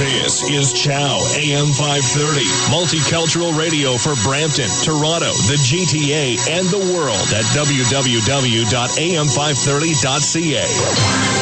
This is Chow AM 530, multicultural radio for Brampton, Toronto, the GTA, and the world at www.am530.ca.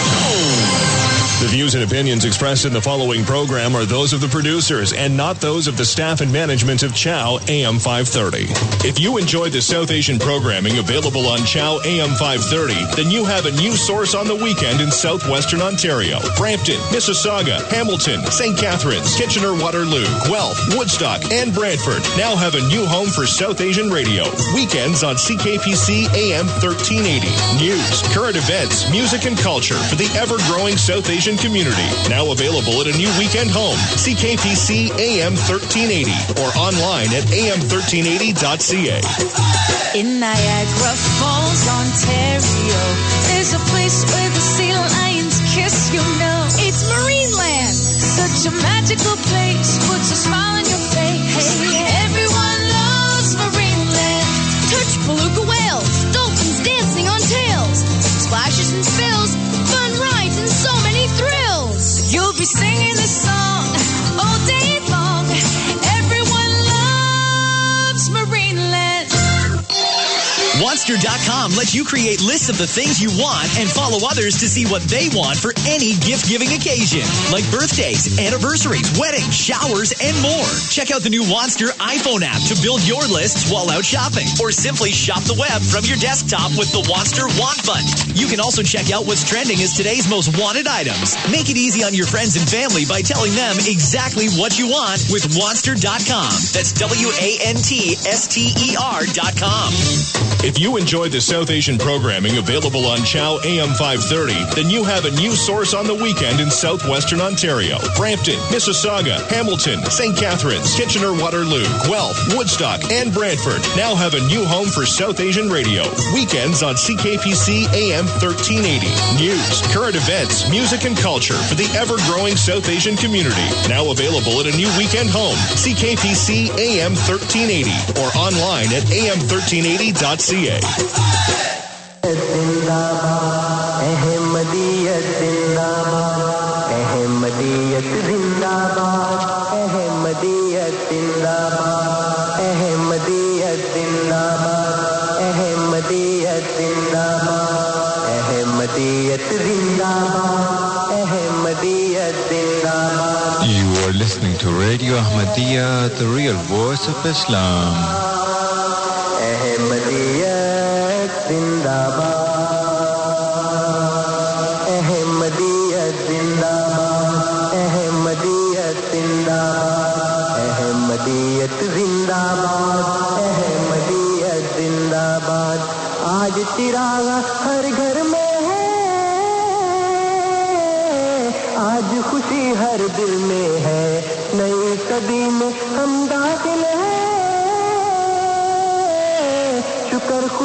The views and opinions expressed in the following program are those of the producers and not those of the staff and management of Chow AM 530. If you enjoy the South Asian programming available on Chow AM 530, then you have a new source on the weekend in southwestern Ontario. Brampton, Mississauga, Hamilton, St. Catharines, Kitchener Waterloo, Guelph, Woodstock, and Brantford now have a new home for South Asian radio. Weekends on CKPC AM 1380. News, current events, music, and culture for the ever growing South Asian Christian community. Now available at a new weekend home, CKPC AM 1380, or online at am1380.ca. In Niagara Falls, Ontario, there's a place where the sea lions kiss, you know. It's Marineland, such a magical place, puts a smile on singing this song Monster.com lets you create lists of the things you want and follow others to see what they want for any gift giving occasion, like birthdays, anniversaries, weddings, showers, and more. Check out the new Monster iPhone app to build your lists while out shopping, or simply shop the web from your desktop with the Monster Want Button. You can also check out what's trending as today's most wanted items. Make it easy on your friends and family by telling them exactly what you want with Monster.com. That's W-A-N-T-S-T-E-R.com. If you enjoy the South Asian programming available on Chow AM 530, then you have a new source on the weekend in southwestern Ontario. Brampton, Mississauga, Hamilton, St. Catharines, Kitchener Waterloo, Guelph, Woodstock, and Brantford now have a new home for South Asian radio. Weekends on CKPC AM 1380. News, current events, music, and culture for the ever growing South Asian community. Now available at a new weekend home, CKPC AM 1380, or online at am1380.ca. لیے احمدیت زندہ باد احمدیت زندہ باد احمدیت زندہ باد احمدیت زندہ باد احمدیت زندہ باد احمدیت زندہ باد احمدیت زندہ باد۔ You are listening to radio Ahmadiyya the real voice of Islam. Ahmadiyyat زندہ باد۔ احمدیت زندہ باد۔ احمدیت زندہ باد۔ احمدیت زندہ باد۔ احمدیت زندہ باد۔ آج چراغ ہر گھر میں ہے۔ آج خوشی ہر دل میں ہے۔ نئی قدیم میں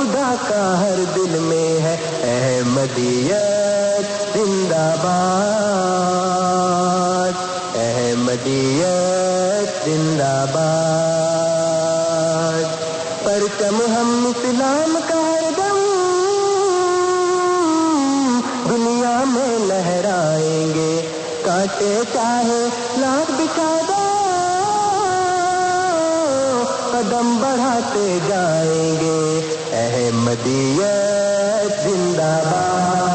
خدا کا ہر دل میں ہے احمدیت، زندہ باد۔ احمدیت، زندہ باد۔ پر پرچم ہم اسلام کا ہر دم۔ دنیا میں لہرائیں گے۔ کاٹے چاہے لاکھ بچادہ۔ قدم بڑھاتے جائیں گے۔ ہے مدیت زندہ باد۔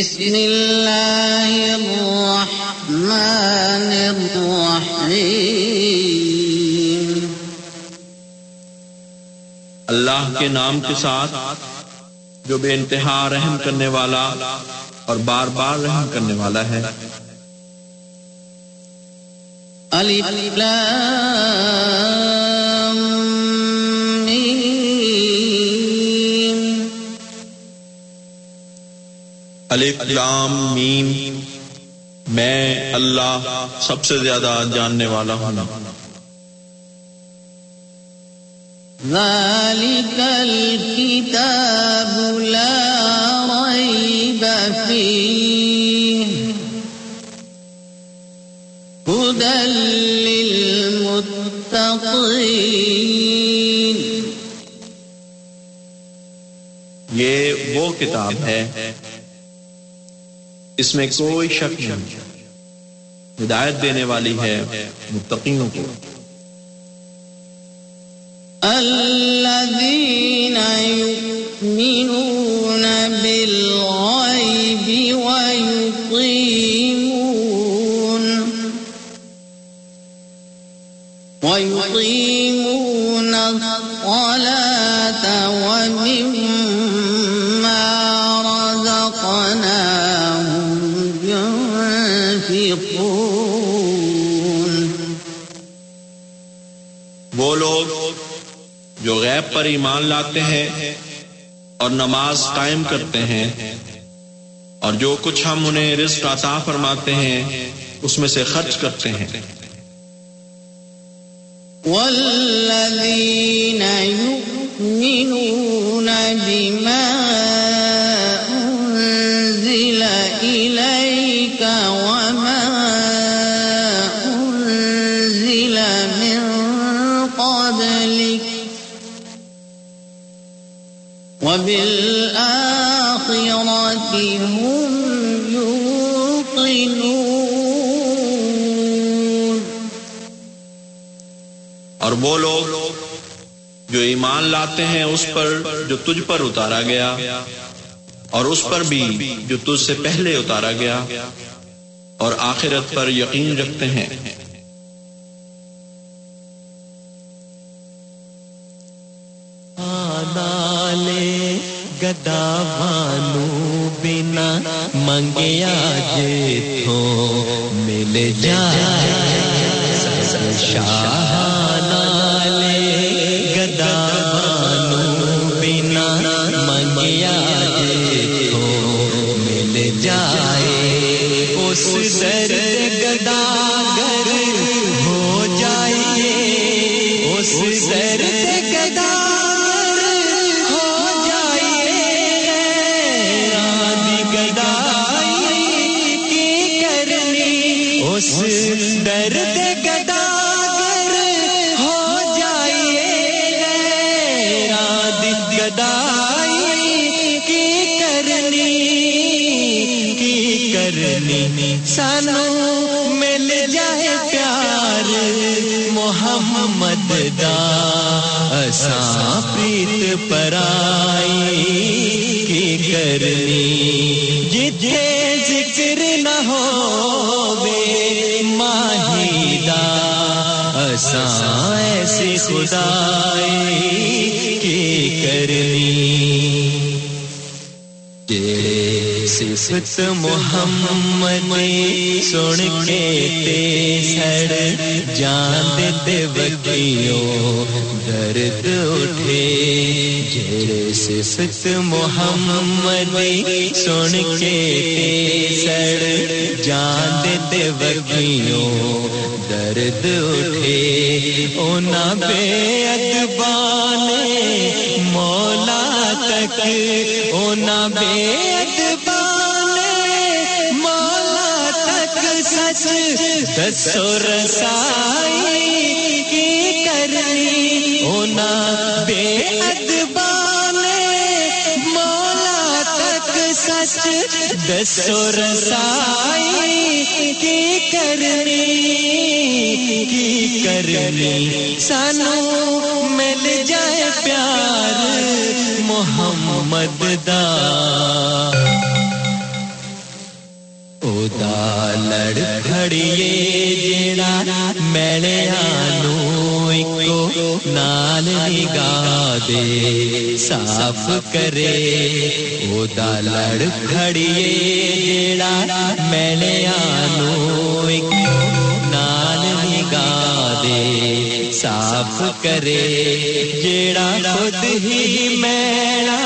بسم الله الرحمن الرحيم. اللہ کے نام کے ساتھ جو بے انتہا رحم کرنے والا اور بار بار رحم کرنے والا ہے۔ ألف لام لام میم۔ میں اللہ سب سے زیادہ جاننے والا ہوں۔ ذلك الكتاب لا ريب فيه هدى للمتقين یہ وہ کتاب ہے اس میں کوئی شک نہیں۔ ہدایت دینے والی ہے متقینوں کو۔ الذين يؤمنون بالغيب ويقيمون ويقيمون غیب پر ایمان لاتے ہیں اور نماز قائم کرتے ہیں اور جو کچھ ہم انہیں رزق عطا فرماتے ہیں، اس میں سے خرچ کرتے ہیں۔ والذین یؤمنون بما وہ لوگ جو ایمان لاتے ہیں اس پر جو تجھ پر اتارا گیا اور اس پر بھی جو تجھ سے پہلے اتارا گیا اور آخرت پر یقین رکھتے ہیں۔ گدا بانو بنا منگیا جے تھو مل جائے۔ شاہ پرائی کی کرنی۔ جتھے ذکر نہ ہو بے ماہی دا اساں ایسی خدائی کی کرنی۔ جڑے صفت محمد سن کے تے سڑ جان دے وکیوں درد اٹھے جڑے صفت محمد سن کے تے سڑ جان دے وکیوں درد اٹھے۔ اونا بے ادبان مولا تک اونا بے ادبان مولا تک سچ دسو رسائی رسائی کی کرنی کی کرنی۔ سانو مل جائے پیار، محمد دا۔ او دا لڑ کھڑیے جیڑا میلیاں ایکو نال نگاہ دے، صاف کرے۔ او دا لڑ کھڑیے جیڑا میلیاں ایکو نال نگاہ دے، صاف کرے۔ جیڑا خود ہی میلا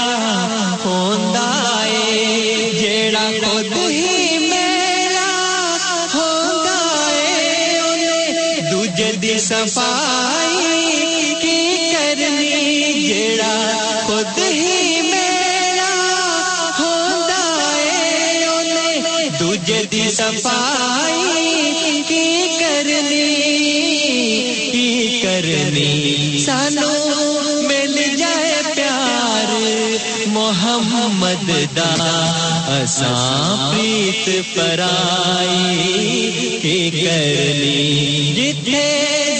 ہوندا اے۔ جیڑا خود ہی میلا ہوندا اے اونے دوجے دی صفائی صفائی کی کرنی کی کرنی۔ سانو مل جائے پیار، محمد دا اساں پریت پرائی کی کرنی۔ جتھے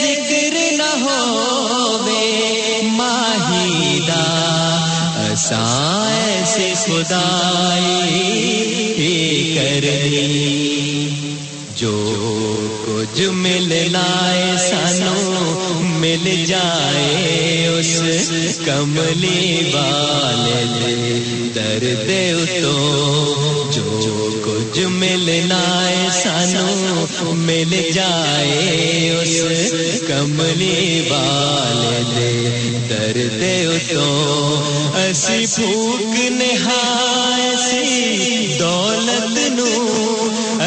ذکر نہ ہووے، ماہی دا اساں ایسے خدائی کی کرنی۔ جو کچھ ملنا ہے سانو، مل جائے اس کملی والے درد تو جو کچھ ملنا ہے سانو، مل جائے اس کملی والے درد تو اسی پھوک نہائے دولت نو۔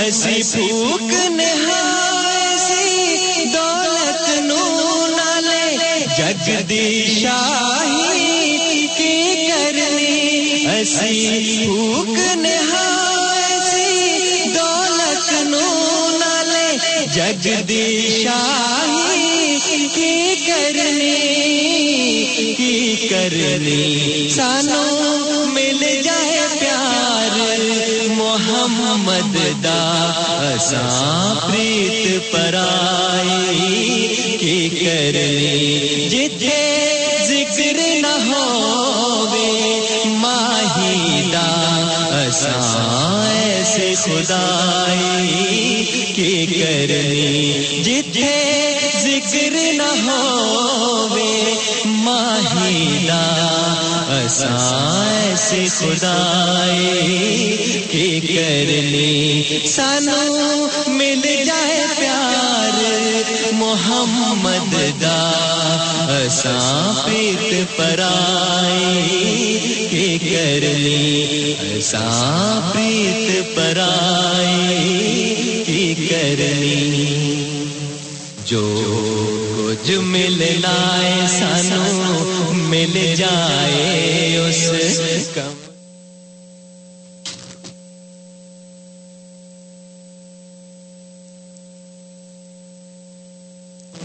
اسی پھوک نہائے سی دولت نو نالے جگدی شاہی کی کرنی۔ اسی پھوک نہائے سی دولت نو نالے جگدی شاہی کی کرنی۔ کی کرنی؟ سانو مل جائے پیار، محمد دا پریت پرائی کی کرنی جتھے ذکر نہ ہووے ماہی دا اساں ایسے خدائی کی کرنی جتھے ذکر نہ ہووے ماہی دا اساں خدائی کی کرنی سانو مل جائے پیار محمد دا اساں پرائی کی کرنی اساں پرائی کی کرنی جو کچھ ملنا ہے سانو مل جائے اس کم۔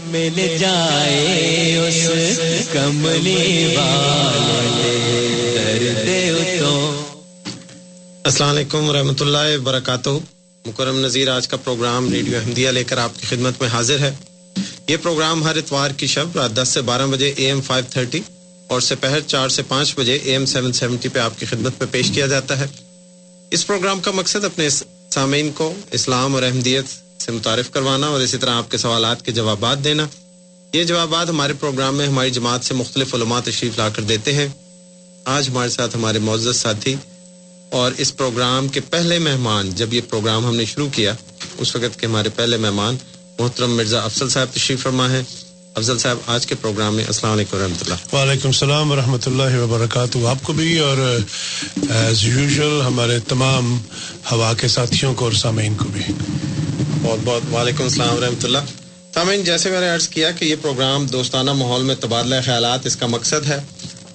مل جائے اس کملی والے السلام علیکم ورحمۃ اللہ وبرکاتہ۔ مکرم نذیر، آج کا پروگرام ریڈیو احمدیہ لے کر آپ کی خدمت میں حاضر ہے۔ یہ پروگرام ہر اتوار کی شب رات دس سے بارہ بجے اے ایم فائیو تھرٹی اور سپہر چار سے پانچ بجے اے ایم سیون سیونٹی پہ آپ کی خدمت میں پیش کیا جاتا ہے۔ اس پروگرام کا مقصد اپنے سامعین کو اسلام اور احمدیت سے متعارف کروانا اور اسی طرح آپ کے سوالات کے جوابات دینا۔ یہ جوابات ہمارے پروگرام میں ہماری جماعت سے مختلف علماء تشریف لا کر دیتے ہیں۔ آج ہمارے ساتھ ہمارے معزز ساتھی اور اس پروگرام کے پہلے مہمان، جب یہ پروگرام ہم نے شروع کیا، اس وقت کے ہمارے پہلے مہمان محترم مرزا افضل صاحب تشریف فرما ہے افضل صاحب آج کے پروگرام میں السلام علیکم ورحمۃ اللہ۔ وعلیکم السلام ورحمۃ اللہ وبرکاتہ۔ آپ کو بھی اور ایز یوزل ہمارے تمام ہوا کے ساتھیوں کو اور سامعین کو بھی۔ بہت بہت وعلیکم السلام ورحمۃ اللہ۔ سامعین جیسے میں نے عرض کیا کہ یہ پروگرام دوستانہ ماحول میں تبادلہ خیالات اس کا مقصد ہے۔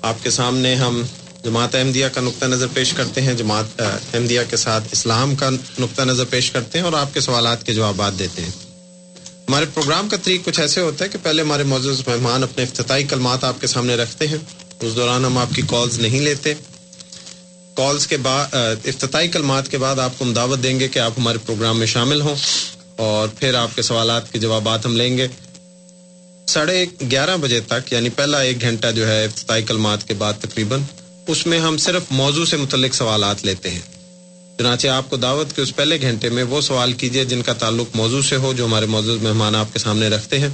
آپ کے سامنے ہم جماعت احمدیہ کا نقطہ نظر پیش کرتے ہیں جماعت احمدیہ کے ساتھ اسلام کا نقطہ نظر پیش کرتے ہیں اور آپ کے سوالات کے جوابات دیتے ہیں۔ ہمارے پروگرام کا طریق کچھ ایسے ہوتا ہے کہ پہلے ہمارے معزز مہمان اپنے افتتاحی کلمات آپ کے سامنے رکھتے ہیں۔ اس دوران ہم آپ کی کالز نہیں لیتے۔ کالز کے بعد افتتاحی کلمات کے بعد آپ کو ہم دعوت دیں گے کہ آپ ہمارے پروگرام میں شامل ہوں اور پھر آپ کے سوالات کے جوابات ہم لیں گے۔ ساڑھے گیارہ بجے تک یعنی پہلا ایک گھنٹہ جو ہے افتتاحی کلمات کے بعد تقریباً، اس میں ہم صرف موضوع سے متعلق سوالات لیتے ہیں۔ چنانچہ آپ کو دعوت کے اس پہلے گھنٹے میں وہ سوال کیجیے جن کا تعلق موضوع سے ہو جو ہمارے موضوع مہمان آپ کے سامنے رکھتے ہیں۔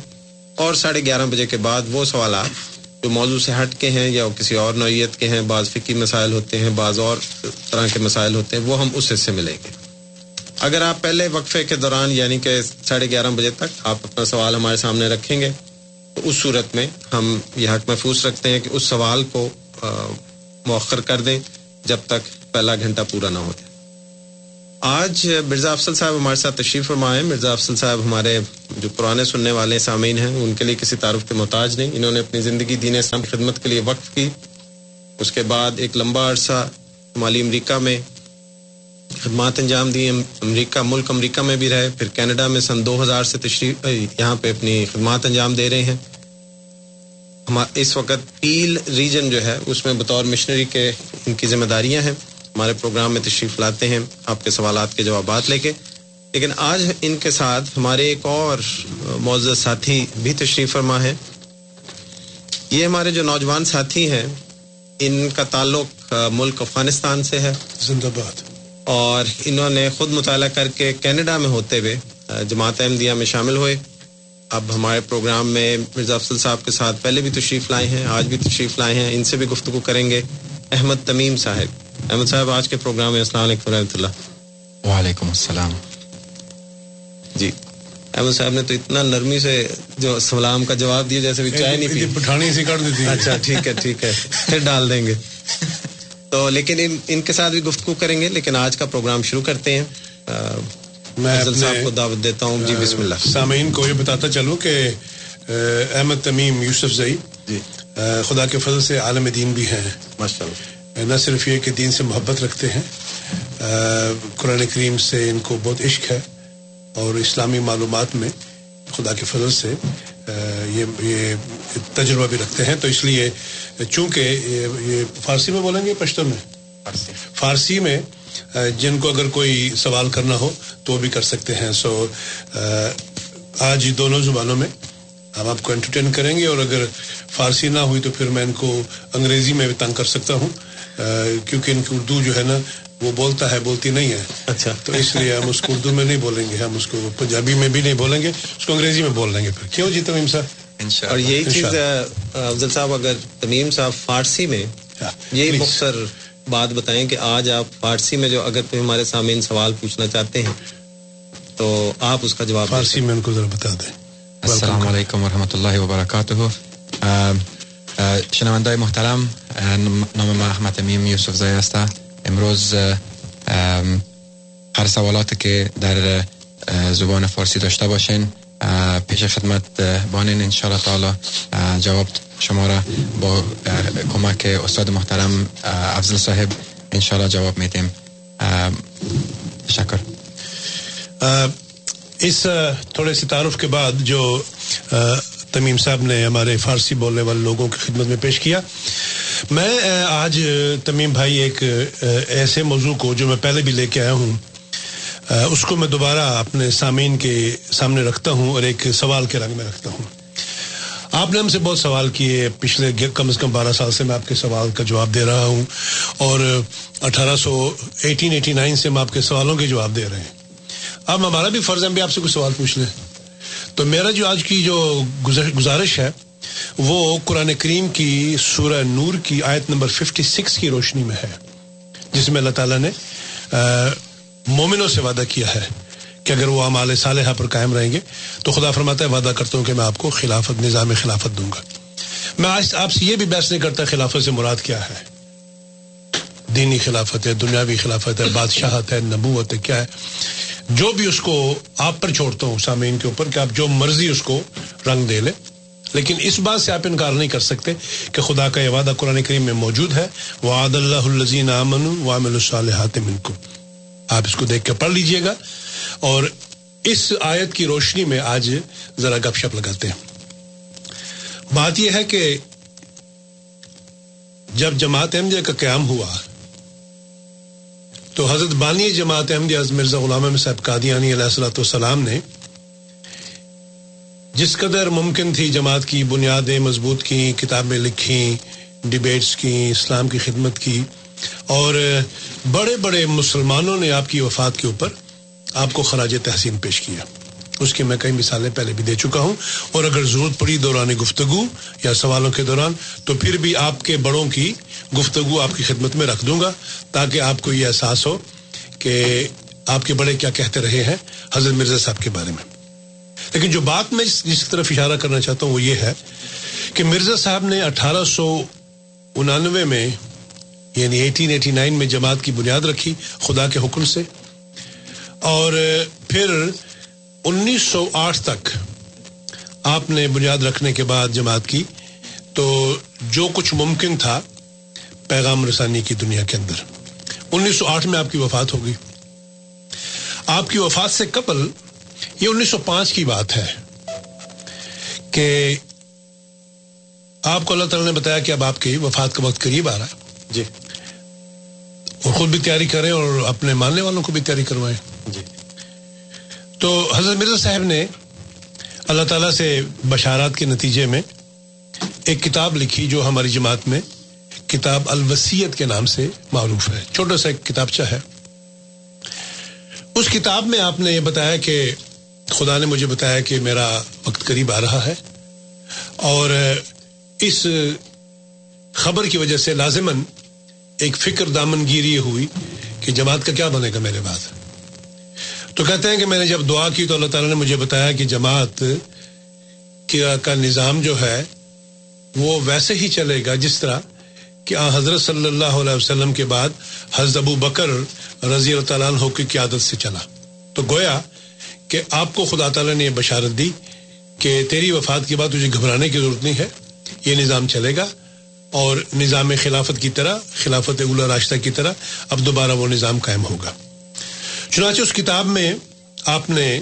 اور ساڑھے گیارہ بجے کے بعد وہ سوالات جو موضوع سے ہٹ کے ہیں یا کسی اور نوعیت کے ہیں، بعض فکی مسائل ہوتے ہیں، بعض اور طرح کے مسائل ہوتے ہیں، وہ ہم اس حصے میں لیں گے۔ اگر آپ پہلے وقفے کے دوران یعنی کہ ساڑھے گیارہ بجے تک آپ اپنا سوال ہمارے سامنے رکھیں گے، تو اس صورت میں ہم یہ حق محفوظ رکھتے ہیں کہ اس سوال کو مؤخر کر دیں جب تک پہلا گھنٹہ پورا نہ ہو جائے۔ آج مرزا افضل صاحب ہمارے ساتھ تشریف فرما ہے مرزا افضل صاحب ہمارے جو پرانے سننے والے سامعین ہیں، ان کے لیے کسی تعارف کے محتاج نہیں۔ انہوں نے اپنی زندگی دین اسلام خدمت کے لیے وقف کی۔ اس کے بعد ایک لمبا عرصہ شمالی امریکہ میں خدمات انجام دی امریکہ، ملک امریکہ میں بھی رہے۔ پھر کینیڈا میں سن دو ہزار سے تشریف یہاں پہ اپنی خدمات انجام دے رہے ہیں۔ ہم اس وقت پیل ریجن جو ہے، اس میں بطور مشنری کے ان کی ذمہ داریاں ہیں۔ ہمارے پروگرام میں تشریف لاتے ہیں آپ کے سوالات کے جوابات لے کے۔ لیکن آج ان کے ساتھ ہمارے ایک اور معزز ساتھی بھی تشریف فرما ہے۔ یہ ہمارے جو نوجوان ساتھی ہیں ان کا تعلق ملک افغانستان سے ہے۔ زندہ باد۔ اور انہوں نے خود مطالعہ کر کے کینیڈا میں ہوتے ہوئے جماعت احمدیہ میں شامل ہوئے۔ اب ہمارے پروگرام میں مرزا افضل صاحب کے ساتھ پہلے بھی تشریف لائے ہیں آج بھی تشریف لائے ہیں ان سے بھی گفتگو کریں گے۔ احمد تمیم صاحب۔ احمد صاحب آج کے پروگرام میں السلام علیکم رحمۃ اللہ۔ وعلیکم السلام۔ جی احمد صاحب نے تو اتنا نرمی سے جو سلام کا جواب دیا جیسے بھی چائے نہیں پی۔ پٹھانی سی کر دیتی۔ اچھا ٹھیک ہے ٹھیک ہے پھر ڈال دیں گے۔ تو لیکن ان ان کے ساتھ بھی گفتگو کریں گے لیکن آج کا پروگرام شروع کرتے ہیں۔ میں صاحب کو دعوت دیتا ہوں۔ جی بسم اللہ۔ سامعین کو یہ بتاتا چلوں کہ احمد تمیم یوسف زئی۔ جی۔ خدا کے فضل سے عالم دین بھی ہیں۔ ماشاء اللہ نہ صرف یہ کہ دین سے محبت رکھتے ہیں قرآن کریم سے ان کو بہت عشق ہے اور اسلامی معلومات میں خدا کے فضل سے یہ یہ تجربہ بھی رکھتے ہیں۔ تو اس لیے چونکہ یہ فارسی میں بولیں گے پشتو میں؟ فارسی۔ میں جن کو اگر کوئی سوال کرنا ہو تو وہ بھی کر سکتے ہیں۔ سو آج دونوں زبانوں میں ہم آپ کو انٹرٹین کریں گے اور اگر فارسی نہ ہوئی تو پھر میں ان کو انگریزی میں بھی تنگ کر سکتا ہوں۔ کیونکہ ان کی اردو جو ہے نا وہ بولتا ہے بولتی نہیں ہے۔ اچھا۔ تو اس لیے ہم اس کو اردو میں نہیں بولیں گے۔ ہم اس کو پنجابی میں بھی نہیں بولیں گے اس کو انگریزی میں بول لیں گے پھر۔ کیوں جی تمیم صاحب؟ اور یہی چیز افضل صاحب اگر تمیم صاحب فارسی میں یہی مختصر بات بتائیں کہ آج آپ فارسی میں جو اگر کوئی ہمارے سامعین سوال پوچھنا چاہتے ہیں تو آپ اس کا جواب فارسی میں ان کو ذرا بتا دیں۔ السلام علیکم ورحمۃ اللہ وبرکاتہ۔ Eh, شنوندای محترم eh، نام ما احمد تمیم یوسف زای است امروز eh، هر سوالاتی که در زبان فارسی داشته باشین پیش خدمت بانین، انشاءالله تعالی جواب شما را با کمک استاد محترم افضل صاحب انشاءاللہ جواب میدیم. تشکر. اس تھوڑے سے تعارف کے بعد جو تمیم صاحب نے ہمارے فارسی بولنے والے لوگوں کی خدمت میں پیش کیا۔ میں آج تمیم بھائی ایک ایسے موضوع کو جو میں پہلے بھی لے کے آیا ہوں اس کو میں دوبارہ اپنے سامعین کے سامنے رکھتا ہوں اور ایک سوال کے رنگ میں رکھتا ہوں۔ آپ نے ہم سے بہت سوال کیے، پچھلے کم از کم بارہ سال سے میں آپ کے سوال کا جواب دے رہا ہوں اور اٹھارہ سو ایٹین، ایٹی نائن سے ہم آپ کے سوالوں کے جواب دے رہے ہیں۔ اب ہمارا بھی فرض ہے بھی آپ سے کچھ سوال پوچھ لیں۔ تو میرا جو آج کی جو گزارش ہے، وہ قرآن کریم کی سورہ نور کی آیت نمبر ففٹی سکس کی روشنی میں ہے، جس میں اللہ تعالیٰ نے مومنوں سے وعدہ کیا ہے کہ اگر وہ امال صالحہ پر قائم رہیں گے، تو خدا فرماتا ہے، وعدہ کرتا ہوں کہ میں آپ کو خلافت، نظام خلافت دوں گا۔ میں آج آپ سے یہ بھی بحث نہیں کرتا خلافت سے مراد کیا ہے۔ دینی خلافت ہے، دنیاوی خلافت ہے، بادشاہت ہے، نبوت ہے، کیا ہے۔ جو بھی اس کو آپ پر چھوڑتا ہوں سامعین کے اوپر کہ آپ جو مرضی اس کو رنگ دے لیں، لیکن اس بات سے آپ انکار نہیں کر سکتے کہ خدا کا یہ وعدہ قرآن کریم میں موجود ہے۔ وعد اللہ الزین امن وامل الصالحات منکم۔ آپ اس کو دیکھ کے پڑھ لیجیے گا۔ اور اس آیت کی روشنی میں آج ذرا گپ شپ لگاتے ہیں۔ بات یہ ہے کہ جب جماعت احمدیہ کا قیام ہوا تو حضرت بانی جماعت احمدیہ مرزا غلام صاحب قادیانی علیہ السلۃ والسلام نے جس قدر ممکن تھی جماعت کی بنیادیں مضبوط کی کتابیں لکھیں ڈبیٹس کی اسلام کی خدمت کی اور بڑے بڑے مسلمانوں نے آپ کی وفات کے اوپر آپ کو خراج تحسین پیش کیا۔ اس کی میں کئی مثالیں پہلے بھی دے چکا ہوں اور اگر ضرورت پڑی دوران گفتگو یا سوالوں کے دوران تو پھر بھی آپ کے بڑوں کی گفتگو آپ کی خدمت میں رکھ دوں گا تاکہ آپ کو یہ احساس ہو کہ آپ کے بڑے کیا کہتے رہے ہیں حضرت مرزا صاحب کے بارے میں۔ لیکن جو بات میں جس طرف اشارہ کرنا چاہتا ہوں وہ یہ ہے کہ مرزا صاحب نے اٹھارہ سو انانوے میں یعنی ایٹین ایٹی نائن میں جماعت کی بنیاد رکھی خدا کے حکم سے اور پھر انیس سو آٹھ تک آپ نے بنیاد رکھنے کے بعد جماعت کی تو جو کچھ ممکن تھا پیغام رسانی کی دنیا کے اندر۔ انیس سو آٹھ میں آپ کی وفات ہو گئی۔ آپ کی وفات سے قبل یہ انیس سو پانچ کی بات ہے کہ آپ کو اللہ تعالیٰ نے بتایا کہ اب آپ کی وفات کا وقت قریب آ رہا ہے۔ جی۔ اور خود بھی تیاری کریں اور اپنے ماننے والوں کو بھی تیاری کروائیں۔ جی۔ تو حضرت مرزا صاحب نے اللہ تعالیٰ سے بشارات کے نتیجے میں ایک کتاب لکھی جو ہماری جماعت میں کتاب الوسیت کے نام سے معروف ہے۔ چھوٹا سا ایک کتابچہ ہے۔ اس کتاب میں آپ نے یہ بتایا کہ خدا نے مجھے بتایا کہ میرا وقت قریب آ رہا ہے اور اس خبر کی وجہ سے لازماً ایک فکر دامن گیری یہ ہوئی کہ جماعت کا کیا بنے گا میرے بعد۔ تو کہتے ہیں کہ میں نے جب دعا کی تو اللہ تعالیٰ نے مجھے بتایا کہ جماعت کا نظام جو ہے وہ ویسے ہی چلے گا جس طرح کہ آن حضرت صلی اللہ علیہ وسلم کے بعد حضرت ابو بکر رضی اللہ تعالیٰ عنہ کی قیادت سے چلا۔ تو گویا کہ آپ کو خدا تعالیٰ نے یہ بشارت دی کہ تیری وفات کے بعد تجھے گھبرانے کی ضرورت نہیں ہے، یہ نظام چلے گا۔ اور نظام خلافت کی طرح، خلافت اولا راستہ کی طرح اب دوبارہ وہ نظام قائم ہوگا۔ چنانچہ اس کتاب میں آپ نے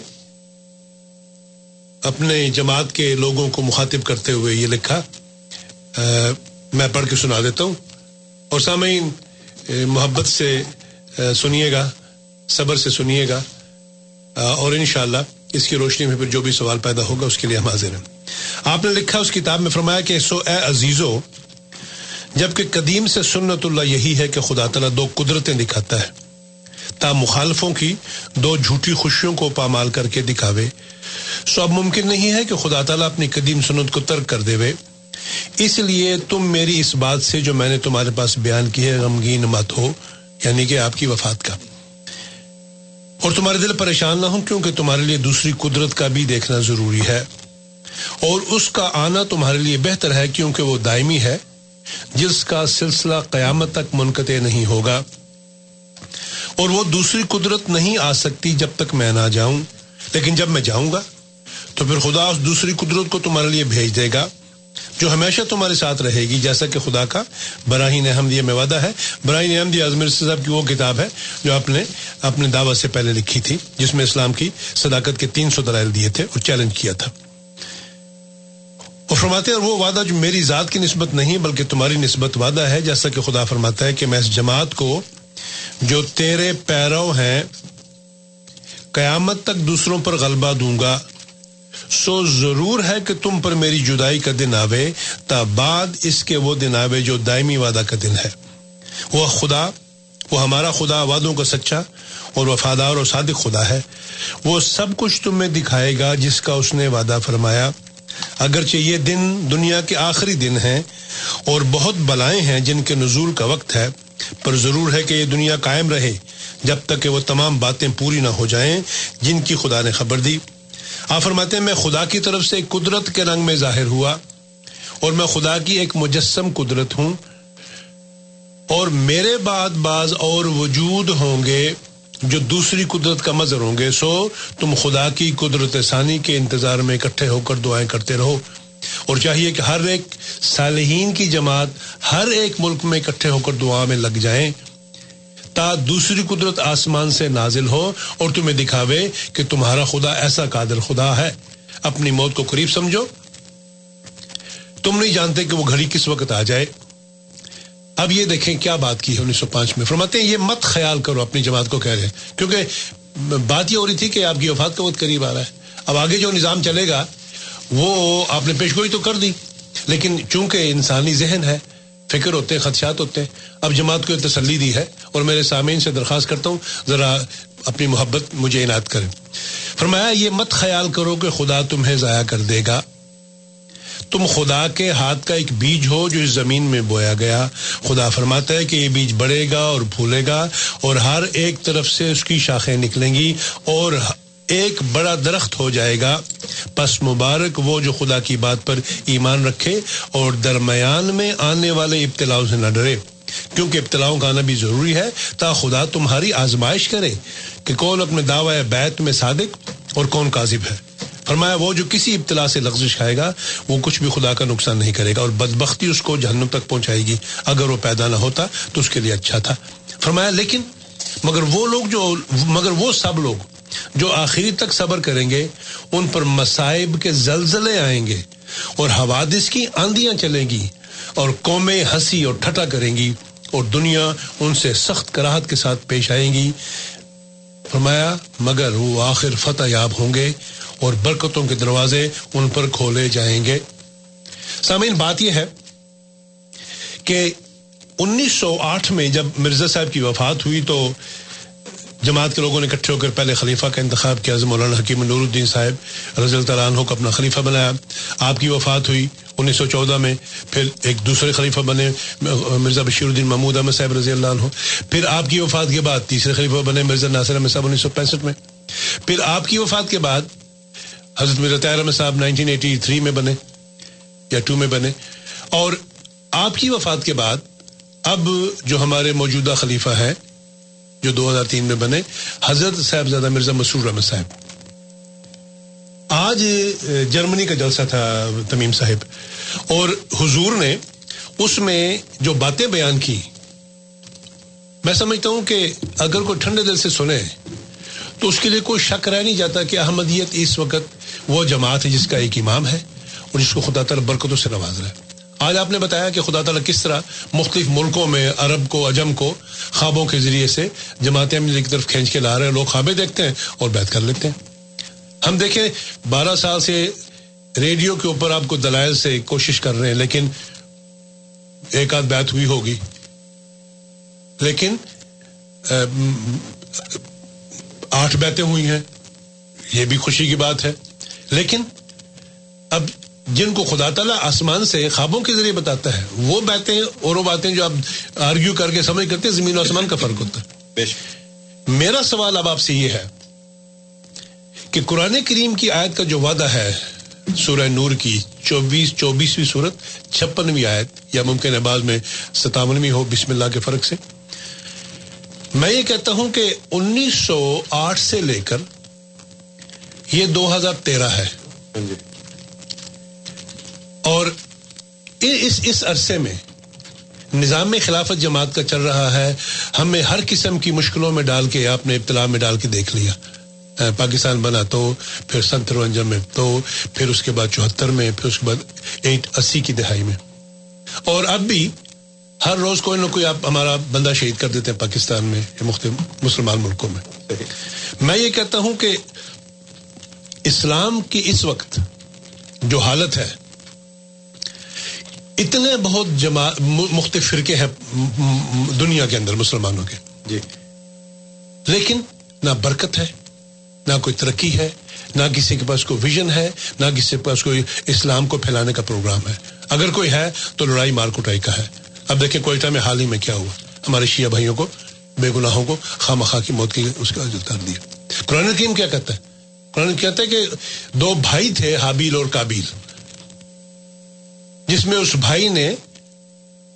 اپنے جماعت کے لوگوں کو مخاطب کرتے ہوئے یہ لکھا میں پڑھ کے سنا دیتا ہوں۔ اور سامعین محبت سے سنیے گا، صبر سے سنیے گا۔ اور انشاءاللہ اس کی روشنی میں پھر جو بھی سوال پیدا ہوگا اس کے لیے ہم حاضر ہیں۔ آپ نے لکھا اس کتاب میں، فرمایا کہ سو اے عزیزو، جبکہ قدیم سے سنت اللہ یہی ہے کہ خدا تعالیٰ دو قدرتیں دکھاتا ہے۔ تا مخالفوں کی دو جھوٹی خوشیوں کو پامال کر کے دکھاوے۔ سو اب ممکن نہیں ہے کہ خدا تعالیٰ اپنی قدیم سنت کو ترک کر دے اس لیے تم میری اس بات سے جو میں نے تمہارے پاس بیان کی ہے، غمگین مت ہو یعنی کہ آپ کی وفات کا۔ اور تمہارے دل پریشان نہ ہو کیونکہ تمہارے لیے دوسری قدرت کا بھی دیکھنا ضروری ہے۔ اور اس کا آنا تمہارے لیے بہتر ہے، کیونکہ وہ دائمی ہے، جس کا سلسلہ قیامت تک منقطع نہیں ہوگا۔ اور وہ دوسری قدرت نہیں آ سکتی جب تک میں نہ جاؤں۔ لیکن جب میں جاؤں گا، تو پھر خدا اس دوسری قدرت کو تمہارے لیے بھیج دے گا، جو ہمیشہ تمہارے ساتھ رہے گی، جیسا کہ خدا کا براہین احمدیہ میں وعدہ ہے۔ براہین احمدیہ اجمیر صاحب کی وہ کتاب ہے جو آپ نے اپنے دعوت سے پہلے لکھی تھی، جس میں اسلام کی صداقت کے تین سو دلائل دیے تھے اور چیلنج کیا تھا۔ اور فرماتے ہیں، اور وہ وعدہ جو میری ذات کی نسبت نہیں، بلکہ تمہاری نسبت وعدہ ہے، جیسا کہ خدا فرماتا ہے کہ میں اس جماعت کو جو تیرے پیرو ہیں، قیامت تک دوسروں پر غلبہ دوں گا۔ سو ضرور ہے کہ تم پر میری جدائی کا دن آوے، تا بعد اس کے وہ دن آوے جو دائمی وعدہ کا دن ہے۔ وہ خدا، وہ ہمارا خدا، وعدوں کا سچا اور وفادار اور صادق خدا ہے۔ وہ سب کچھ تمہیں دکھائے گا جس کا اس نے وعدہ فرمایا۔ اگرچہ یہ دن دنیا کے آخری دن ہیں اور بہت بلائیں ہیں جن کے نزول کا وقت ہے پر ضرور ہے کہ یہ دنیا قائم رہے جب تک کہ وہ تمام باتیں پوری نہ ہو جائیں جن کی خدا نے خبر دی۔ آپ فرماتے ہیں، میں خدا کی طرف سے قدرت کے رنگ میں ظاہر ہوا اور میں خدا کی ایک مجسم قدرت ہوں اور میرے بعد بعض اور وجود ہوں گے جو دوسری قدرت کا مظہر ہوں گے، سو تم خدا کی قدرت ثانی کے انتظار میں اکٹھے ہو کر دعائیں کرتے رہو۔ اور چاہیے کہ ہر ایک صالحین کی جماعت ہر ایک ملک میں اکٹھے ہو کر دعا میں لگ جائیں تا دوسری قدرت آسمان سے نازل ہو اور تمہیں دکھاوے کہ تمہارا خدا ایسا قادر خدا ہے۔ اپنی موت کو قریب سمجھو۔ تم نہیں جانتے کہ وہ گھڑی کس وقت آ جائے۔ اب یہ دیکھیں کیا بات کی ہے انیس سو پانچ میں۔ فرماتے ہیں، یہ مت خیال کرو اپنی جماعت کو کہہ رہے ہیں۔ کیونکہ بات یہ ہو رہی تھی کہ آپ کی وفات کا وقت قریب آ رہا ہے۔ اب آگے جو نظام چلے گا وہ آپ نے پیشگوئی تو کر دی، لیکن چونکہ انسانی ذہن ہے، فکر ہوتے ہیں خدشات ہوتے ہیں اب جماعت کو تسلی دی ہے اور میرے سامعین سے درخواست کرتا ہوں، ذرا اپنی محبت مجھے عنایت کریں۔ فرمایا، یہ مت خیال کرو کہ خدا تمہیں ضائع کر دے گا۔ تم خدا کے ہاتھ کا ایک بیج ہو جو اس زمین میں بویا گیا۔ خدا فرماتا ہے کہ یہ بیج بڑھے گا اور پھولے گا اور ہر ایک طرف سے اس کی شاخیں نکلیں گی اور ایک بڑا درخت ہو جائے گا۔ پس مبارک وہ جو خدا کی بات پر ایمان رکھے اور درمیان میں آنے والے ابتلاؤ سے نہ ڈرے۔ کیونکہ ابتلاؤں کا آنا بھی ضروری ہے، تا خدا تمہاری آزمائش کرے کہ کون اپنے دعوی بیت میں صادق اور کون کاذب ہے۔ فرمایا، وہ جو کسی ابتلا سے لغزش کھائے گا، وہ کچھ بھی خدا کا نقصان نہیں کرے گا اور بدبختی اس کو جہنم تک پہنچائے گی۔ اگر وہ پیدا نہ ہوتا تو اس کے لیے اچھا تھا۔ فرمایا، لیکن مگر وہ لوگ جو، مگر وہ سب لوگ جو آخری تک صبر کریں گے، ان پر مصائب کے زلزلے آئیں گے اور حوادث کی آندیاں چلیں گی اور قومیں ہنسی اور ٹھٹا کریں گی اور دنیا ان سے سخت کراہت کے ساتھ پیش آئیں گی۔ فرمایا، مگر وہ آخر فتح یاب ہوں گے اور برکتوں کے دروازے ان پر کھولے جائیں گے۔ سامعین، بات یہ ہے کہ انیس سو آٹھ میں جب مرزا صاحب کی وفات ہوئی تو جماعت کے لوگوں نے اکٹھے ہو کر پہلے خلیفہ کا انتخاب کیا مولانا حکیم نور الدین صاحب رضی اللہ عنہ کو اپنا خلیفہ بنایا۔ آپ کی وفات ہوئی انیس سو چودہ میں، پھر ایک دوسرے خلیفہ بنے مرزا بشیر الدین محمود احمد صاحب رضی اللہ عنہ۔ پھر آپ کی وفات کے بعد تیسرے خلیفہ بنے مرزا ناصر احمد صاحب انیس سو پینسٹھ میں۔ پھر آپ کی وفات کے بعد حضرت Mirza طیر Ahmad Sahib nineteen eighty three میں بنے یا ٹو میں بنے۔ اور آپ کی وفات کے بعد اب جو ہمارے موجودہ خلیفہ ہیں جو دو ہزار تین میں بنے، حضرت صاحب زیادہ مرزا مسرور احمد صاحب۔ آج جرمنی کا جلسہ تھا، تمیم صاحب۔ اور حضور نے اس میں جو باتیں بیان کی، میں سمجھتا ہوں کہ اگر کوئی ٹھنڈے دل سے سنے، تو اس کے لیے کوئی شک رہ نہیں جاتا کہ احمدیت اس وقت وہ جماعت ہے جس کا ایک امام ہے اور جس کو خدا تعالیٰ برکتوں سے نواز رہا ہے۔ آج آپ نے بتایا کہ خدا تعالیٰ کس طرح مختلف ملکوں میں، عرب کو اجم کو خوابوں کے ذریعے سے جماعتیں کی طرف کھینچ کے لا رہے ہیں، لوگ خوابیں دیکھتے ہیں اور بیت کر لیتے ہیں۔ ہم دیکھیں بارہ سال سے ریڈیو کے اوپر آپ کو دلائل سے کوشش کر رہے ہیں، لیکن ایک آدھ بیت ہوئی ہوگی۔ لیکن آٹھ بیتیں ہوئی ہیں، یہ بھی خوشی کی بات ہے۔ لیکن، اب جن کو خدا تعالیٰ آسمان سے خوابوں کے ذریعے بتاتا ہے وہ باتیں اور وہ باتیں جو آپ آرگیو کر کے سمجھ کرتے ہیں زمین و آسمان کا فرق ہوتا ہے۔ میرا سوال اب آپ سے یہ ہے کہ قرآن کریم کی آیت کا جو وعدہ ہے سورہ نور کی چوبیس چوبیسویں صورت چھپنویں آیت یا ممکن ہے بعض میں ستاونویں ہو بسم اللہ کے فرق سے۔ میں یہ کہتا ہوں کہ انیس سو آٹھ سے لے کر یہ دو ہزار تیرہ ہے۔ ہاں جی۔ اور اس اس عرصے میں نظام خلافت جماعت کا چل رہا ہے ہمیں ہر قسم کی مشکلوں میں ڈال کے، آپ نے ابتلا میں ڈال کے دیکھ لیا۔ پاکستان بنا تو، پھر سن ترونجا میں تو، پھر اس کے بعد چوہتر میں، پھر اس کے بعد ایٹ اسی کی دہائی میں۔ اور اب بھی ہر روز کوئی نہ کوئی آپ ہمارا بندہ شہید کر دیتے ہیں پاکستان میں، مختلف مسلمان ملکوں میں۔ میں یہ کہتا ہوں کہ اسلام کی اس وقت جو حالت ہے اتنے بہت جما مختلف فرقے ہیں دنیا کے اندر مسلمانوں کے۔ جی۔ لیکن نہ برکت ہے نہ کوئی ترقی ہے نہ کسی کے پاس کوئی ویژن ہے نہ کسی کے پاس کوئی اسلام کو پھیلانے کا پروگرام ہے۔ اگر کوئی ہے تو لڑائی مار کٹائی کا ہے۔ اب دیکھیں کوئٹہ میں حال ہی میں کیا ہوا۔ ہمارے شیعہ بھائیوں کو بے گناہوں کو خواہ مخواہ کی موت کی اس کا کر دیا۔ قرآن حکیم کیا کہتا ہے؟ قرآن کہتا ہے کہ دو بھائی تھے حابیل اور کابیل۔ جس میں اس بھائی نے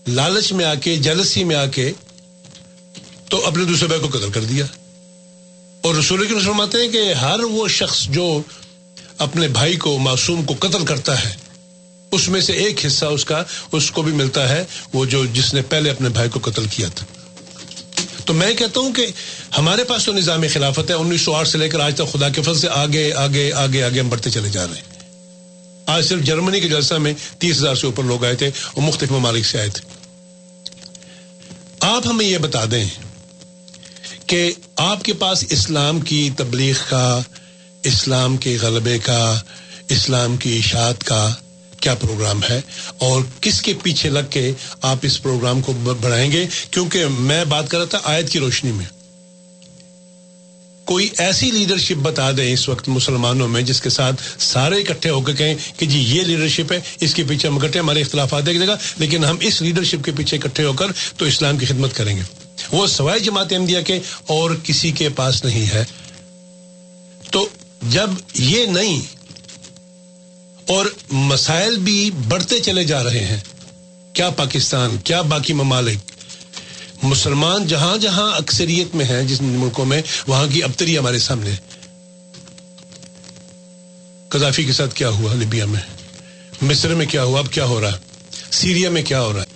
لالچ میں آ کے، جلسی میں آ کے تو اپنے دوسرے بھائی کو قتل کر دیا۔ اور رسول کی فرماتے ہیں کہ ہر وہ شخص جو اپنے بھائی کو، معصوم کو قتل کرتا ہے، اس میں سے ایک حصہ اس کا، اس کو بھی ملتا ہے وہ جو جس نے پہلے اپنے بھائی کو قتل کیا تھا۔ تو میں کہتا ہوں کہ ہمارے پاس تو نظام خلافت ہے، انیس سو آٹھ سے لے کر آج تک خدا کے فضل سے آگے آگے آگے آگے ہم بڑھتے چلے جا رہے ہیں۔ آج صرف جرمنی کے جلسہ میں تیس ہزار سے اوپر لوگ آئے تھے اور مختلف ممالک سے آئے تھے۔ آپ ہمیں یہ بتا دیں کہ آپ کے پاس اسلام کی تبلیغ کا، اسلام کے غلبے کا، اسلام کی اشاعت کا کیا پروگرام ہے؟ اور کس کے پیچھے لگ کے آپ اس پروگرام کو بڑھائیں گے؟ کیونکہ میں بات کر رہا تھا آیت کی روشنی میں۔ کوئی ایسی لیڈرشپ بتا دیں اس وقت مسلمانوں میں جس کے ساتھ سارے اکٹھے ہو کے کہیں کہ جی یہ لیڈرشپ ہے، اس کے پیچھے ہم اکٹھے ہمارے اختلافات دیکھ گا لیکن ہم اس لیڈرشپ کے پیچھے اکٹھے ہو کر تو اسلام کی خدمت کریں گے۔ وہ سوائے جماعت احمدیہ کے اور کسی کے پاس نہیں ہے۔ تو جب یہ نہیں اور مسائل بھی بڑھتے چلے جا رہے ہیں، کیا پاکستان، کیا باقی ممالک مسلمان جہاں جہاں اکثریت میں ہیں جس ملکوں میں، وہاں کی ابتری ہمارے سامنے۔ قذافی کے ساتھ کیا ہوا لیبیا میں؟ مصر میں کیا ہوا؟ اب کیا ہو رہا؟ ہے سیریا میں کیا ہو رہا؟ ہے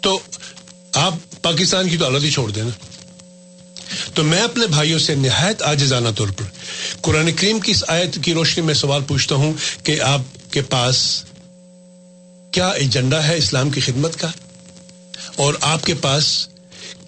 تو آپ پاکستان کی تو حالت ہی چھوڑ دیں نا۔ تو میں اپنے بھائیوں سے نہایت آجزانہ طور پر قرآن کریم کی اس آیت کی روشنی میں سوال پوچھتا ہوں کہ آپ کے پاس کیا ایجنڈا ہے اسلام کی خدمت کا؟ اور آپ کے پاس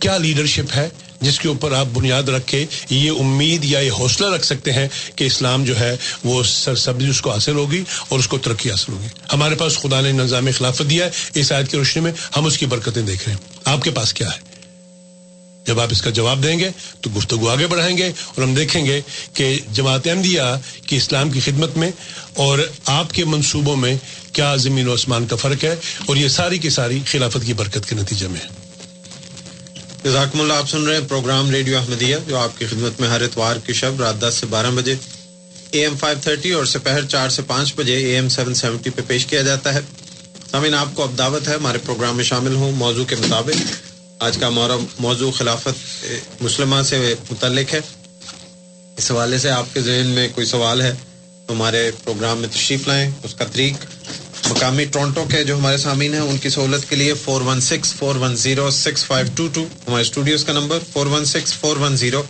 کیا لیڈرشپ ہے جس کے اوپر آپ بنیاد رکھ کے یہ امید یا یہ حوصلہ رکھ سکتے ہیں کہ اسلام جو ہے وہ سرسبزی اس کو حاصل ہوگی اور اس کو ترقی حاصل ہوگی۔ ہمارے پاس خدا نے نظام خلافت دیا ہے۔ اس آیت کی روشنی میں ہم اس کی برکتیں دیکھ رہے ہیں۔ آپ کے پاس کیا ہے؟ جب آپ اس کا جواب دیں گے تو گفتگو آگے بڑھائیں گے اور ہم دیکھیں گے کہ جماعت احمدیہ کی اسلام کی خدمت میں اور آپ کے منصوبوں میں کیا زمین و آسمان کا فرق ہے اور یہ ساری کی ساری خلافت کی برکت کے نتیجے میں ہے۔ جزاکم اللہ، آپ سن رہے ہیں پروگرام ریڈیو احمدیہ، جو آپ کی خدمت میں ہر اتوار کی شب رات دس سے بارہ بجے اے ایم فائیو تھرٹی اور سپہر چار سے پانچ بجے اے ایم سیون سیونٹی پہ پیش کیا جاتا ہے۔ سامعین، آپ کو اب دعوت ہے، ہمارے پروگرام میں شامل ہوں۔ موضوع کے مطابق آج کا ہمارا موضوع خلافت مسلمہ سے متعلق ہے۔ اس حوالے سے آپ کے ذہن میں کوئی سوال ہے تو ہمارے پروگرام میں تشریف لائیں۔ اس کا طریق مقامی ٹورنٹو کے جو ہمارے سامعین ہیں، ان کی سہولت کے لیے four one six four one zero six five two two ہمارے اسٹوڈیوز کا number four one six four one zero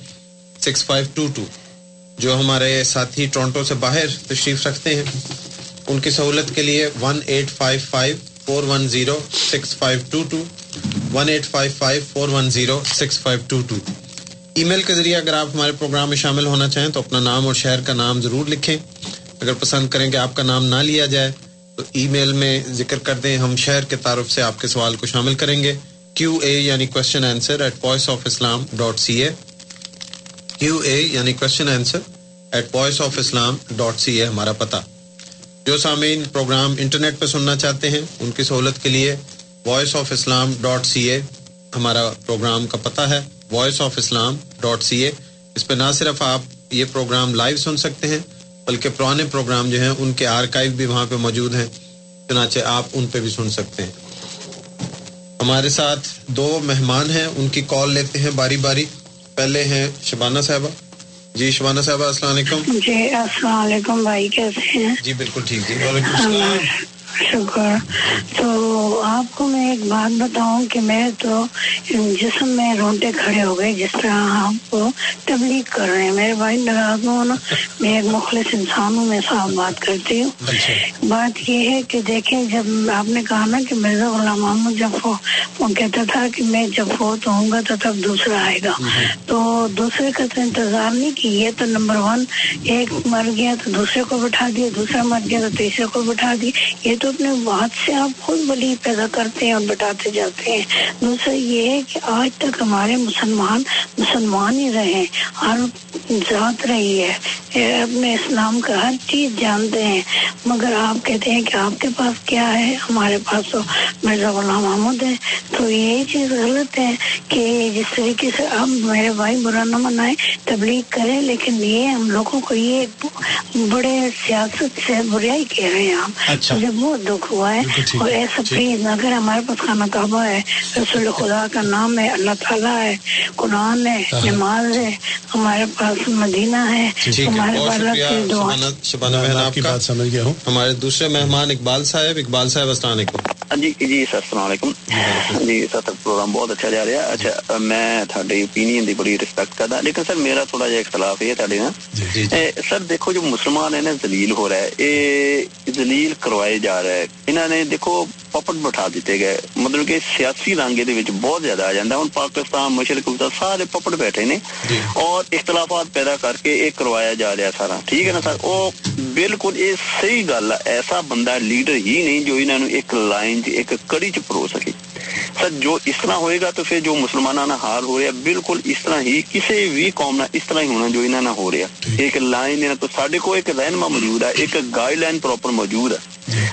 six five two two جو ہمارے ساتھی ٹورنٹو سے باہر تشریف رکھتے ہیں، ان کی سہولت کے لیے one eight five five four one zero six five two two one eight five five four one zero six five two two email کے ذریعے اگر آپ ہمارے پروگرام میں شامل ہونا چاہیں تو اپنا نام اور شہر کا نام ضرور لکھیں۔ اگر پسند کریں کہ آپ کا نام نہ لیا جائے تو ای میل میں ذکر کر دیں، ہم شہر کے تعارف سے آپ کے سوال کو شامل کریں گے۔ کیو اے یعنی question answer at voice of Islam dot C A Q A یعنی question answer at voice of Islam dot C A ہمارا پتہ۔ جو سامعین پروگرام انٹرنیٹ پہ سننا چاہتے ہیں، ان کی سہولت کے لیے voice of Islam dot C A ہمارا پروگرام کا پتہ ہے۔ Voice of Islam dot C A اس پہ نہ صرف آپ یہ پروگرام لائیو سن سکتے ہیں بلکہ پرانے پروگرام جو ہیں ان کے آرکائیو بھی وہاں پہ موجود ہیں۔ چنانچہ آپ ان پہ بھی سن سکتے ہیں۔ ہمارے ساتھ دو مہمان ہیں ان کی کال لیتے ہیں باری باری۔ پہلے ہیں شبانہ صاحبہ۔ جی شبانہ صاحبہ السلام علیکم۔ جی السلام علیکم بھائی کیسے ہیں؟ جی بالکل ٹھیک۔ جی وعلیکم السلام۔ شکر۔ تو آپ کو میں ایک بات بتاؤں کہ میں تو جسم میں رونٹے کھڑے ہو گئے جس طرح آپ کو تبلیغ کر رہے ہیں۔ میرے بھائی ناراض ہوں نا میں ایک مخلص انسان ہوں میں صاف بات کرتی ہوں۔ بات یہ ہے کہ دیکھیں جب آپ نے کہا نا کہ مرزا غلام محمد جب وہ کہتا تھا کہ میں جب ہو تو ہوں گا تو تب دوسرا آئے گا۔ تو دوسرے کا تو انتظار نہیں کی یہ تو نمبر ون ایک مر گیا تو دوسرے کو بٹھا دیا دوسرا مر گیا تو تیسرے کو بٹھا دیا۔ یہ تو اپنے بات سے آپ خود بلی پیدا کرتے ہیں اور بٹاتے جاتے ہیں۔ دوسرا یہ ہے کہ آج تک ہمارے مسلمان مسلمان ہی رہے ہر ذات رہی ہے۔ اپنے اسلام کا ہر چیز جانتے ہیں۔ مگر آپ کہتے ہیں کہ آپ کے پاس کیا ہے؟ ہمارے پاس تو مرزا غلام محمود ہے۔ تو یہ چیز غلط ہے کہ جس طریقے سے آپ میرے بھائی برا نہ منائے تبلیغ کریں لیکن یہ ہم لوگوں کو یہ بڑے سیاست سے بریائی کہہ رہے ہیں آپ۔ مجھے بہت دکھ ہوا ہے اور ایسا پلیز اگر ہمارے پاس خانہ کعبہ ہے رسول خدا کا نام ہے اللہ تعالیٰ ہے قرآن ہے نماز ہے ہمارے پاس مدینہ ہے ہمارے پاس شبانہ بہن آپ کی بات سمجھ گیا ہوں۔ ہمارے دوسرے مہمان اقبال صاحب اقبال صاحب السلام علیکم۔ جی جی سر السلام علیکم۔ جی سر پروگرام بہت اچھا جا رہا اچھا میں تھوڑی اوپینین دی بڑی رسپیکٹ کرتا لیکن سر میرا تھوڑا جہا اختلاف ہے تھوڑے نا۔ سر دیکھو جو مسلمان ہے نا ذلیل ہو رہا ہے یہ ذلیل کروائے جا رہا ہے۔ انہوں نے دیکھو پپٹ بٹھا دیتے گئے مطلب کہ سیاسی یہ بہت زیادہ آ جاتا ہے ہوں پاکستان مشرق سارے پپٹ بیٹھے نے اور اختلافات پیدا کر کے یہ کروایا جا رہا سارا ٹھیک ہے نا سر وہ بالکل یہ صحیح گل ہے ایسا بندہ لیڈر ہی نہیں جو انہوں نے ایک لائن ایک کڑی چ پرو سکے سر جو اس طرح ہوئے گا تو پھر جو مسلمانہ حال ہو رہا بالکل اس طرح ہی کسی بھی قوم نہ اس طرح ہی ہونا جو انہوں نے ہو رہا ایک لائن تو سارے کو ایک رہنما موجود ہے ایک گائیڈ لائن پراپر موجود ہے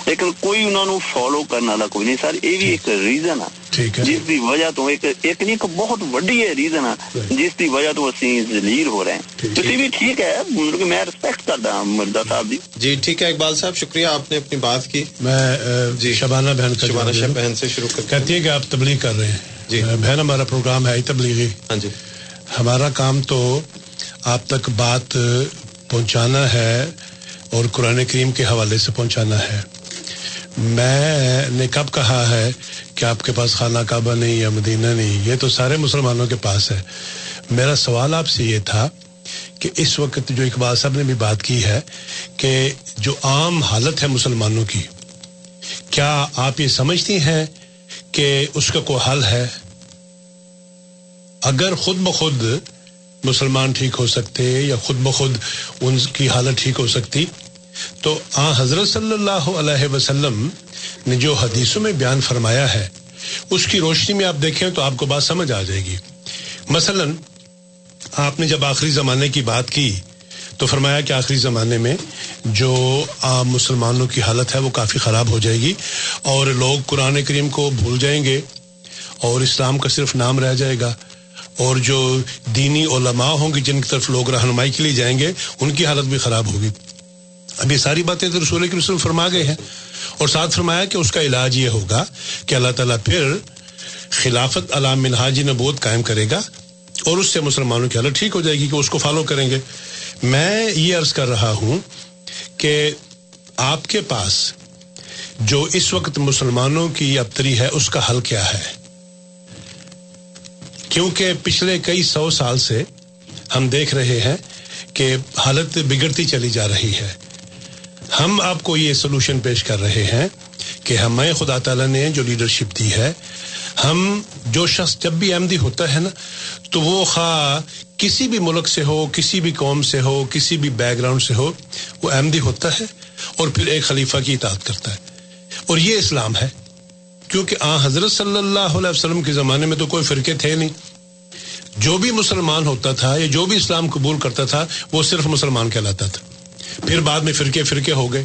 لیکن کوئی انہوں نے فالو کرنے والا کوئی نہیں۔ سر یہ بھی ایک ریزن ہے۔ جس کی وجہ تو ایک ایک نہیں بہت وڈی ہے ریزن ہے۔ جس کی وجہ تو اسی ذلیل ہو رہے ہیں۔ تو بھی ٹھیک ہے میں ریسپیکٹ کرتا ہوں مرزا صاحب جی۔ جی ٹھیک ہے اقبال صاحب شکریہ آپ نے اپنی بات کی۔ میں جی۔ شبانہ بہن کا شبانہ شب بہن سے شروع کر کہتی ہے کہ آپ تبلیغ کر رہے ہیں۔ جی۔ بہن ہمارا پروگرام ہے تبلیغی۔ ہاں جی۔ ہمارا کام تو آپ تک بات پہنچانا ہے۔ اور قرآن کریم کے حوالے سے پہنچانا ہے۔ میں نے کب کہا ہے کہ آپ کے پاس خانہ کعبہ نہیں یا مدینہ نہیں، یہ تو سارے مسلمانوں کے پاس ہے۔ میرا سوال آپ سے یہ تھا کہ اس وقت جو اقبال صاحب نے بھی بات کی ہے کہ جو عام حالت ہے مسلمانوں کی، کیا آپ یہ سمجھتی ہیں کہ اس کا کوئی حل ہے؟ اگر خود بخود مسلمان ٹھیک ہو سکتے یا خود بخود ان کی حالت ٹھیک ہو سکتی۔ تو آ، حضرت صلی اللہ علیہ وسلم نے جو حدیثوں میں بیان فرمایا ہے، اس کی روشنی میں آپ دیکھیں تو آپ کو بات سمجھ آ جائے گی۔ مثلا، آپ نے جب آخری زمانے کی بات کی تو فرمایا کہ آخری زمانے میں جو عام مسلمانوں کی حالت ہے وہ کافی خراب ہو جائے گی اور لوگ قرآن کریم کو بھول جائیں گے اور اسلام کا صرف نام رہ جائے گا۔ اور جو دینی علماء ہوں گے، جن کی طرف لوگ رہنمائی کے لیے جائیں گے، ان کی حالت بھی خراب ہوگی۔ اب یہ ساری باتیں تو رسول کے رسول فرما گئے ہیں۔ اور ساتھ فرمایا کہ اس کا علاج یہ ہوگا کہ اللہ تعالیٰ پھر خلافت علام منہاجی نبوت قائم کرے گا اور اس سے مسلمانوں کی حالت ٹھیک ہو جائے گی کہ اس کو فالو کریں گے۔ میں یہ عرض کر رہا ہوں کہ آپ کے پاس جو اس وقت مسلمانوں کی ابتری ہے، اس کا حل کیا ہے؟ کیونکہ پچھلے کئی سو سال سے ہم دیکھ رہے ہیں کہ حالت بگڑتی چلی جا رہی ہے۔ ہم آپ کو یہ سولوشن پیش کر رہے ہیں کہ ہمیں خدا تعالیٰ نے جو لیڈرشپ دی ہے، ہم جو شخص جب بھی احمدی ہوتا ہے نا، تو وہ خواہ کسی بھی ملک سے ہو، کسی بھی قوم سے ہو، کسی بھی بیک گراؤنڈ سے ہو، وہ احمدی ہوتا ہے اور پھر ایک خلیفہ کی اطاعت کرتا ہے۔ اور یہ اسلام ہے۔ کیونکہ آ، حضرت صلی اللہ علیہ وسلم کے زمانے میں تو کوئی فرقے تھے نہیں۔ جو بھی مسلمان ہوتا تھا یا جو بھی اسلام قبول کرتا تھا، وہ صرف مسلمان کہلاتا تھا۔ پھر بعد میں فرقے فرقے ہو گئے۔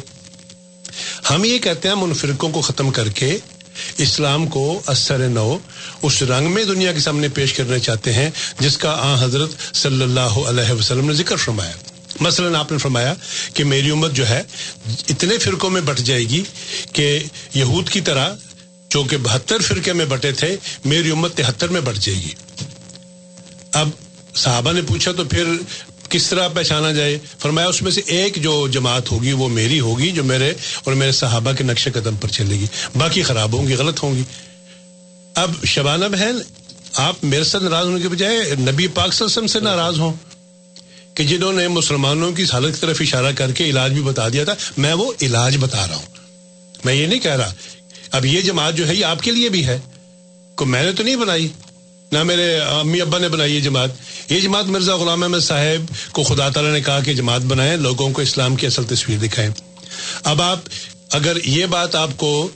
ہم یہ کہتے ہیں ہم ان فرقوں کو ختم کر کے اسلام کو اثر نو، اس رنگ میں دنیا کے سامنے پیش کرنا چاہتے ہیں، جس کا آ، حضرت صلی اللہ علیہ وسلم نے ذکر فرمایا۔ مثلاً آپ نے فرمایا کہ میری امت جو ہے، اتنے فرقوں میں بٹ جائے گی کہ یہود کی طرح جو کہ بہتر فرقے میں بٹے تھے، میری امت تہتر میں بٹ جائے گی۔ اب صحابہ نے پوچھا تو پھر کس طرح پہچانا جائے؟ فرمایا اس میں سے ایک جو جماعت ہوگی وہ میری ہوگی، جو میرے اور میرے صحابہ کے نقش قدم پر چلے گی۔ باقی خراب ہوں گی، غلط ہوں گی۔ اب شبانہ بہن، آپ میرے ساتھ ناراض ہونے کے بجائے نبی پاک صلی اللہ علیہ وسلم سے ناراض ہوں کہ جنہوں نے مسلمانوں کی حالت کی طرف اشارہ کر کے علاج بھی بتا دیا تھا، میں وہ علاج بتا رہا ہوں۔ میں یہ نہیں کہہ رہا اب یہ جماعت جو ہے یہ آپ کے لیے بھی ہے۔ کو میں نے تو نہیں بنائی، نہ میرے امی ابا نے بنائی یہ جماعت۔ یہ جماعت مرزا غلام احمد صاحب کو خدا تعالیٰ نے کہا کہ جماعت بنائیں، لوگوں کو اسلام کی اصل تصویر دکھائیں۔ اب آپ اگر یہ بات آپ کو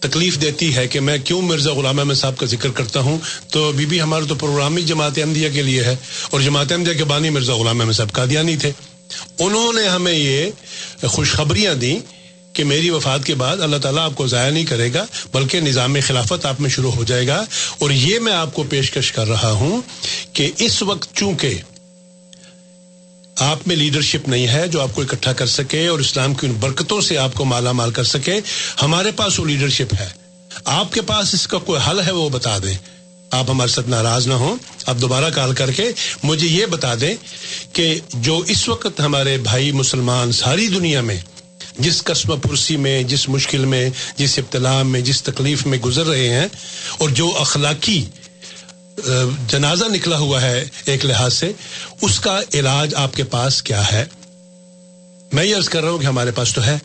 تکلیف دیتی ہے کہ میں کیوں مرزا غلام احمد صاحب کا ذکر کرتا ہوں، تو بی بی ہمارا تو پروگرام ہی جماعت احمدیہ کے لیے ہے۔ اور جماعت احمدیہ کے بانی مرزا غلام احمد صاحب قادیانی تھے۔ انہوں نے ہمیں یہ خوشخبریاں دیں کہ میری وفات کے بعد اللہ تعالیٰ آپ کو ضائع نہیں کرے گا، بلکہ نظام خلافت آپ میں شروع ہو جائے گا۔ اور یہ میں آپ کو پیشکش کر رہا ہوں کہ اس وقت چونکہ آپ میں لیڈرشپ نہیں ہے جو آپ کو اکٹھا کر سکے اور اسلام کی ان برکتوں سے آپ کو مالا مال کر سکے، ہمارے پاس وہ لیڈرشپ ہے۔ آپ کے پاس اس کا کوئی حل ہے وہ بتا دیں۔ آپ ہمارے ساتھ ناراض نہ ہوں۔ آپ دوبارہ کال کر کے مجھے یہ بتا دیں کہ جو اس وقت ہمارے بھائی مسلمان ساری دنیا میں جس قسم پرسی میں، جس مشکل میں، جس ابتلا میں، جس تکلیف میں گزر رہے ہیں اور جو اخلاقی جنازہ نکلا ہوا ہے ایک لحاظ سے، اس کا علاج آپ کے پاس کیا ہے؟ میں یہ عرض کر رہا ہوں کہ ہمارے پاس تو ہے،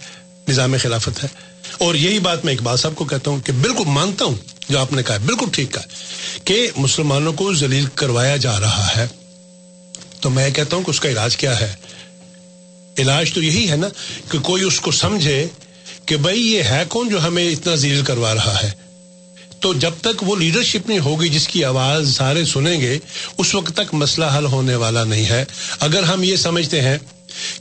نظام خلافت ہے۔ اور یہی بات میں اقبال صاحب کو کہتا ہوں کہ بالکل مانتا ہوں، جو آپ نے کہا بالکل ٹھیک کہا کہ مسلمانوں کو ذلیل کروایا جا رہا ہے۔ تو میں کہتا ہوں کہ اس کا علاج کیا ہے؟ علاج تو یہی ہے نا کہ کوئی اس کو سمجھے کہ بھائی یہ ہے کون جو ہمیں اتنا ذیل کروا رہا ہے؟ تو جب تک وہ لیڈرشپ نہیں ہوگی جس کی آواز سارے سنیں گے، اس وقت تک مسئلہ حل ہونے والا نہیں ہے۔ اگر ہم یہ سمجھتے ہیں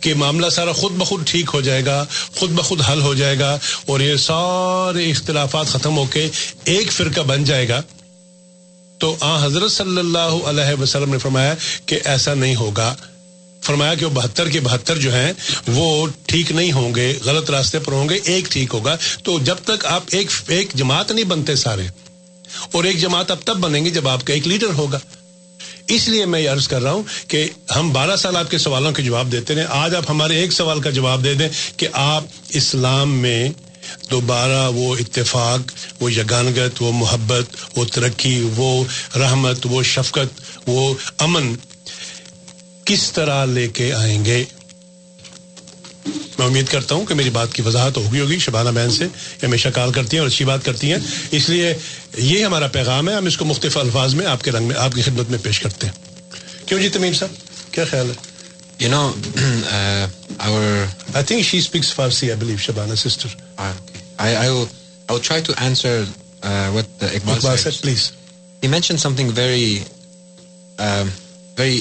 کہ معاملہ سارا خود بخود ٹھیک ہو جائے گا، خود بخود حل ہو جائے گا اور یہ سارے اختلافات ختم ہو کے ایک فرقہ بن جائے گا، تو آ حضرت صلی اللہ علیہ وسلم نے فرمایا کہ ایسا نہیں ہوگا۔ فرمایا کہ وہ بہتر کے بہتر جو ہیں وہ ٹھیک نہیں ہوں گے، غلط راستے پر ہوں گے، ایک ٹھیک ہوگا۔ تو جب تک آپ ایک ایک جماعت نہیں بنتے سارے، اور ایک جماعت اب تب بنیں گے جب آپ کا ایک لیڈر ہوگا۔ اس لیے میں یہ عرض کر رہا ہوں کہ ہم بارہ سال آپ کے سوالوں کے جواب دیتے رہے۔ آج آپ ہمارے ایک سوال کا جواب دے دیں کہ آپ اسلام میں دوبارہ وہ اتفاق، وہ یگانگت، وہ محبت، وہ ترقی، وہ رحمت، وہ شفقت، وہ امن کس طرح لے کے آئیں گے میں امید کرتا ہوں کہ میری بات کی وضاحت ہوگی ہوگی شبانہ بہن سے ہمیشہ کال کرتی ہیں اور اچھی بات کرتی ہیں اس لیے یہ ہمارا پیغام ہے ہم اس کو مختلف الفاظ میں آپ کے رنگ میں آپ کی خدمت میں پیش کرتے ہیں کیوں جی تمیم صاحب کیا خیال ہے You know, uh, our. I think she speaks Farsi, I believe, Shabana, sister. Okay. I, I, will, I will try to answer uh, what the Iqbal, Iqbal said. said, please. He mentioned something very, um, very,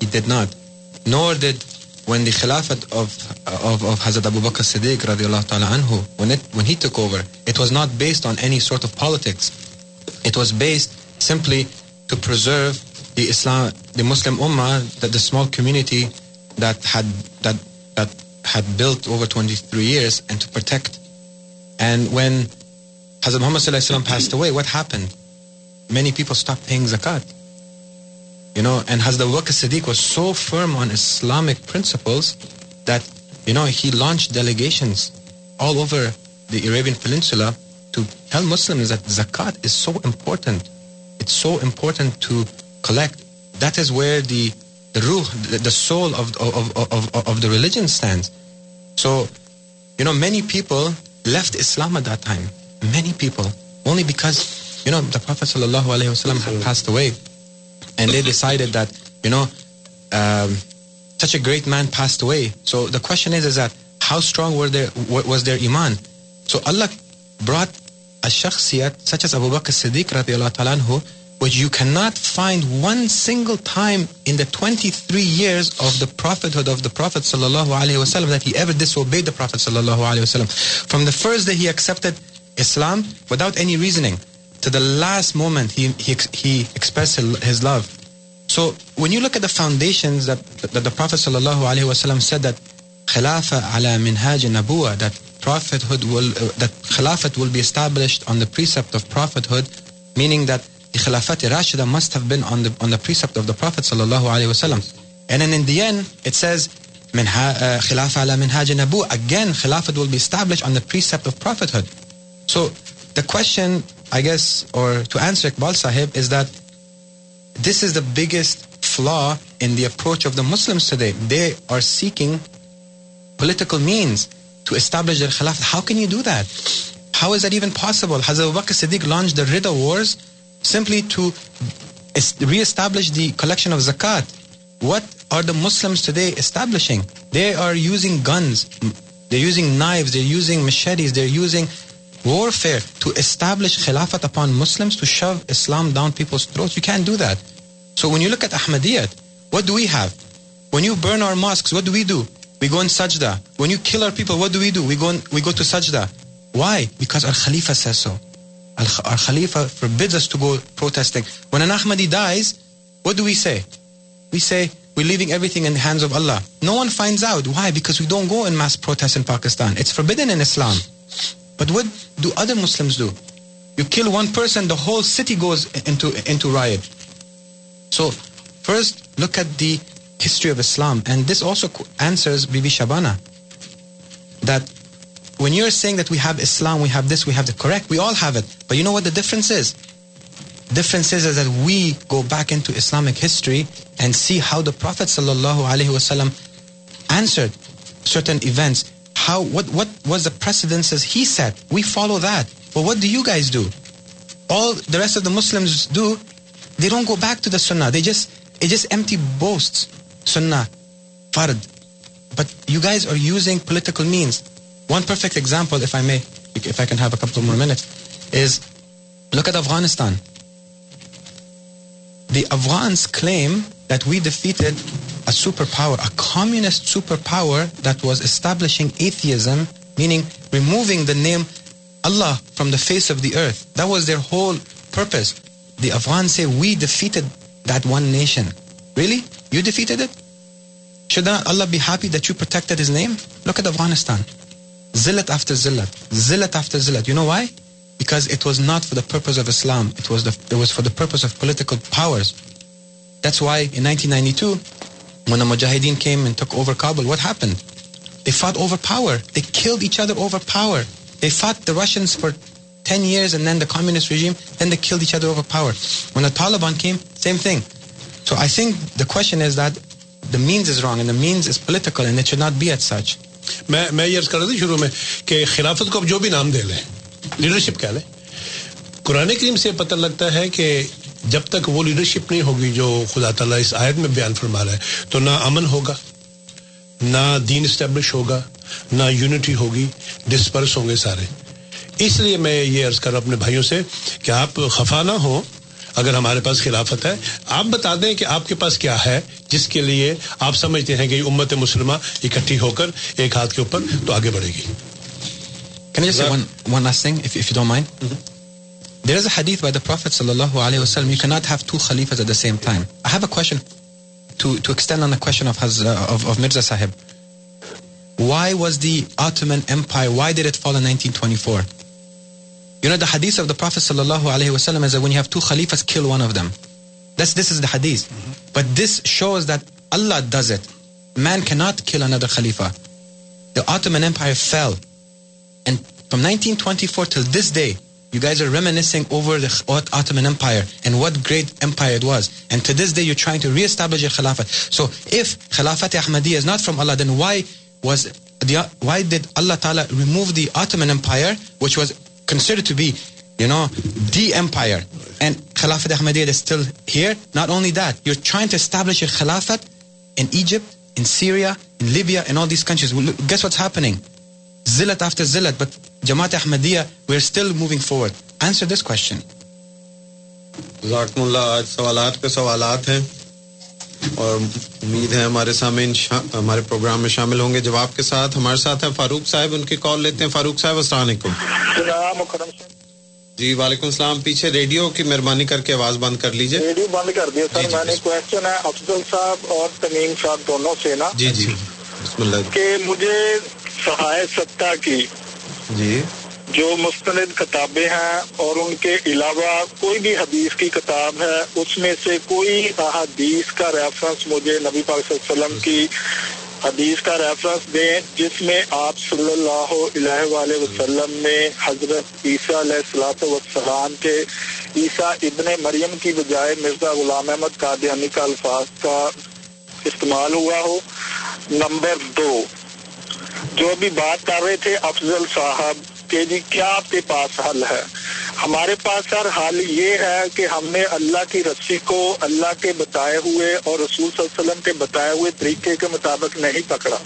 He did not. Nor did when the Khilafat of, of, of Hazrat Abu Bakr Siddiq radiallahu ta'ala anhu, when, it, when he took over, it was not based on any sort of politics. It was based simply to preserve the Islam, the Muslim Ummah, that the small community that had that that had built over 23 years, and to protect. And when Hazrat Muhammad passed away, what happened? Many people stopped paying zakat. You know, and Hazrat Abu Bakr Siddiq was so firm on Islamic principles that, you know, he launched delegations all over the Arabian Peninsula to tell Muslims that zakat is so important. It's so important to collect. That is where the the ruh, the, the soul of, of, of, of, of the religion stands. So, you know, many people left Islam at that time. Many people. Only because, you know, the Prophet sallallahu alaihi wasallam had passed away. And they decided that, you know, um, such a great man passed away. So the question is, is that how strong were their, wa- was their iman? So Allah brought a shakhsiyat such as Abu Bakr Siddiq radiallahu ta'ala which you cannot find one single time in the 23 years of the prophethood of the Prophet sallallahu alaihi wasallam that he ever disobeyed the Prophet sallallahu alaihi wasallam. From the first day he accepted Islam without any reasoning, to the last moment he he, he expressed his love. So when you look at the foundations that, that the Prophet sallallahu wasallam said that khilafa ala minhaj nabuwa that prophethood will uh, that khilafat will be established on the precept of prophethood, meaning that the khilafat rashida must have been on the on the precept of the Prophet sallallahu wasallam. And then in the end it says minha uh, khilafa ala minhaj nabuwa again khilafat will be established on the precept of prophethood. So the question, I guess, or to answer Iqbal Sahib, is that this is the biggest flaw in the approach of the Muslims today. They are seeking political means to establish their khilafat. How can you do that? How is that even possible? Hazrat Abu Bakr Siddiq launched the Rida Wars simply to es- re-establish the collection of zakat. What are the Muslims today establishing? They are using guns, they're using knives, they're using machetes, they're using warfare to establish khilafat upon Muslims, to shove Islam down people's throats. You can't do that. So when you look at Ahmadiyyat, what do we have? When you burn our mosques, what do we do? We go in sajda. When you kill our people, what do we do? We go in, we go to sajda. Why? Because our Khalifa says so. Our Khalifa forbids us to go protesting. When an Ahmadi dies, what do we say? We say, we're leaving everything in the hands of Allah. No one finds out. Why? Because we don't go in mass protests in Pakistan. It's forbidden in Islam. But what do other Muslims do? You kill one person, the whole city goes into, into riot. So, first, look at the history of Islam. And this also answers Bibi Shabana. That when you're saying that we have Islam, we have this, we have the correct, we all have it. But you know what the difference is? Difference is, is that we go back into Islamic history and see how the Prophet sallallahu alaihi wasallam answered certain events. How what what was the precedences he set? We follow that. But what do you guys do? All the rest of the Muslims do, they don't go back to the Sunnah. They just it just empty boasts. Sunnah, fard. But you guys are using political means. One perfect example, if I may, if I can have a couple more minutes, is look at Afghanistan. The Afghans claim that we defeated a superpower, a communist superpower that was establishing atheism, meaning removing the name Allah from the face of the earth. That was their whole purpose. The Afghans say, we defeated that one nation. Really? You defeated it? Should not Allah be happy that you protected his name? Look at Afghanistan. Zillat after zillat. Zillat after zillat. You know why? Because it was not for the purpose of Islam. It was, the, it was for the purpose of political powers. That's why in 1992, when the Mujahideen came and took over Kabul, what happened? They fought over power. They killed each other over power. They fought the Russians for 10 years and then the communist regime, then they killed each other over power. When the Taliban came, same thing. So I think the question is that the means is wrong and the means is political and it should not be as such. میں میں یہ عرض کر رہا تھا شروع میں کہ خلافت کو اب جو بھی نام دے لیں لیڈرشپ کہہ لیں قرآن کریم سے پتہ لگتا ہے کہ جب تک وہ لیڈرشپ نہیں ہوگی جو خدا تعالیٰ اس آیت میں بیان فرما رہا ہے تو نہ امن ہوگا نہ دین اسٹیبلش ہوگا نہ یونٹی ہوگی ڈسپرس ہوں گے سارے۔ اس لیے میں یہ عرض کر رہا ہوں اپنے بھائیوں سے کہ آپ خفا نہ ہوں اگر ہمارے پاس خلافت ہے آپ بتا دیں کہ آپ کے پاس کیا ہے جس کے لیے آپ سمجھتے ہیں کہ امت مسلمہ اکٹھی ہو کر ایک ہاتھ کے اوپر تو آگے بڑھے گی۔ There is a hadith by the Prophet sallallahu alaihi wasallam. You cannot have two khalifas at the same time. I have a question to, to extend on the question of, Haz, uh, of, of Mirza Sahib. Why was the Ottoman Empire, why did it fall in 1924? You know, the hadith of the Prophet sallallahu alaihi wasallam is that when you have two khalifas, kill one of them. That's, this is the hadith. But this shows that Allah does it. Man cannot kill another khalifa. The Ottoman Empire fell. And from 1924 till this day, you guys are reminiscing over the Ottoman Empire and what great empire it was. And to this day, you're trying to reestablish a Khilafat. So if Khilafat Ahmadiyya is not from Allah, then why was the, why did Allah Ta'ala remove the Ottoman Empire, which was considered to be, you know, the empire, and Khilafat Ahmadiyya is still here? Not only that, you're trying to establish a Khilafat in Egypt, in Syria, in Libya, and all these countries. Well, look, guess what's happening? Zillat after zillat, but Jamaat Ahmadiyya, we're still moving forward. Answer this question. ذاکم اللہ آج سوالات پہ سوالات ہیں اور امید ہے ہمارے سامنے ہمارے پروگرام میں شامل ہوں گے جواب کے ساتھ ہمارے ساتھ ہیں فاروق صاحب ان کی کال لیتے ہیں فاروق صاحب السلام علیکم جی وعلیکم السلام. پیچھے ریڈیو کی مہربانی کر کے آواز بند کر لیجیے ریڈیو بند کر دیا سر. میں نے کوشچن ہے افضل صاحب اور تمیم صاحب دونوں سے نا۔ جی جی۔ بسم اللہ۔ کہ مجھے سہائے ستا کی۔ جی۔ جو مستند کتابیں ہیں اور ان کے علاوہ کوئی بھی حدیث کی کتاب ہے اس میں سے کوئی احادیث کا ریفرنس مجھے نبی پاک صلی اللہ علیہ وسلم کی حدیث کا ریفرنس دیں جس میں آپ صلی اللہ علیہ وآلہ وسلم نے حضرت عیسیٰ علیہ السلاۃ والسلام کے عیسیٰ ابن مریم کی بجائے مرزا غلام احمد قادیانی کا الفاظ کا استعمال ہوا ہو۔ نمبر دو۔ جو بھی بات کر رہے تھے افضل صاحب کہ جی کیا آپ کے پاس حل ہے؟ ہمارے پاس سر حل یہ ہے کہ ہم نے اللہ کی رسی کو اللہ کے بتائے ہوئے اور رسول صلی اللہ علیہ وسلم کے بتائے ہوئے طریقے کے مطابق نہیں پکڑا۔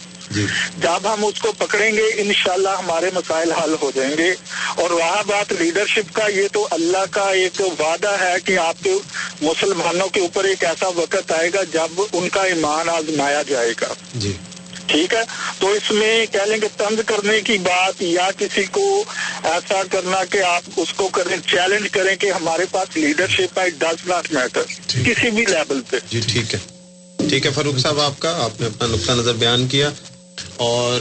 جب ہم اس کو پکڑیں گے انشاءاللہ ہمارے مسائل حل ہو جائیں گے۔ اور وہاں بات لیڈرشپ کا یہ تو اللہ کا ایک وعدہ ہے کہ آپ کے مسلمانوں کے اوپر ایک ایسا وقت آئے گا جب ان کا ایمان آزمایا جائے گا۔ جی۔ ٹھیک ہے؟ تو اس میں کہہ لیں کہ طنز کرنے کی بات یا کسی کو ایسا کرنا کہ آپ اس کو کریں چیلنج کریں کہ ہمارے پاس لیڈرشپ ہے ڈز ناٹ میٹر کسی بھی لیول پہ۔ جی ٹھیک ہے۔ ٹھیک ہے فاروق صاحب آپ کا آپ نے اپنا نقطہ نظر بیان کیا اور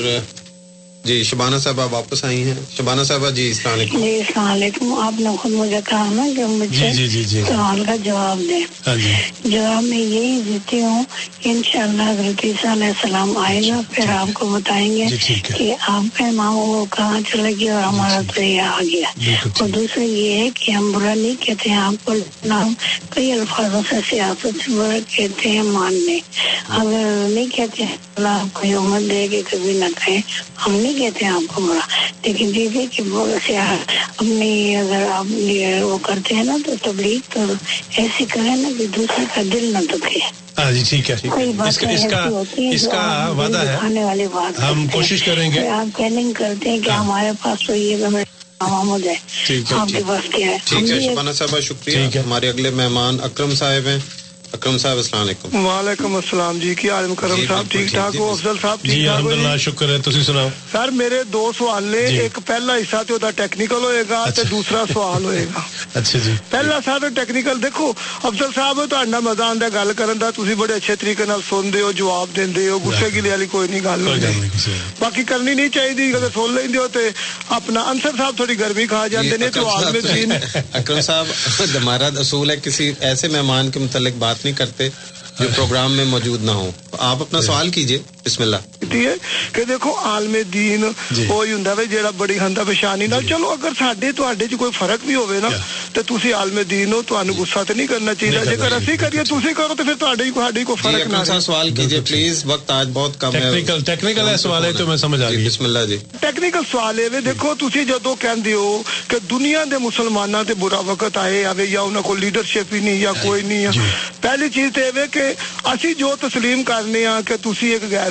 جی شبانہ صاحبہ واپس آئی ہیں۔ شبانہ صاحبہ جی السلام علیکم۔ جی السلام علیکم۔ آپ نے خود مجھے کہا نا کہ مجھے جی جی جی سوال کا جواب دیں۔ ہاں جی۔ جواب میں یہی دیتی ہوں کہ انشاءاللہ حضرت عیسیٰ علیہ السلام آئے گا پھر آپ کو بتائیں گے کہ آپ کا امام وہ کہاں چلے گیا اور ہمارا تو یہ آ گیا اور دوسرا یہ ہے کہ ہم برا نہیں کہتے ہیں آپ کو نام کئی الفاظوں سے سیاست سے برا کہتے ہیں ماننے اگر نہیں کہتے ہیں اللہ آپ کو عمر دے کہ کبھی نہ کہیں۔ ہم نہیں کہتے ہیں آپ کو برا لیکن دیکھیے کہ اپنی اگر آپ وہ کرتے ہیں نا تو تبلیغ تو ایسی کریں نا کہ دوسرے کا دل نہ دکھے۔ ہاں جی ٹھیک ہے اس کا وعدہ ہے۔ ہم کوشش کریں گے۔ آپ کہنے کرتے ہیں کہ ہمارے پاس تو یہ ہمارے اگلے مہمان اکرم صاحب ہیں۔ اکرم صاحب السلام علیکم۔ وعلیکم السلام جی کی عالم کرم جی، صاحب ٹھیک ٹھاک جی، ہو؟ جی۔ افضل صاحب ٹھیک ٹھاک ہو؟ جی شکر ہے۔ تسی سناؤ۔ سر میرے دو سوال نے ایک پہلا حصہ تے اودا ٹیکنیکل ہوئے گا اچھا۔ تے دوسرا سوال ہوئے گا۔ اچھا جی۔ پہلا سارا ٹیکنیکل دیکھو افضل صاحب تہاڈا مزہ آندا گل کرن دا۔ تسی بڑے اچھے طریقے نال سن دے ہو جواب دیندے ہو غصے کی والی کوئی نہیں گل باقی کرنی نہیں چاہیے اگر سن لیندے ہو تے اپنا انصر صاحب تھوڑی گرمی کھا جاندے نے تو عالم دین اکرم صاحب ہمارا اصول ہے کسی ایسے مہمان کے متعلق بات نہیں کرتے جو پروگرام میں موجود نہ ہوں۔ آپ اپنا سوال کیجیے۔ بسم اللہ. ہے؟ کہ دیکھو عالم دین جی۔ وہ ہی ہوندا ہے جیڑا بڑی ہندا پریشانی نال۔ جی۔ چلو اگر ساڈے تواڈے چ کوئی فرق بھی ہوے نا جی۔ تے تسی عالم دین ہو تانوں غصہ تے نہیں کرنا چاہیے جے کر اسی کریے تسی کرو تے پھر تواڈے کو ساڈے کو فرق نہ اپنا سوال کیجیے پلیز وقت آج بہت کم ہے۔ ٹیکنیکل ٹیکنیکل ہے سوال ہے تو میں سمجھ آ گئی بسم اللہ جی۔ ٹیکنیکل سوال ہے دیکھو تسی جدوں کہندے ہو کہ دنیا دے مسلماناں تے برا وقت آئے آوے یا انہاں کو لیڈرشپ ہی نہیں یا کوئی نہیں۔ ہے پہلی چیز تے ہے کہ اسی جو تسلیم کرنے ہاں کہ تسی ایک غیر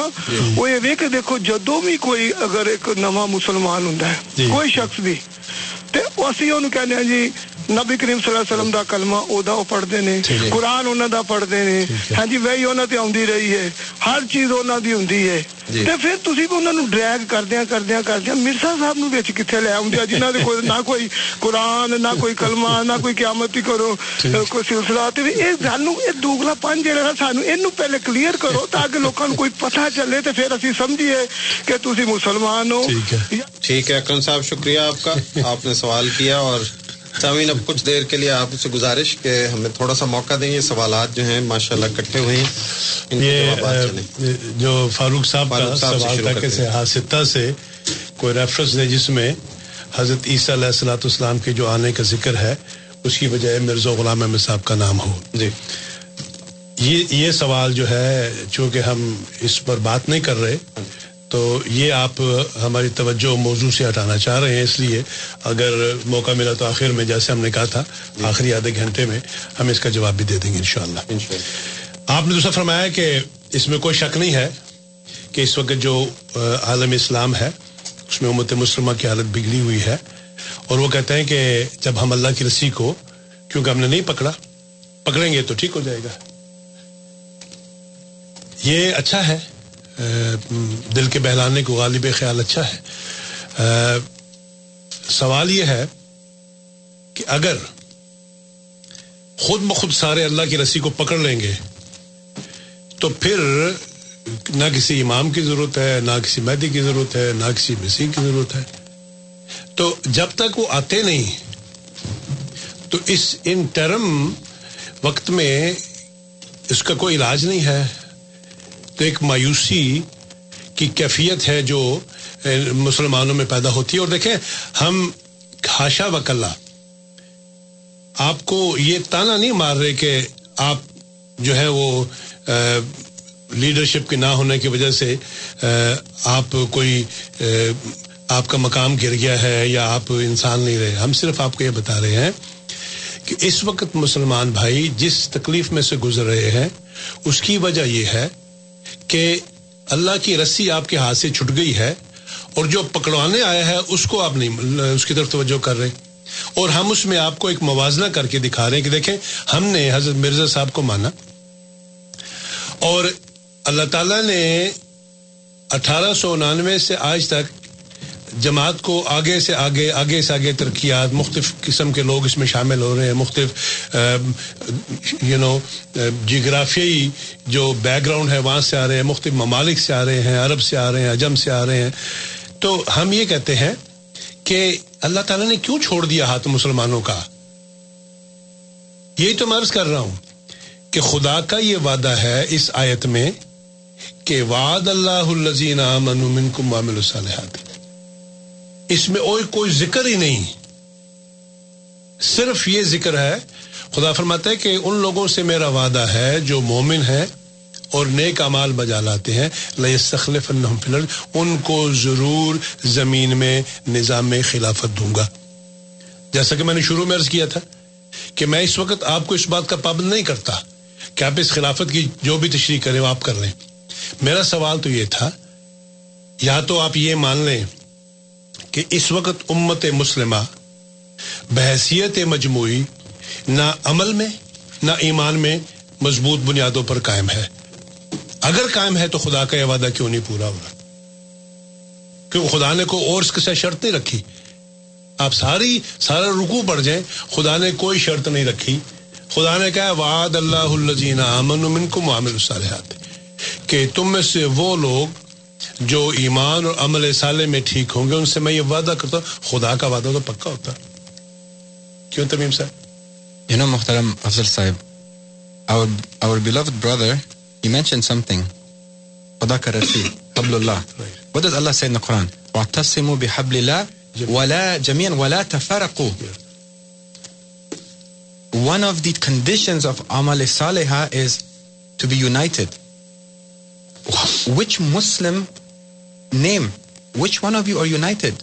ہاں؟ وہ یہ وے کہ دیکھو جدو بھی کوئی اگر ایک نواں مسلمان ہوں جی۔ کوئی شخص بھی تو کہنے ہیں جی نبی کریم صلی اللہ علیہ وسلم دا کلمہ او دا او پڑھتے نے قرآن انہاں دا پڑھتے نے۔ ہاں جی وہی انہاں تے آندی رہی ہے۔ ہر چیز انہاں دی ہوندی ہے۔ تے پھر تسی انہاں نو ڈریگ کردیاں کردیاں کردیاں۔ مرزا صاحب نو وچ کتے لے آوندے آ جنہاں دے کوئی نہ کوئی قرآن نہ کوئی کلمہ نہ کوئی قیامت کرو کوئی سلسلہ تے اے سانو اے دوگلا پن جڑا نا سانو اینو پہلے کلیئر کرو تاکہ لوکاں نو کوئی پتہ چلے تے پھر اسی سمجھیے کہ تسی مسلمان ہو۔ ٹھیک ہے۔ ٹھیک ہے اکرم صاحب شکریہ آپ کا۔ آپ نے سوال کیا اور سامعین اب کچھ دیر کے لیے آپ سے گزارش کہ ہمیں تھوڑا سا موقع دیں یہ سوالات جو ہیں ماشاءاللہ اکٹھے ہوئے ہیں یہ جو فاروق صاحب کا فاروق سے سوال تھا کہ۔ حاصتہ سے کوئی ریفرنس ہے جس میں حضرت عیسیٰ علیہ السلاۃ والسلام کے جو آنے کا ذکر ہے اس کی بجائے مرزا غلام احمد صاحب کا نام ہو۔ جی۔ یہ یہ سوال جو ہے چونکہ ہم اس پر بات نہیں کر رہے تو یہ آپ ہماری توجہ موضوع سے ہٹانا چاہ رہے ہیں، اس لیے اگر موقع ملا تو آخر میں جیسے ہم نے کہا تھا، آخری آدھے گھنٹے میں ہم اس کا جواب بھی دے دیں گے انشاءاللہ۔ آپ نے دوسرا فرمایا کہ اس میں کوئی شک نہیں ہے کہ اس وقت جو عالم اسلام ہے، اس میں امت مسلمہ کی حالت بگڑی ہوئی ہے۔ اور وہ کہتے ہیں کہ جب ہم اللہ کی رسی کو، کیونکہ ہم نے نہیں پکڑا، پکڑیں گے تو ٹھیک ہو جائے گا۔ یہ اچھا ہے۔ دل کے بہلانے کو غالب خیال اچھا ہے۔ سوال یہ ہے کہ اگر خود بخود سارے اللہ کی رسی کو پکڑ لیں گے، تو پھر نہ کسی امام کی ضرورت ہے، نہ کسی مہدی کی ضرورت ہے، نہ کسی مسیح کی ضرورت ہے۔ تو جب تک وہ آتے نہیں، تو اس ان ٹرم وقت میں اس کا کوئی علاج نہیں ہے۔ تو ایک مایوسی کی کیفیت ہے جو مسلمانوں میں پیدا ہوتی ہے۔ اور دیکھیں، ہم خاشا وکلا، آپ کو یہ تانا نہیں مار رہے کہ آپ جو ہے وہ لیڈرشپ کے نہ ہونے کی وجہ سے آپ کوئی آپ کا مقام گر گیا ہے یا آپ انسان نہیں رہے۔ ہم صرف آپ کو یہ بتا رہے ہیں کہ اس وقت مسلمان بھائی جس تکلیف میں سے گزر رہے ہیں، اس کی وجہ یہ ہے کہ اللہ کی رسی آپ کے ہاتھ سے چھٹ گئی ہے اور جو پکڑوانے آیا ہے، اس کو آپ نہیں، اس کی طرف توجہ کر رہے اور ہم اس میں آپ کو ایک موازنہ کر کے دکھا رہے ہیں کہ دیکھیں، ہم نے حضرت مرزا صاحب کو مانا۔ اور اللہ تعالیٰ نے اٹھارہ سو انانوے سے آج تک جماعت کو آگے سے آگے آگے سے آگے ترقیات، مختلف قسم کے لوگ اس میں شامل ہو رہے ہیں، مختلف یو نو جغرافیائی جو بیک گراؤنڈ ہے وہاں سے آ رہے ہیں، مختلف ممالک سے آ رہے ہیں، عرب سے آ رہے ہیں عجم سے آ رہے ہیں۔ تو ہم یہ کہتے ہیں کہ اللہ تعالیٰ نے کیوں چھوڑ دیا ہاتھ مسلمانوں کا؟ یہی تو میں عرض کر رہا ہوں کہ خدا کا یہ وعدہ ہے اس آیت میں کہ وعد اللہ الزین منکم عامل الصالحات۔ اس میں اور کوئی ذکر ہی نہیں۔ صرف یہ ذکر ہے، خدا فرماتا ہے کہ ان لوگوں سے میرا وعدہ ہے جو مومن ہے اور نیک امال بجا لاتے ہیں۔ لخلف ان کو ضرور زمین میں، نظام میں خلافت دوں گا۔ جیسا کہ میں نے شروع میں عرض کیا تھا کہ میں اس وقت آپ کو اس بات کا پابند نہیں کرتا کہ آپ اس خلافت کی جو بھی تشریح کریں وہ آپ کر لیں۔ میرا سوال تو یہ تھا، یا تو آپ یہ مان لیں کہ اس وقت امت مسلمہ بحثیت مجموعی نہ عمل میں، نہ ایمان میں مضبوط بنیادوں پر قائم ہے۔ اگر قائم ہے تو خدا کا یہ وعدہ کیوں نہیں پورا ہو رہا؟ کیونکہ خدا نے کوئی اور اس کے ساتھ شرط نہیں رکھی؟ آپ ساری، سارا رکو پڑ جائیں، خدا نے کوئی شرط نہیں رکھی۔ خدا نے کہا، وعد اللہ الزین امن امن کو معامل الصالحات، کہ تم میں سے وہ لوگ جو ایمان اور عمل سالے میں ٹھیک ہوں گے، ان سے میں یہ وعدہ کرتا ہوں، خدا کا وعدہ تو پکا ہوتا ہے۔ کیوں تمیم صاحب؟ یو نو مخترم افضل صاحب اور اور بیلوڈ برادر ہی مینشن سم تھنگ خدا کا رسی، قبل اللہ۔ وہ دس اللہ سیدنا قران واتسمو بحبل اللہ ولا جميعا ولا تفرقوا۔ One of the conditions of amal salihah is to be united. Which muslim name, which one of you are united?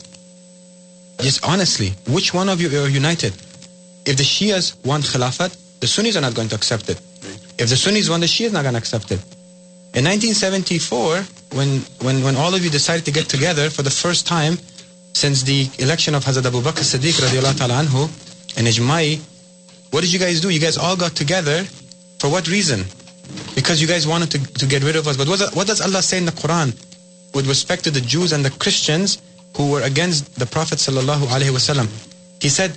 Just honestly, which one of you are united? If the Shias want Khilafat, the Sunnis are not going to accept it. If the Sunnis want the Shias, not going to accept it. In 1974, when, when, when all of you decided to get together for the first time since the election of Hazrat Abu Bakr Siddiq radiallahu ta'ala anhu and Ijma'i, what did you guys do? You guys all got together. For what reason? Because you guys wanted to, to get rid of us. But what, what does Allah say in the Quran with respect to the Jews and the Christians who were against the Prophet sallallahu alaihi wasallam? He said,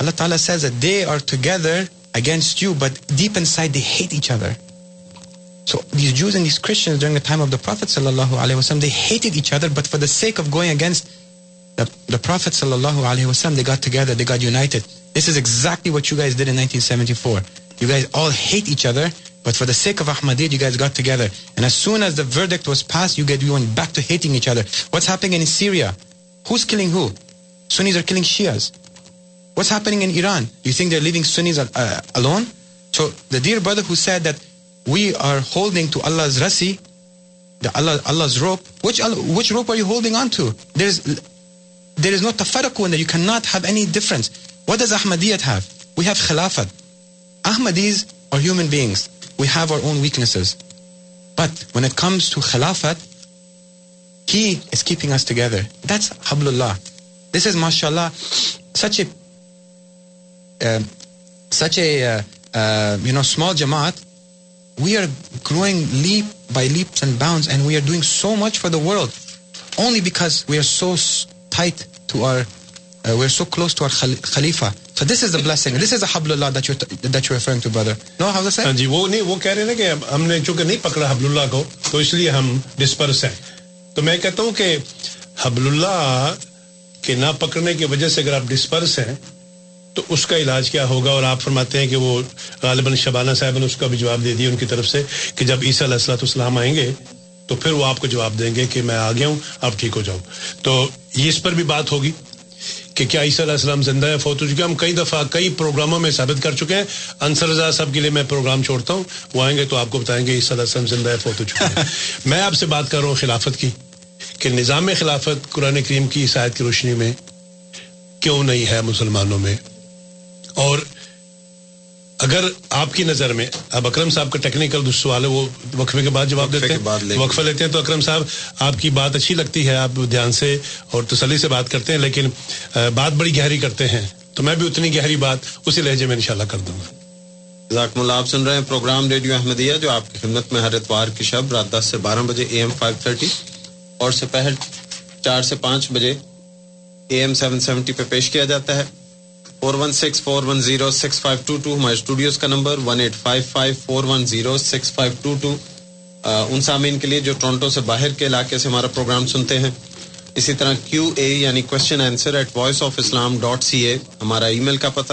Allah Ta'ala says that they are together against you, but deep inside they hate each other. So these Jews and these Christians during the time of the Prophet sallallahu alaihi wasallam, they hated each other, but for the sake of going against the, the Prophet sallallahu alaihi wasallam, they got together, they got united. This is exactly what you guys did in 1974. You guys all hate each other, but for the sake of Ahmadiyya, you guys got together. And as soon as the verdict was passed, you guys went back to hating each other. What's happening in Syria? Who's killing who? Sunnis are killing Shias. What's happening in Iran? Do you think they're leaving Sunnis uh, alone? So the dear brother who said that we are holding to Allah's rasi, the Allah, Allah's rope, which, which rope are you holding on to? There's, there is no tafaraqu in there. You cannot have any difference. What does Ahmadiyyat have? We have khilafat. Ahmadis are human beings. We have our own weaknesses. But when it comes to khilafat, he is keeping us together. That's hablullah. This is, mashallah, such a uh, such a uh, uh, you know small jamaat. We are growing leap by leaps and bounds, and we are doing so much for the world, only because we are so tight to our, uh, we're so close to our khal- khalifa. So this is the blessing. This is the hablullah that you're that you're referring to, brother. No, how does that? ہاں جی وہ نہیں وہ کہہ رہے ہیں کہ ہم نے چونکہ نہیں پکڑا حبل اللہ کو تو اس لیے ہم ڈسپرس ہیں تو میں کہتا ہوں کہ حبل اللہ کے نہ پکڑنے کی وجہ سے اگر آپ ڈسپرس ہیں تو اس کا علاج کیا ہوگا اور آپ فرماتے ہیں کہ وہ غالباً شبانہ صاحب نے اس کا بھی جواب دے دیا ان کی طرف سے کہ جب عیسیٰ علیہ السلط اسلام آئیں گے تو پھر وہ آپ کو جواب دیں گے کہ میں آ گیا ہوں آپ ٹھیک ہو جاؤ تو یہ اس پر بھی بات ہوگی کہ کیا عیسیٰ علیہ السلام زندہ ہے فوت ہو چکے ہم کئی دفعہ کئی پروگراموں میں ثابت کر چکے ہیں۔ انصر رضا صاحب کے لیے میں پروگرام چھوڑتا ہوں۔ وہ آئیں گے تو آپ کو بتائیں گے عیسیٰ علیہ السلام زندہ ہے فوت ہو چکے ہیں۔ میں آپ سے بات کر رہا ہوں خلافت کی کہ نظام خلافت قرآن کریم کی عیسائیت کی روشنی میں کیوں نہیں ہے مسلمانوں میں؟ اور اگر آپ کی نظر میں اب اکرم صاحب کا ٹیکنیکل سوال ہے وہ وقفے کے بعد جواب دیتے ہیں۔ وقفہ لیتے ہیں تو اکرم صاحب آپ کی بات اچھی لگتی ہے آپ دھیان سے اور تسلی سے بات کرتے ہیں لیکن بات بڑی گہری کرتے ہیں۔ تو میں بھی اتنی گہری بات اسی لہجے میں انشاءاللہ کر دوں گا۔ ذاکم اللہ آپ سن رہے ہیں پروگرام ریڈیو احمدیہ جو آپ کی خدمت میں ہر اتوار کی شب رات دس سے بارہ بجے اے ایم فائیو تھرٹی اور سپہر چار سے پانچ بجے اے ایم سیون سیونٹی پہ پیش کیا جاتا ہے۔ Four one six four one zero six five two two ہمارے اسٹوڈیوز کا number one eight five five four one zero six five two two ان سامعین کے لیے جو ٹورنٹو سے باہر کے علاقے سے ہمارا پروگرام سنتے ہیں، اسی طرح کیو اے یعنی question answer at voice of Islam dot C A ہمارا ای میل کا پتہ۔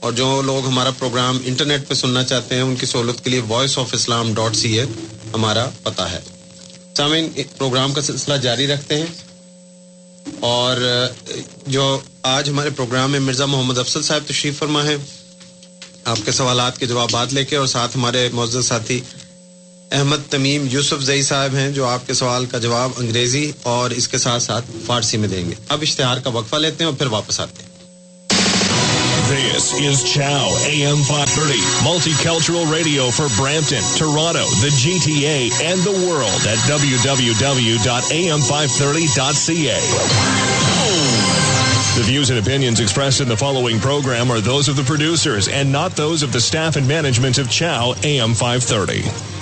اور جو لوگ ہمارا پروگرام انٹرنیٹ پہ سننا چاہتے ہیں، ان کی سہولت کے لیے voice of Islam dot C A ہمارا پتہ ہے۔ سامعین، پروگرام کا سلسلہ جاری رکھتے ہیں۔ اور جو آج ہمارے پروگرام میں مرزا محمد افسل صاحب تشریف فرما ہے آپ کے سوالات کے جوابات لے کے، اور ساتھ ہمارے معزز ساتھی احمد تمیم یوسف زئی صاحب ہیں، جو آپ کے سوال کا جواب انگریزی اور اس کے ساتھ ساتھ فارسی میں دیں گے۔ اب اشتہار کا وقفہ لیتے ہیں اور پھر واپس آتے ہیں۔ This is Chow AM 530, multicultural radio for Brampton, Toronto, the GTA, and the world at www.am530.ca. The views and opinions expressed in the following program are those of the producers and not those of the staff and management of Chow AM 530.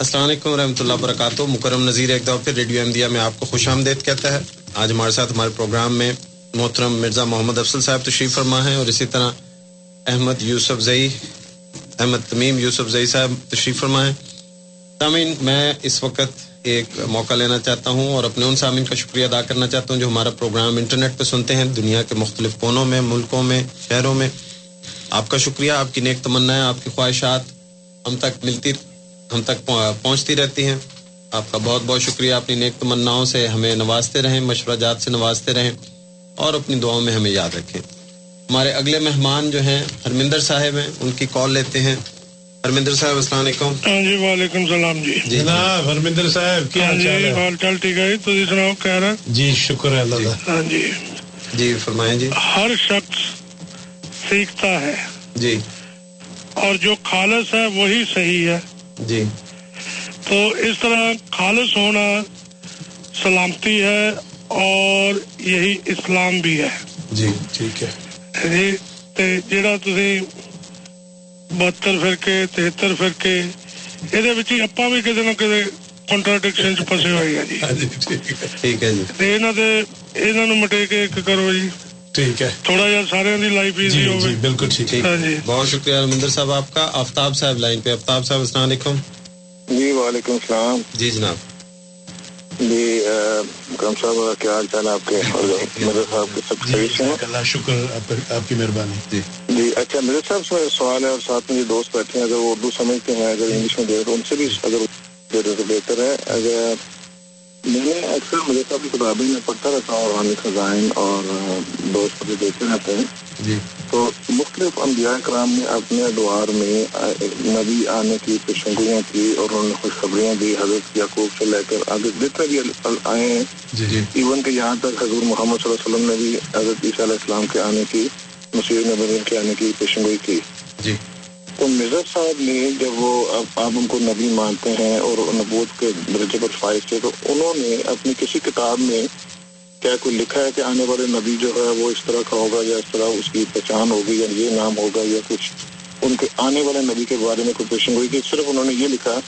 السلام علیکم ورحمۃ اللہ وبرکاتہ۔ مکرم نذیر ایک دفعہ پھر radio Ahmadiyya میں آپ کو خوش آمدید کہتا ہے۔ آج ہمارے ساتھ ہمارے پروگرام میں محترم مرزا محمد افضل صاحب تشریف فرما ہیں اور اسی طرح احمد یوسف زئی، احمد تمیم یوسف زئی صاحب تشریف فرما ہیں۔ سامعین، میں اس وقت ایک موقع لینا چاہتا ہوں اور اپنے ان سامعین کا شکریہ ادا کرنا چاہتا ہوں جو ہمارا پروگرام انٹرنیٹ پہ سنتے ہیں، دنیا کے مختلف کونوں میں، ملکوں میں، شہروں میں۔ آپ کا شکریہ، آپ کی نیک تمنا آپ کی خواہشات ہم تک ملتی ہم تک پہنچتی رہتی ہیں۔ آپ کا بہت بہت شکریہ۔ اپنی نیک تمناؤں سے ہمیں نوازتے رہیں مشورہ جات سے نوازتے رہیں اور اپنی دعاؤں میں ہمیں یاد رکھیں۔ ہمارے اگلے مہمان جو ہیں ہرمندر صاحب ہیں ان کی کال لیتے ہیں۔ ہرمندر صاحب السلام علیکم۔ ہاں جی وعلیکم السلام جی۔ جناب ہرمندر صاحب کیا حال چال ہے؟ حال چال ٹھیک ہے تو سناؤ کہہ رہا جی شکر ہے اللہ ہاں جی۔ جی فرمائیں جی۔ ہر شخص سیکھتا ہے۔ جی۔ اور جو خالص ہے وہی صحیح ہے۔ جی۔ تو اس طرح خالص ہونا سلامتی ہے اور یہی اسلام بھی ہے۔ جی ٹھیک ہے۔ جی جڑا تسی بہتر فرقے تہتر فرقے یہ اپا بھی کسی نہ کسی کنٹراڈکشن چ پسے ہوئے ہیں جی۔ ٹھیک ہے۔ جی یہاں مٹے کے ایک کرو جی۔ ٹھیک ہے۔ تھوڑا جہا سارے دی لائف ایزی ہو جی بالکل ٹھیک۔ ہاں جی۔ بہت شکریہ رمندر صاحب آپ کا۔ آفتاب صاحب لائن پہ۔ آفتاب صاحب السلام علیکم۔ جی وعلیکم السلام۔ جی جناب۔ جی کرم صاحب کیا حال چال آپ کے؟ مرزا صاحب کے سب صحیح سے ہیں؟ اللہ شکر آپ کی مہربانی۔ جی۔ جی اچھا مرزا صاحب سے سوال ہے۔ اور ساتھ میں جو دوست بیٹھے ہیں۔ اگر وہ اردو سمجھتے ہیں اگر انگلش میں دے تو ان سے بھی اگر دے تو بہتر ہے۔ اگر میں نے اکثر مرزا صاحب کی کتابیں میں پڑھتا رہتا ہوں اور خزائن اور دوست مجھے دیتے رہتے ہیں۔ جی۔ تو مختلف انبیاء کرام نے اپنے ادوار میں نبی آنے کی پیشنگویاں کی اور انہوں نے خوشخبریاں دی حضرت یعقوب سے لے کر آگے جتنے بھی آئے ہیں۔ جی جی۔ ایون کہ یہاں تک حضور محمد صلی اللہ علیہ وسلم نے بھی حضرت عیسیٰ علیہ السلام کے آنے کی مسیح نبی کے آنے کی پیشنگوئی کی۔ جی۔ تو مرزا صاحب نے جب وہ آپ ان کو نبی مانتے ہیں اور نبوت کے درجے پر فائز تھے، تو انہوں نے اپنی کسی کتاب میں کیا کوئی لکھا ہے کہ آنے والے نبی جو ہے وہ اس طرح کا ہوگا یا اس طرح اس کی پہچان ہوگی یا یہ نام ہوگا یا کچھ ان کے آنے والے نبی کے بارے میں کوئی پیشن ہوئی کہ صرف انہوں نے یہ لکھا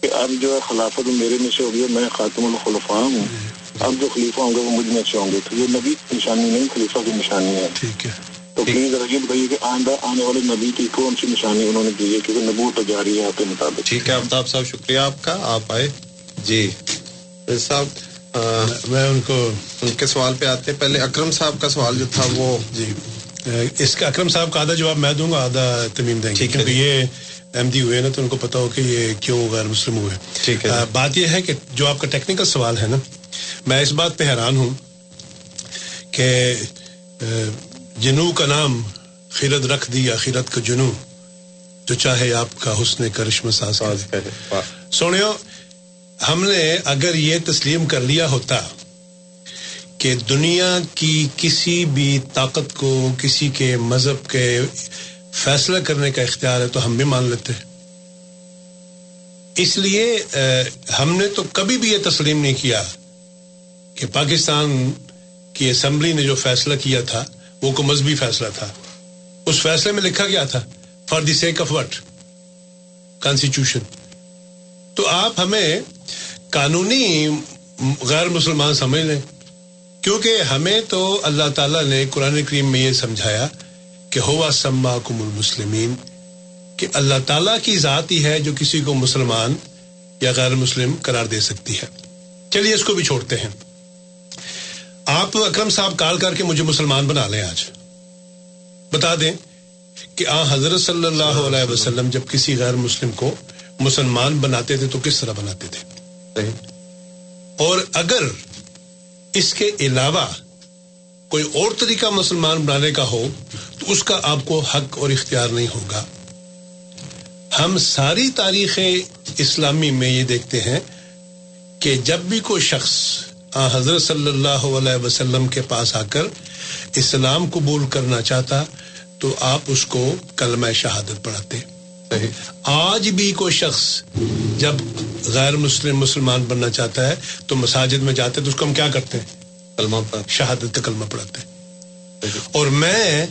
کہ اب جو ہے خلافت میرے میں سے ہوگی میں خاتم الخلفاء ہوں۔ اب جو خلیفہ ہوں گے وہ مجھ میں سے ہوں گے۔ تو یہ نبی کی نشانی نہیں، خلیفہ کی نشانی ہے۔ ٹھیک ہے۔ تو پلیز ذرا یہ بتائیے کہ آئندہ آنے والے نبی کی کون سی نشانی انہوں نے دی ہے کیونکہ نبوت جاری ہے آپ کے مطابق۔ ٹھیک ہے آفتاب صاحب شکریہ آپ کا۔ آپ آئے۔ جی۔ صاحب میں ان کو ان کے سوال پہ آتے ہیں۔ پہلے اکرم صاحب کا سوال جو تھا وہ۔ جی۔ اس کا اکرم صاحب کا آدھا جواب میں دوں گا آدھا تمیم دیں گے۔ کیونکہ یہ احمدی ہوئے نا تو ان کو پتا ہو کہ یہ کیوں غیر مسلم ہوئے۔ ٹھیک ہے۔ بات یہ ہے کہ جو آپ کا ٹیکنیکل سوال ہے نا میں اس بات پہ حیران ہوں کہ جنو کا نام خیرت رکھ دی خیرت کا جنو جو چاہے آپ کا حسن کرشم ساز سونے ہم نے اگر یہ تسلیم کر لیا ہوتا کہ دنیا کی کسی بھی طاقت کو کسی کے مذہب کے فیصلہ کرنے کا اختیار ہے تو ہم بھی مان لیتے۔ اس لیے ہم نے تو کبھی بھی یہ تسلیم نہیں کیا کہ پاکستان کی اسمبلی نے جو فیصلہ کیا تھا وہ کو مذہبی فیصلہ تھا۔ اس فیصلے میں لکھا گیا تھا for the sake of what constitution تو آپ ہمیں قانونی غیر مسلمان سمجھ لیں، کیونکہ ہمیں تو اللہ تعالیٰ نے قرآن کریم میں یہ سمجھایا کہ ہوا سما کم المسلمین، کہ اللہ تعالیٰ کی ذات ہی ہے جو کسی کو مسلمان یا غیر مسلم قرار دے سکتی ہے۔ چلیے اس کو بھی چھوڑتے ہیں۔ آپ اکرم صاحب کال کر کے مجھے مسلمان بنا لیں آج۔ بتا دیں کہ آ حضرت صلی اللہ علیہ وسلم جب کسی غیر مسلم کو مسلمان بناتے تھے تو کس طرح بناتے تھے؟ اور اگر اس کے علاوہ کوئی اور طریقہ مسلمان بنانے کا ہو تو اس کا آپ کو حق اور اختیار نہیں ہوگا۔ ہم ساری تاریخ اسلامی میں یہ دیکھتے ہیں کہ جب بھی کوئی شخص حضرت صلی اللہ علیہ وسلم کے پاس آ کر اسلام قبول کرنا چاہتا تو آپ اس کو کلمہ شہادت پڑھاتے۔ آج بھی کوئی شخص جب غیر مسلم مسلمان بننا چاہتا ہے تو مساجد میں جاتے تو اس کو ہم کیا کرتے ہیں؟ کلمہ شہادت کا کلمہ پڑھاتے۔ ہیں اور میں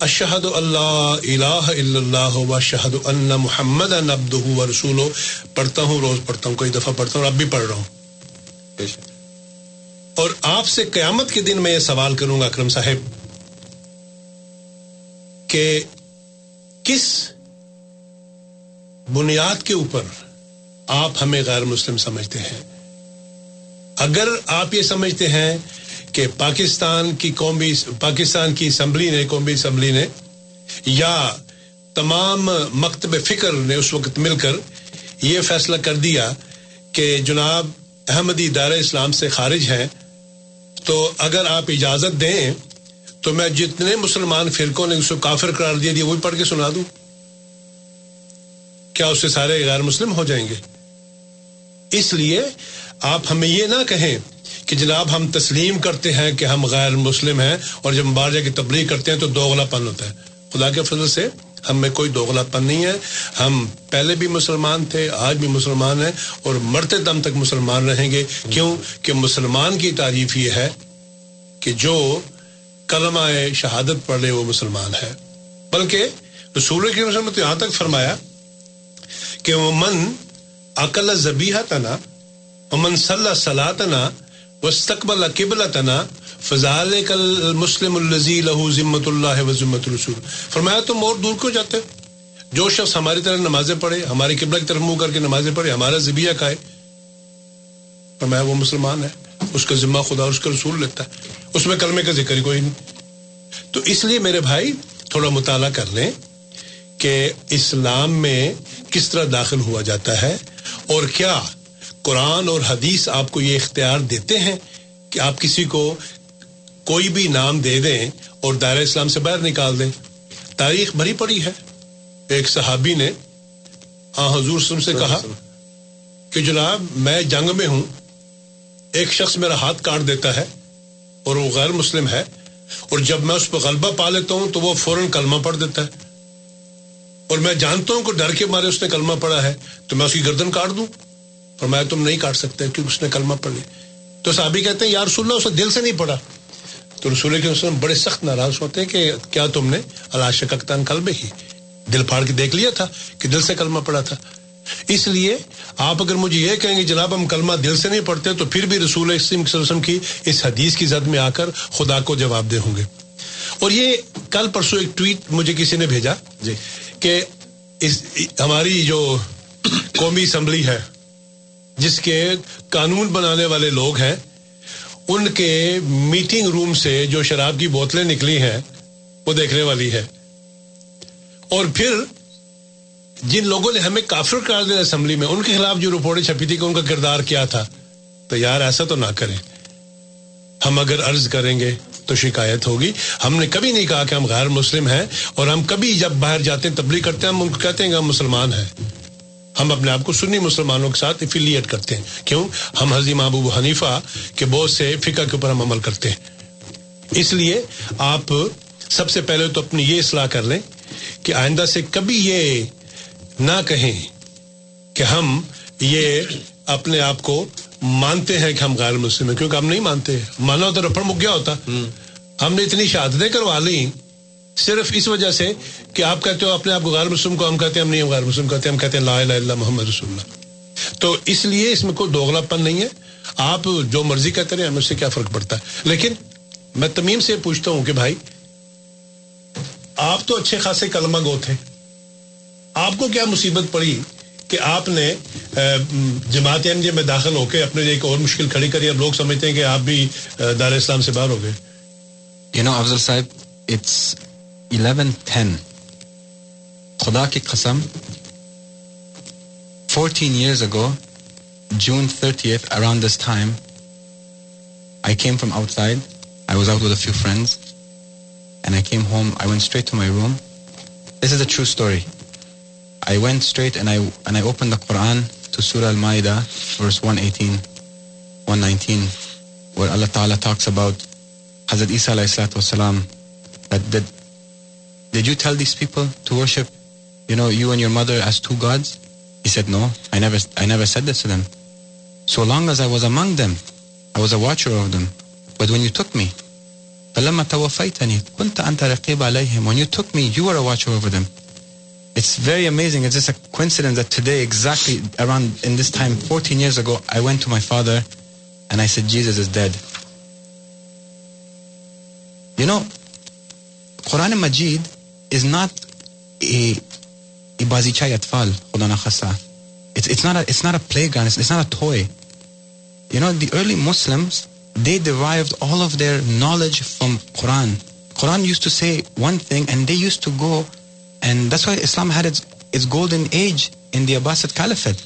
اشہد اللہ الہ الا اللہ و شہد اللہ محمد نبد و رسول پڑھتا ہوں روز پڑھتا ہوں کوئی دفعہ پڑھتا ہوں اب بھی پڑھ رہا ہوں۔ اور آپ سے قیامت کے دن میں یہ سوال کروں گا اکرم صاحب کہ کس بنیاد کے اوپر آپ ہمیں غیر مسلم سمجھتے ہیں؟ اگر آپ یہ سمجھتے ہیں کہ پاکستان کی قومی، پاکستان کی اسمبلی نے، قومی اسمبلی نے یا تمام مکتب فکر نے اس وقت مل کر یہ فیصلہ کر دیا کہ جناب احمدی دار اسلام سے خارج ہیں تو اگر آپ اجازت دیں تو میں جتنے مسلمان فرقوں نے اس کو کافر قرار دیا دیا، وہ بھی پڑھ کے سنا دوں۔ کیا اس سے سارے غیر مسلم ہو جائیں گے؟ اس لیے آپ ہمیں یہ نہ کہیں کہ جناب ہم تسلیم کرتے ہیں کہ ہم غیر مسلم ہیں اور جب ہم باہر جا کے تبلیغ کرتے ہیں تو دوغلا پن ہوتا ہے۔ خدا کے فضل سے ہم میں کوئی دوغلا پن نہیں ہے۔ ہم پہلے بھی مسلمان تھے، آج بھی مسلمان ہیں اور مرتے دم تک مسلمان رہیں گے۔ کیوں؟ کہ مسلمان کی تعریف یہ ہے کہ جو کلمہ شہادت پڑھ لے وہ مسلمان ہے۔ بلکہ رسول کی مسلم تو یہاں تک فرمایا کہ وہ من عقل زبیہ تنا امن صلی صلاحنا وسطبل قبل تنا فضال کل مسلم الزی لہو ذمت اللہ و ذمت رسول فرمایا تم اور دور کیوں جاتے جو شخص ہماری طرح نمازیں پڑھے، ہماری قبلہ کی طرف منہ کر کے نمازیں پڑھے، ہمارا ذبیہ کھائے، فرمایا وہ مسلمان ہے، اس کا ذمہ خدا اس کا رسول لیتا ہے، اس میں کلمے کا ذکر ہی کوئی نہیں۔ تو اس لیے میرے بھائی، تھوڑا مطالعہ کر لیں کہ اسلام میں کس طرح داخل ہوا جاتا ہے اور کیا قرآن اور حدیث آپ کو یہ اختیار دیتے ہیں کہ آپ کسی کو کوئی بھی نام دے دیں اور دائرہ اسلام سے باہر نکال دیں۔ تاریخ بھری پڑی ہے۔ ایک صحابی نے ہاں حضور سے کہا کہ جناب، میں جنگ میں ہوں۔ ایک شخص میرا ہاتھ کاٹ دیتا ہے اور وہ غیر مسلم ہے۔ اور جب میں اس پہ غلبہ پا لیتا ہوں تو وہ فوراً کلمہ پڑھ دیتا ہے۔ اور میں جانتا ہوں کہ ڈر کے مارے اس نے کلمہ پڑھا ہے، تو میں اس کی گردن کاٹ دوں۔ اور میں تم نہیں کاٹ سکتے کیونکہ اس نے کلمہ پڑھ لی تو صحابی کہتے ہیں، یا رسول اللہ اسے دل سے نہیں پڑھا۔ تو رسول کے وسلم بڑے سخت ناراض ہوتے ہیں کہ کیا تم نے اللہ شکتان کلبے ہی دل پھاڑ کے دیکھ لیا تھا کہ دل سے کلمہ پڑا تھا۔ اس لیے آپ اگر مجھے یہ کہیں گے جناب ہم کلمہ دل سے نہیں پڑھتے تو پھر بھی رسول وسلم کی اس حدیث کی زد میں آ کر خدا کو جواب دے ہوں گے۔ اور یہ کل پرسوں ایک ٹویٹ مجھے کسی نے بھیجا جی۔ کہ اس ہماری جو قومی اسمبلی ہے جس کے قانون بنانے والے لوگ ہیں ان کے میٹنگ روم سے جو شراب کی بوتلیں نکلی ہیں، وہ دیکھنے والی ہے۔ اور پھر جن لوگوں نے ہمیں کافر کر دیا اسمبلی میں، ان کے خلاف جو رپورٹیں چھپی تھی کہ ان کا کردار کیا تھا، تو یار ایسا تو نہ کریں۔ ہم اگر عرض کریں گے تو شکایت ہوگی۔ ہم نے کبھی نہیں کہا کہ ہم غیر مسلم ہیں، اور ہم کبھی جب باہر جاتے ہیں تبلیغ کرتے ہیں، ہم ان کو کہتے ہیں کہ ہم مسلمان ہیں۔ ہم اپنے آپ کو سنی مسلمانوں کے ساتھ افیلیٹ کرتے ہیں۔ کیوں؟ ہم حضیم ابو حنیفہ کے بہت سے فقہ کے اوپر ہم عمل کرتے ہیں۔ اس لیے آپ سب سے پہلے تو اپنی یہ اصلاح کر لیں کہ آئندہ سے کبھی یہ نہ کہیں کہ ہم یہ اپنے آپ کو مانتے ہیں کہ ہم غیر مسلم ہیں کیونکہ ہم نہیں مانتے۔ مانا ہوتا رفڑ مک گیا ہوتا۔ ہم نے اتنی شہادتیں کروا لی صرف اس وجہ سے کہ آپ کہتے ہو اپنے آپ کو غیر مسلم کو ہم کہتے ہیں، ہم نہیں غیر مسلم کہتے ہیں، ہم کہتے ہیں لا الہ الا محمد رسول اللہ۔ تو اس لیے اس میں کوئی دوغلا پن نہیں ہے۔ آپ جو مرضی کہتے رہے ہمیں اس سے کیا فرق پڑتا ہے؟ لیکن میں تمیم سے پوچھتا ہوں کہ بھائی، آپ تو اچھے خاصے کلمہ گو تھے آپ کو کیا مصیبت پڑی کہ آپ نے جماعت احمدیہ میں داخل ہو کے اپنے لیے ایک اور مشکل کھڑی کری؟ اب لوگ سمجھتے ہیں کہ آپ بھی دار اسلام سے باہر ہو گئے۔ You know Afzal sahab it's eleven ten خدا کی قسم fourteen years ago June 30th, around this time, I came from outside. I was out with a few friends. And I came home. I went straight to my room. This is a true story. I went straight and I and I opened the Quran to Surah Al-Ma'idah, verse 118, 119, where Allah Ta'ala talks about Hazrat Isa alayhi salatu wasalam, that, that did you tell these people to worship, you know, you and your mother as two gods? He said, no, I never, I never said this to them. So long as I was among them, I was a watcher of them. But when you took me, فلما توفيتني كنت أنت رقيب عليهم. When you took me, you were a watcher over them. It's very amazing. It's just a coincidence that today, exactly around in this time, 14 years ago, I went to my father and I said, Jesus is dead. You know, Quran and Majid is not a a bazichai atfal, khuda na khasa. It's it's not a it's not a playground. It's, it's not a toy. You know, the early Muslims they derived all of their knowledge from Quran. Quran used to say one thing, and they used to go, and that's why Islam had its its golden age in the Abbasid Caliphate,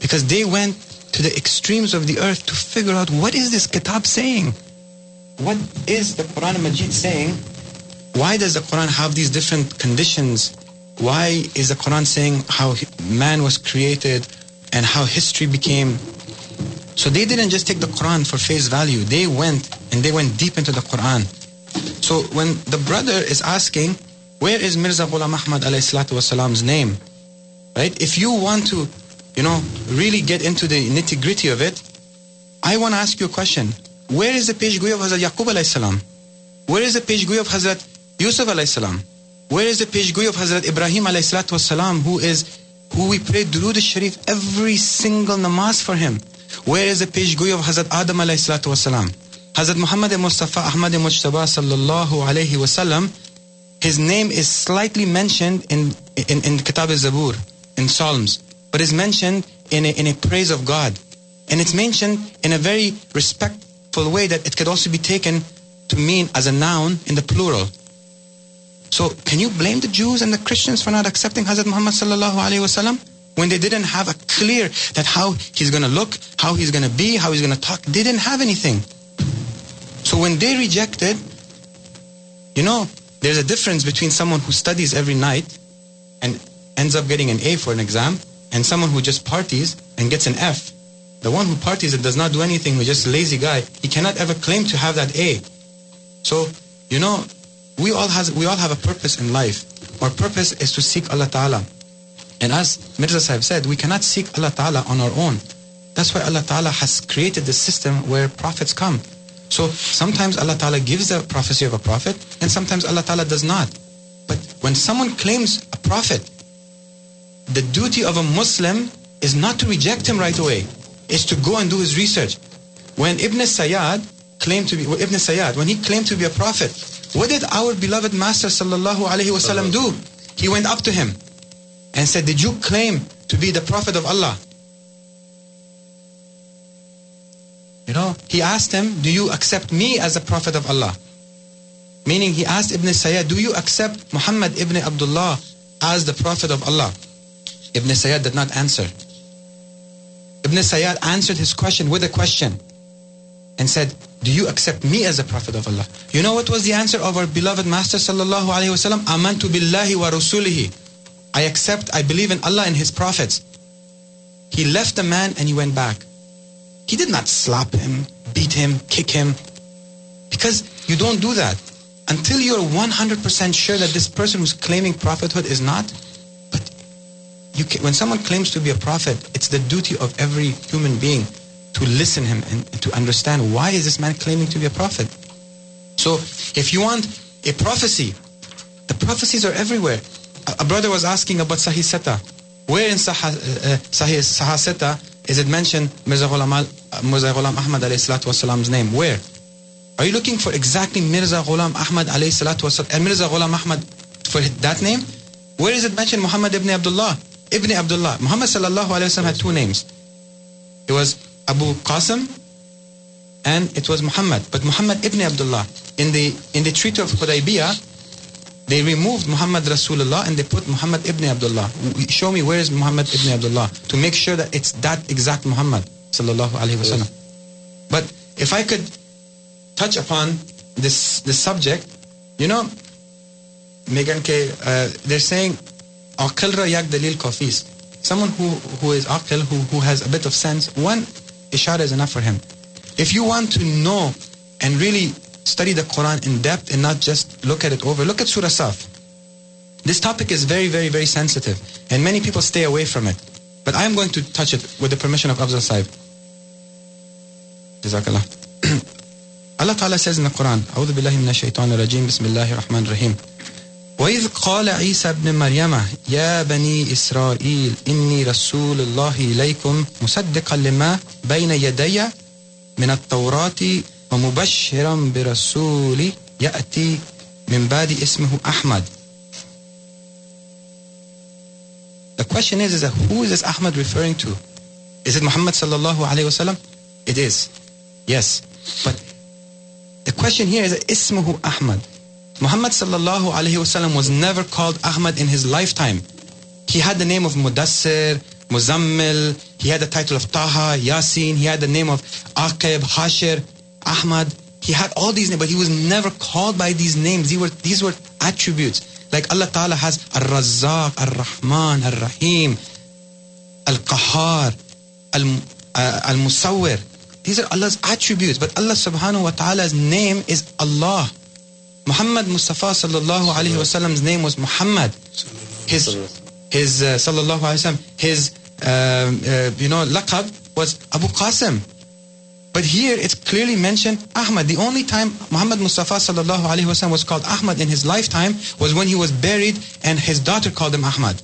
because they went to the extremes of the earth to figure out what is this kitab saying. What is the Quran Majid saying? Why does the Quran have these different conditions? Why is the Quran saying how man was created and how history became? So they didn't just take the Quran for face value. They went and they went deep into the Quran. So when the brother is asking, where is Mirza Ghulam Ahmad alayhi wasalam's name? Right? If you want to, you know, really get into the nitty gritty of it, I want to ask you a question. Where is the peshgui of Hazrat Yaqub alayhi salam? Where is the peshgui of Hazrat Yusuf alayhi salam? Where is the peshgui of Hazrat Ibrahim alayhi salatu wasalam, who is, who we pray Durood al-Sharif every single namaz for him? Where is the peshgui of Hazrat Adam alayhi salatu wasalam? Hazrat Muhammad Mustafa Ahmad Mujtaba sallallahu alayhi wasallam, his name is slightly mentioned in, in, in Kitab al-Zabur, in Psalms, but is mentioned in a, in a praise of God. And it's mentioned in a very respectful way that it could also be taken to mean as a noun in the plural. So can you blame the Jews and the Christians for not accepting Hazrat Muhammad sallallahu alayhi wasallam? When they didn't have a clear that how he's going to look, how he's going to be, how he's going to talk, they didn't have anything. So when they rejected, you know, there's a difference between someone who studies every night and ends up getting an A for an exam and someone who just parties and gets an F. The one who parties and does not do anything, who's just a lazy guy, he cannot ever claim to have that A. So, you know, we all has we all have a purpose in life. Our purpose is to seek Allah Ta'ala. And as Mirza Sahib said, we cannot seek Allah Ta'ala on our own. That's why Allah Ta'ala has created the system where prophets come. So sometimes Allah Ta'ala gives the prophecy of a prophet, and sometimes Allah Ta'ala does not. But when someone claims a prophet, the duty of a Muslim is not to reject him right away, is to go and do his research. When Ibn Sayyad claimed to be Ibn Sayyad, when he claimed to be a prophet, what did our beloved Master sallallahu alaihi wasallam do? He went up to him and said, Did you claim to be the prophet of Allah? You know, he asked him, Do you accept me as a prophet of Allah? Meaning he asked Ibn Sayyad, Do you accept Muhammad ibn Abdullah as the prophet of Allah? Ibn Sayyad did not answer. Ibn Sayyad answered his question with a question and said, Do you accept me as a prophet of Allah? You know what was the answer of our beloved Master sallallahu alayhi wasallam? Amantu billahi wa rasulihi. I accept, I believe in Allah and His prophets. He left the man and he went back. He did not slap him, beat him, kick him. Because you don't do that. Until you're 100% sure that this person who's claiming prophethood is not. But you can, when someone claims to be a prophet, it's the duty of every human being to listen him and, and to understand why is this man claiming to be a prophet. So if you want a prophecy, the prophecies are everywhere. A, a brother was asking about Sahih Seta. Where in Sahih, uh, Sahih, Sahih Seta is it mentioned Mirza Ghulam, uh, Mirza Ghulam Ahmad alayhi salatu wasalam's name? Where? Are you looking for exactly Mirza Ghulam Ahmad alayhi salatu wasalam and Mirza Ghulam Ahmad for that name? Where is it mentioned Muhammad ibn Abdullah? Ibn Abdullah. Muhammad sallallahu alayhi wasallam had two names. It was Abu Qasim and it was Muhammad. But Muhammad ibn Abdullah. In the in the Treaty of Hudaybiyah, they removed Muhammad Rasulullah and they put Muhammad ibn Abdullah. Show me where is Muhammad ibn Abdullah to make sure that it's that exact Muhammad. sallallahu alaihi wasallam. But if I could touch upon this this subject, you know, Megan K, uh, they're saying, "Aqil ra yak dalil kafis." Someone who who is aqil, who who has a bit of sense, one ishara is enough for him. If you want to know and really study the Quran in depth and not just look at it over, look at Surah Saf. This topic is very, very, very sensitive, and many people stay away from it. But I am going to touch it with the permission of Afzal Sahib. Jazakallah. Allah Ta'ala says in the Quran, أعوذ بالله من الشيطان الرجيم بسم الله الرحمن الرحيم وإذ قال عيسى ابن مريم يا بني إسرائيل إني رسول الله إليكم مصدقا لما بين يدي من التوراة ومبشرا برسول يأتي من بعد اسمه أحمد The question is, is that who is this Ahmad referring to? Is it Muhammad sallallahu alayhi wasallam? It is. Yes. But the question here is ismuhu Ahmad. Muhammad sallallahu alayhi wasallam was never called Ahmad in his lifetime. He had the name of Mudassir, Muzammil, he had the title of Taha, Yasin, he had the name of Aqib, Hashir, Ahmad. He had all these names, but he was never called by these names. These were, these were attributes. Like Allah Ta'ala has Ar-Razzaq, Ar-Rahman, Ar-Rahim, Al-Qahar, Al-Musawwir. These are Allah's attributes. But Allah Subhanahu Wa Ta'ala's name is Allah. Muhammad Mustafa Sallallahu Alaihi Wasallam's name was Muhammad. His, his uh, Sallallahu Alaihi Wasallam, his, uh, uh, you know, laqab was Abu Qasim. But here it's clearly mentioned Ahmad. The only time Muhammad Mustafa sallallahu alaihi wasallam was called Ahmad in his lifetime was when he was buried and his daughter called him Ahmad.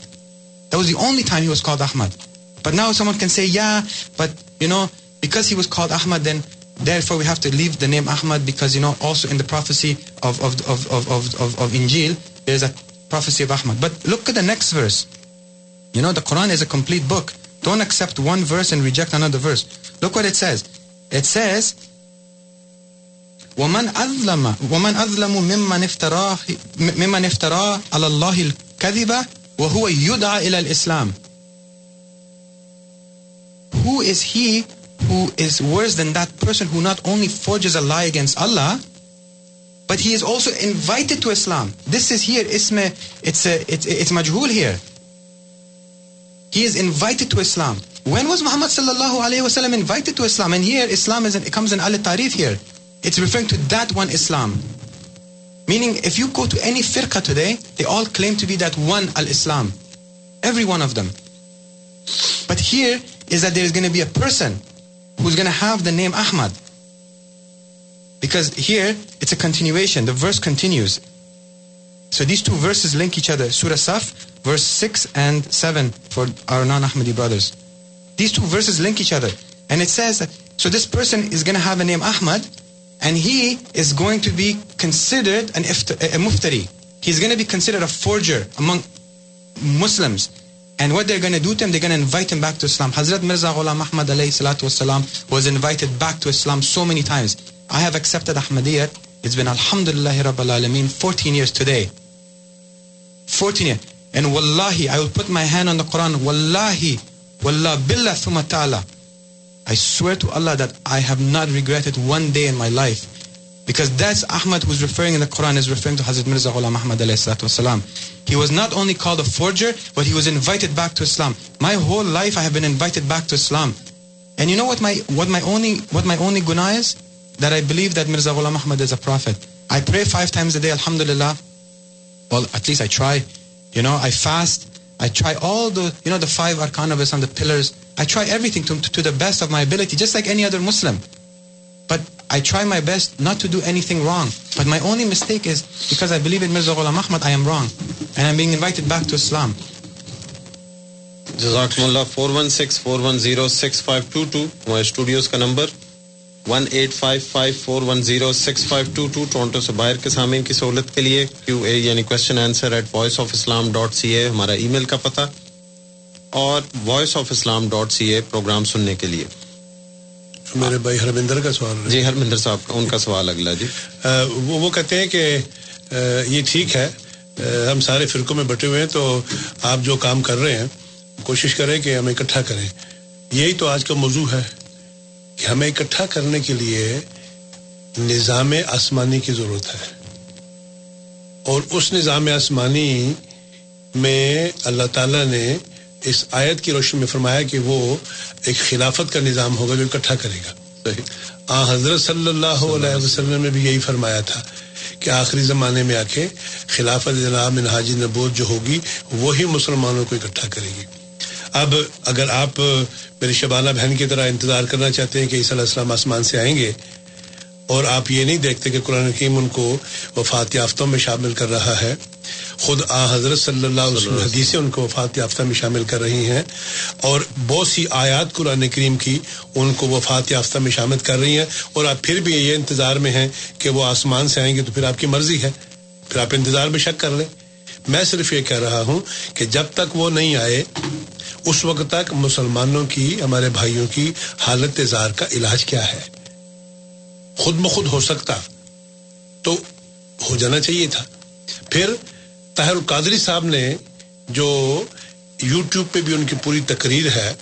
That was the only time he was called Ahmad. But now someone can say, yeah, but you know, because he was called Ahmad, then therefore we have to leave the name Ahmad because you know also in the prophecy of of of of of, of, of Injil there's a prophecy of Ahmad. But look at the next verse. You know the Quran is a complete book. Don't accept one verse and reject another verse. Look what it says. It says, ومن أظلم ومن أظلم ممن افترى ممن افترى على الله الكذب وهو يدعى إلى الإسلام. Who is he who is worse than that person who not only forges a lie against Allah, but he is also invited to Islam. This is here, isme, it's a, it's it's majhul here. He is invited to Islam. When was Muhammad sallallahu alayhi wasallam invited to Islam? And here, Islam is in, it comes in al tarif here. It's referring to that one Islam. Meaning, if you go to any firqa today, they all claim to be that one al-Islam. Every one of them. But here is that there is going to be a person who's going to have the name Ahmad. Because here, it's a continuation. The verse continues. So these two verses link each other. Surah Saf, verse 6 and 7 for our non-Ahmadi brothers. These two verses link each other. And it says that, so this person is going to have a name Ahmad, and he is going to be considered an ifta, a muftari. He's going to be considered a forger among Muslims. And what they're going to do to him, they're going to invite him back to Islam. Hazrat Mirza Ghulam Ahmad alayhi salatu wasalam was invited back to Islam so many times. I have accepted Ahmadiyyat. It's been Alhamdulillah Rabbil Alameen 14 years today. 14 years. And wallahi, I will put my hand on the Quran. Wallahi, wallah billah thumma ta'ala. I swear to Allah that I have not regretted one day in my life. Because that's Ahmad who's referring in the Quran is referring to Hazrat Mirza Ghulam Ahmad wasalam. He was not only called a forger, but he was invited back to Islam. My whole life I have been invited back to Islam. And you know what my what my only what my only guna is? That I believe that Mirza Ghulam Ahmad is a prophet. I pray five times a day, Alhamdulillah. Well, at least I try. You know, I fast. I try all the, you know, the five arkan of Islam, the pillars. I try everything to, to the best of my ability, just like any other Muslim. But I try my best not to do anything wrong. But my only mistake is because I believe in Mirza Ghulam Ahmad, I am wrong. And I'm being invited back to Islam. جزاکم four one six four one zero six five two two ہمارے studios کا number one eight five five four one zero six five two two Toronto سے باہر کے سامعین کی سہولت کے لیے کیو اے یعنی question answer at voice of Islam dot C A ہمارا ای میل کا پتہ اور voice of Islam dot C A programme سننے کے لیے میرے بھائی ہرمندر کا سوال جی ہرمندر صاحب کا ان کا سوال اگلا جی۔ وہ وہ کہتے ہیں کہ یہ ٹھیک ہے ہم سارے فرقوں میں بٹے ہوئے ہیں تو آپ جو کام کر رہے ہیں کوشش کریں کہ ہم اکٹھا کریں۔ یہی تو آج کا موضوع ہے کہ ہمیں اکٹھا کرنے کے لیے نظام آسمانی کی ضرورت ہے۔ اور اس نظام آسمانی میں اللہ تعالیٰ نے اس آیت کی روشنی میں فرمایا کہ وہ ایک خلافت کا نظام ہوگا جو اکٹھا کرے گا۔ آ، حضرت صلی اللہ علیہ وسلم نے بھی یہی فرمایا تھا کہ آخری زمانے میں آ کے خلافت جناب نبوت جو ہوگی، وہی مسلمانوں کو اکٹھا کرے گی۔ اب اگر آپ میری شبانہ بہن کی طرح انتظار کرنا چاہتے ہیں کہ عیسی علیہ السلام آسمان سے آئیں گے اور آپ یہ نہیں دیکھتے کہ قرآن حکیم ان کو وفات یافتوں میں شامل کر رہا ہے۔ خود آ حضرت صلی اللہ علیہ وسلم حدیثیں ان کو وفات یافتہ میں شامل کر رہی ہیں اور بہت سی آیات قرآن کریم کی ان کو وفات یافتہ میں شامل کر رہی ہیں اور آپ پھر بھی یہ انتظار میں ہیں کہ وہ آسمان سے آئیں گے تو پھر آپ کی مرضی ہے۔ پھر آپ انتظار میں شک کر لیں۔ میں صرف یہ کہہ رہا ہوں کہ جب تک وہ نہیں آئے، اس وقت تک مسلمانوں کی، ہمارے بھائیوں کی حالت اظہار کا علاج کیا ہے؟ خود بخود ہو سکتا تو ہو جانا چاہیے تھا۔ پھر طاہر القادری صاحب نے جو یوٹیوب پہ بھی ان کی پوری تقریر ہے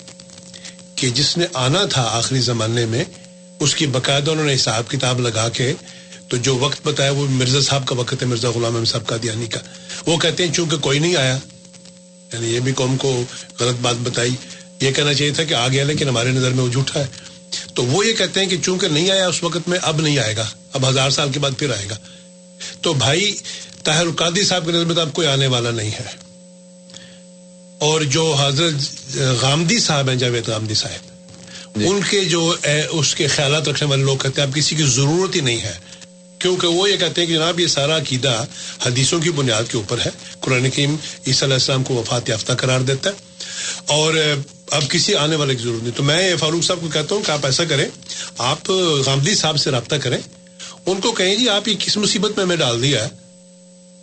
کہ جس نے آنا تھا آخری زمانے میں، اس کی باقاعدہ انہوں نے حساب کتاب لگا کے، تو جو وقت بتایا وہ مرزا صاحب کا وقت ہے، مرزا غلام احمد صاحب کا دیانی کا۔ وہ کہتے ہیں چونکہ کوئی نہیں آیا۔ یعنی یہ بھی قوم کو غلط بات بتائی۔ یہ کہنا چاہیے تھا کہ آ گیا لیکن ہمارے نظر میں وہ جھوٹا ہے۔ تو وہ یہ کہتے ہیں کہ چونکہ نہیں آیا اس وقت میں اب نہیں آئے گا۔ اب ہزار سال کے بعد پھر آئے گا۔ تو بھائی طاہر القادی صاحب کے نظر میں اب کوئی آنے والا نہیں ہے۔ اور جو حضرت غامدی صاحب ہیں جاوید غامدی صاحب ان کے جو اس کے خیالات رکھنے والے لوگ کہتے ہیں اب کسی کی ضرورت ہی نہیں ہے۔ کیونکہ وہ یہ کہتے ہیں کہ جناب یہ سارا عقیدہ حدیثوں کی بنیاد کے اوپر ہے۔ قرآن کریم عیسی علیہ السلام کو وفات یافتہ قرار دیتا ہے۔ اور، اب کسی آنے والے کی ضرورت نہیں۔ تو میں فاروق صاحب کو کہتا ہوں کہ آپ ایسا کریں، آپ غامدی صاحب سے رابطہ کریں۔ ان کو کہیں جی آپ یہ کس مصیبت میں ہمیں ڈال دیا ہے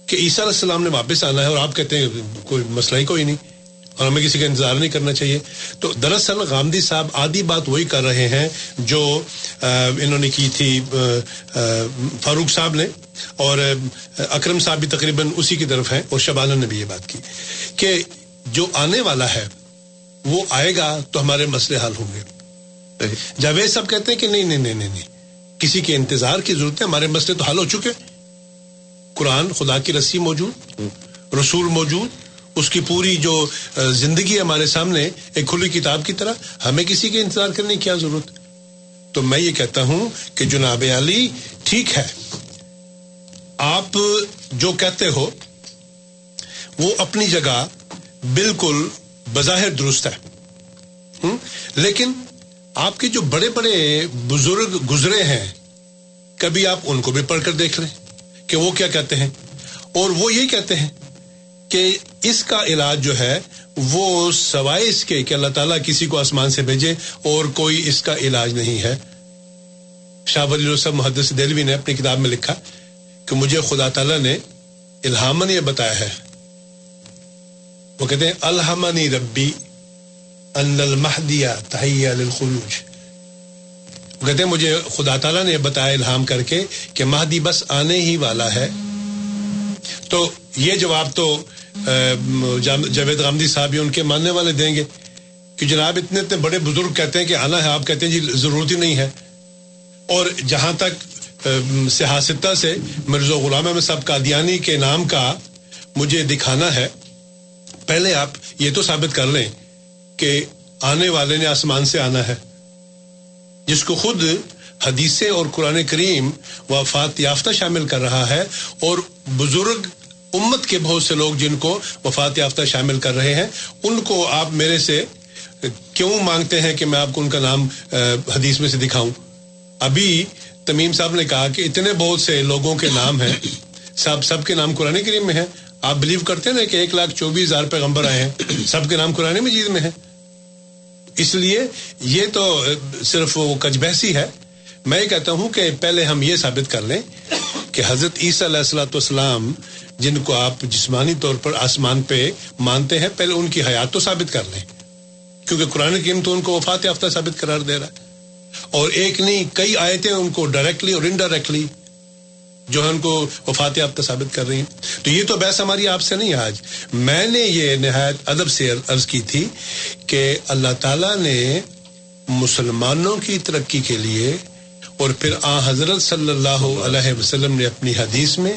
کہ عیسیٰ علیہ السلام نے واپس آنا ہے اور آپ کہتے ہیں کوئی مسئلہ ہی کوئی نہیں اور ہمیں کسی کا انتظار نہیں کرنا چاہیے۔ تو دراصل غامدی صاحب آدھی بات وہی کر رہے ہیں جو انہوں نے کی تھی فاروق صاحب نے۔ اور اکرم صاحب بھی تقریباً اسی کی طرف ہیں اور شبانہ نے بھی یہ بات کی کہ جو آنے والا ہے، وہ آئے گا تو ہمارے مسئلے حل ہوں گے۔ جاوید صاحب کہتے ہیں کہ نہیں نہیں نہیں نہیں کسی کے انتظار کی ضرورت ہے ہمارے مسئلے تو حل ہو چکے۔ قرآن خدا کی رسی موجود، رسول موجود، اس کی پوری جو زندگی ہے ہمارے سامنے، ایک کھلی کتاب کی طرح، ہمیں کسی کے انتظار کرنے کی کیا ضرورت؟ تو میں یہ کہتا ہوں کہ جناب علی، ٹھیک ہے۔ آپ جو کہتے ہو، وہ اپنی جگہ بالکل بظاہر درست ہے۔ لیکن آپ کے جو بڑے بڑے بزرگ گزرے ہیں، کبھی آپ ان کو بھی پڑھ کر دیکھ لیں کہ وہ کیا کہتے ہیں؟ اور وہ یہ کہتے ہیں کہ اس کا علاج جو ہے، وہ سوائے اس کے کہ اللہ تعالیٰ کسی کو آسمان سے بھیجے اور کوئی اس کا علاج نہیں ہے۔ شاہ ولی صاحب محدث دلوی نے اپنی کتاب میں لکھا کہ مجھے خدا تعالیٰ نے الہامن یہ بتایا ہے وہ کہتے ہیں، الحمنی ربی ان المہدیہ تحیہ للخلوج وہ کہتے ہیں، مجھے خدا تعالیٰ نے بتایا الہام کر کے کہ مہدی بس آنے ہی والا ہے. تو یہ جواب تو جاوید غامدی صاحب ہی ان کے ماننے والے دیں گے۔ کہ جناب، اتنے اتنے بڑے بزرگ کہتے ہیں کہ آنا ہے، آپ کہتے ہیں جی ضرورت ہی نہیں ہے۔ اور جہاں تک سیاستہ سے مرزا غلام احمد صاحب قادیانی کے نام کا مجھے دکھانا ہے پہلے آپ یہ تو ثابت کر لیں کہ آنے والے نے آسمان سے آنا ہے، جس کو خود حدیثیں اور قرآن کریم وفات یافتہ شامل کر رہا ہے اور بزرگ امت کے بہت سے لوگ جن کو وفات یافتہ شامل کر رہے ہیں، ان کو آپ میرے سے کیوں مانگتے ہیں کہ میں آپ کو ان کا نام حدیث میں سے دکھاؤں؟ ابھی تمیم صاحب نے کہا کہ اتنے بہت سے لوگوں کے نام ہیں، سب سب کے نام قرآن کریم میں ہیں۔ آپ بلیو کرتے ہیں کہ ایک لاکھ چوبیس ہزار پیغمبر آئے ہیں، سب کے نام قرآن مجید میں ہیں۔ اس لیے یہ تو صرف وہ کچ بحثی ہے۔ میں یہ کہتا ہوں کہ پہلے ہم یہ ثابت کر لیں کہ حضرت عیسیٰ علیہ السلاۃ والسلام، جن کو آپ جسمانی طور پر آسمان پہ مانتے ہیں، پہلے ان کی حیات تو ثابت کر لیں۔ کیونکہ قرآن کریم تو ان کو وفات یافتہ ثابت قرار دے رہا ہے۔ اور ایک نہیں، کئی آیتیں ان کو ڈائریکٹلی اور انڈائریکٹلی جو ہے ان کو وفات یافتہ ثابت کر رہی ہیں۔ تو یہ تو بحث ہماری آپ سے نہیں آج۔ میں نے یہ نہایت ادب سے عرض کی تھی کہ اللہ تعالیٰ نے مسلمانوں کی ترقی کے لیے اور پھر آ حضرت صلی اللہ علیہ وسلم نے اپنی حدیث میں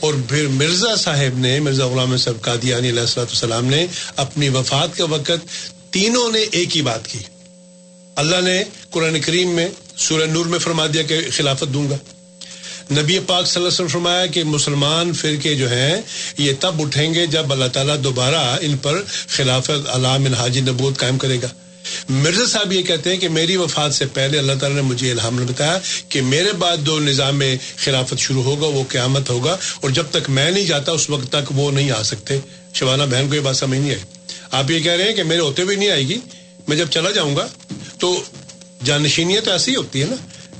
اور پھر مرزا صاحب نے، مرزا غلام صاحب قادیانی علیہ السلۃ السلام نے اپنی وفات کے وقت تینوں نے ایک ہی بات کی۔ اللہ نے قرآن کریم میں سورہ نور میں فرما دیا کہ خلافت دوں گا۔ نبی پاک صلی اللہ علیہ وسلم فرمایا کہ مسلمان فرقے جو ہیں، یہ تب اٹھیں گے جب اللہ تعالیٰ دوبارہ ان پر خلافت علام حاجی نبوت قائم کرے گا۔ مرزا صاحب یہ کہتے ہیں کہ میری وفات سے پہلے اللہ تعالیٰ نے مجھے الحام بتایا کہ میرے بعد جو نظام میں خلافت شروع ہوگا، وہ قیامت ہوگا اور جب تک میں نہیں جاتا اس وقت تک وہ نہیں آ سکتے۔ شبانہ بہن کو یہ بات سمجھ نہیں آئی۔ آپ یہ کہہ رہے ہیں کہ میرے ہوتے ہوئے نہیں آئے گی؟ میں جب چلا جاؤں گا تو جانشینیاں تو ایسی ہوتی ہے نا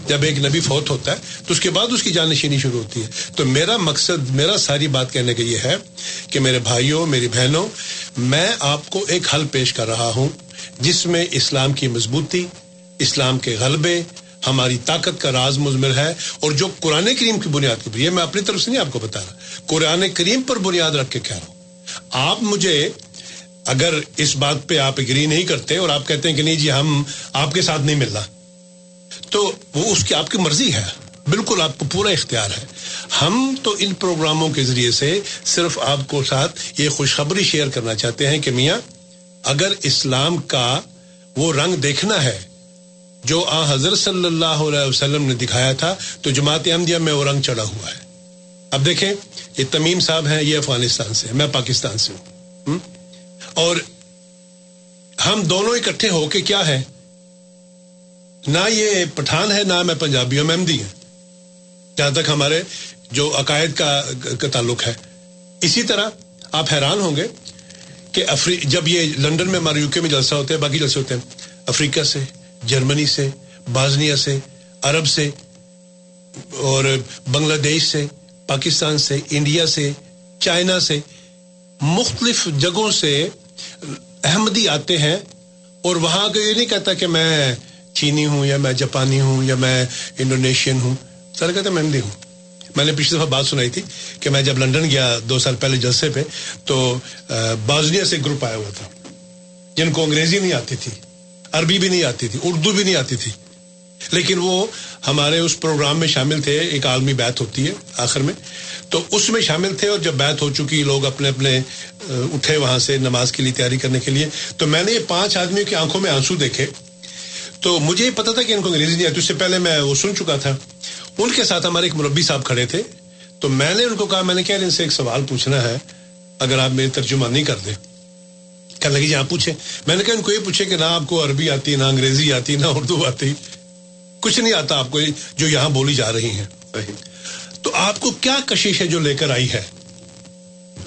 جب ایک نبی فوت ہوتا ہے تو اس کے بعد اس کی جانشینی شروع ہوتی ہے۔ تو میرا مقصد، میرا ساری بات کہنے کا یہ ہے کہ میرے بھائیوں، میری بہنوں، میں آپ کو ایک حل پیش کر رہا ہوں جس میں اسلام کی مضبوطی، اسلام کے غلبے، ہماری طاقت کا راز مزمر ہے اور جو قرآن کریم کی بنیاد کے یہ میں اپنی طرف سے نہیں آپ کو بتا رہا۔ قرآن کریم پر بنیاد رکھ کے کہہ رہا ہوں۔ آپ مجھے اگر اس بات پہ آپ اگری نہیں کرتے اور آپ کہتے ہیں کہ نہیں جی ہم آپ کے ساتھ نہیں ملنا۔ تو وہ اس کی آپ کی مرضی ہے۔ بالکل آپ کو پورا اختیار ہے۔ ہم تو ان پروگراموں کے ذریعے سے صرف آپ کو ساتھ یہ خوشخبری شیئر کرنا چاہتے ہیں کہ میاں، اگر اسلام کا وہ رنگ دیکھنا ہے، جو آ حضرت صلی اللہ علیہ وسلم نے دکھایا تھا، تو جماعت احمدیہ میں وہ رنگ چڑھا ہوا ہے۔ اب دیکھیں، یہ تمیم صاحب ہیں، یہ افغانستان سے، میں پاکستان سے ہوں۔ اور ہم دونوں اکٹھے ہو کے کیا ہے نہ یہ پٹھان ہے، نہ میں پنجابی ہوں میں احمدی ہوں۔ جہاں تک ہمارے جو عقائد کا تعلق ہے۔ اسی طرح آپ حیران ہوں گے کہ افری، جب یہ لنڈن میں ہمارے یو کے میں جلسہ ہوتے ہیں باقی جلسے ہوتے ہیں، افریقہ سے، جرمنی سے، بازنیا سے، عرب سے، اور بنگلہ دیش سے، پاکستان سے، انڈیا سے، چائنا سے مختلف جگہوں سے احمدی آتے ہیں اور وہاں کا یہ نہیں کہتا کہ میں چینی ہوں یا میں جاپانی ہوں یا میں انڈونیشین ہوں سر کہتے ہیں میں احمدی ہوں۔ میں نے پچھلی دفعہ بات سنائی تھی کہ میں جب لنڈن گیا دو سال پہلے جلسے پہ، تو بازنیا سے گروپ آیا ہوا تھا، جن کو انگریزی نہیں آتی تھی، عربی بھی نہیں آتی تھی، اردو بھی نہیں آتی تھی۔ لیکن وہ ہمارے اس پروگرام میں شامل تھے، ایک عالمی بیت ہوتی ہے آخر میں۔ تو اس میں شامل تھے اور جب بیت ہو چکی، لوگ اپنے اپنے اٹھے وہاں سے نماز کے لیے تیاری کرنے کے لیے۔ تو میں نے یہ پانچ آدمیوں کی آنکھوں میں آنسو دیکھے۔ تو مجھے یہ پتا تھا کہ ان کو انگریزی نہیں آتی۔ اس سے پہلے میں وہ سن چکا تھا۔ ان کے ساتھ ہمارے ایک مربی صاحب کھڑے تھے۔ تو میں نے ان کو کہا، میں نے کیا ان سے ایک سوال پوچھنا ہے۔ اگر آپ میری ترجمہ نہیں کر دیں کہنے لگی جی جہاں پوچھے میں نے کہا، ان کو یہ پوچھے کہ نہ آپ کو عربی آتی، نہ انگریزی آتی، نہ اردو آتی۔ کچھ نہیں آتا آپ کو جو یہاں بولی جا رہی ہیں۔ تو آپ کو کیا کشش ہے جو لے کر آئی ہے؟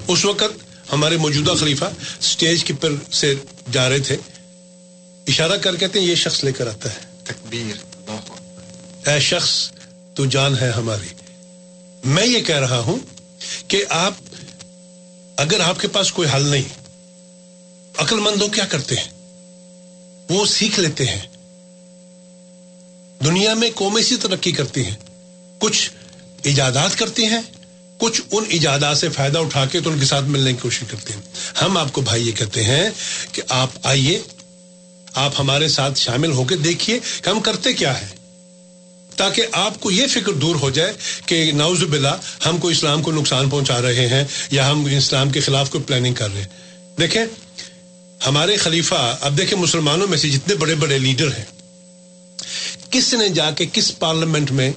اس وقت ہمارے موجودہ خلیفہ اسٹیج کے پر سے جا رہے تھے۔ اشارہ کر کہتے ہیں یہ شخص لے کر آتا ہے۔ تکبیر اے شخص تو جان ہے ہماری۔ میں یہ کہہ رہا ہوں کہ آپ اگر آپ کے پاس کوئی حل نہیں عقل مند کیا کرتے ہیں؟ وہ سیکھ لیتے ہیں۔ دنیا میں قومیں سی ترقی کرتی ہیں۔ کچھ ایجادات کرتی ہیں کچھ ان ایجادات سے فائدہ اٹھا کے تو ان کے ساتھ ملنے کی کوشش کرتے ہیں۔ ہم آپ کو بھائی یہ کہتے ہیں کہ آپ آئیے۔ آپ ہمارے ساتھ شامل ہو کے دیکھیے کہ ہم کرتے کیا ہے تاکہ آپ کو یہ فکر دور ہو جائے کہ ناؤز بلا ہم کو اسلام کو نقصان پہنچا رہے ہیں یا ہم اسلام کے خلاف کوئی پلاننگ کر رہے ہیں۔ دیکھیں، ہمارے خلیفہ، اب دیکھیں مسلمانوں میں سے جتنے بڑے بڑے لیڈر ہیں، کس نے جا کے کس پارلیمنٹ میں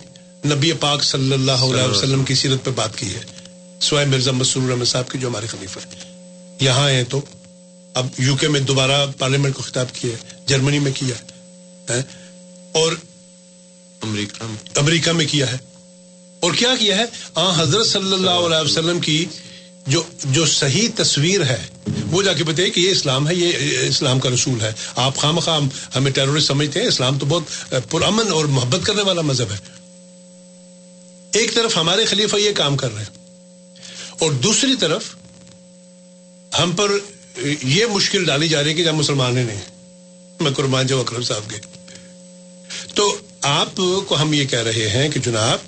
نبی پاک صلی اللہ علیہ وسلم کی سیرت پہ بات کی ہے؟ سوائے مرزا مسرور احمد صاحب کی جو ہمارے خلیفہ ہے یہاں ہیں تو اب یو کے میں دوبارہ پارلیمنٹ کو خطاب کیا ہے جرمنی میں کیا ہے اور امریکہ امریکہ میں کیا ہے۔ اور کیا کیا ہے؟ آ حضرت صلی اللہ علیہ وسلم کی جو جو صحیح تصویر ہے وہ جا کے بتائیے کہ یہ اسلام ہے یہ اسلام کا رسول ہے۔ آپ خام خام ہمیں ٹیرورسٹ سمجھتے ہیں اسلام تو بہت پرامن اور محبت کرنے والا مذہب ہے۔ ایک طرف ہمارے خلیفہ یہ کام کر رہے ہیں اور دوسری طرف ہم پر یہ مشکل ڈالی جا رہی ہے کہ جب مسلمان نہیں۔ میں قربان جو اکرم صاحب کے۔ تو آپ کو ہم یہ کہہ رہے ہیں کہ جناب،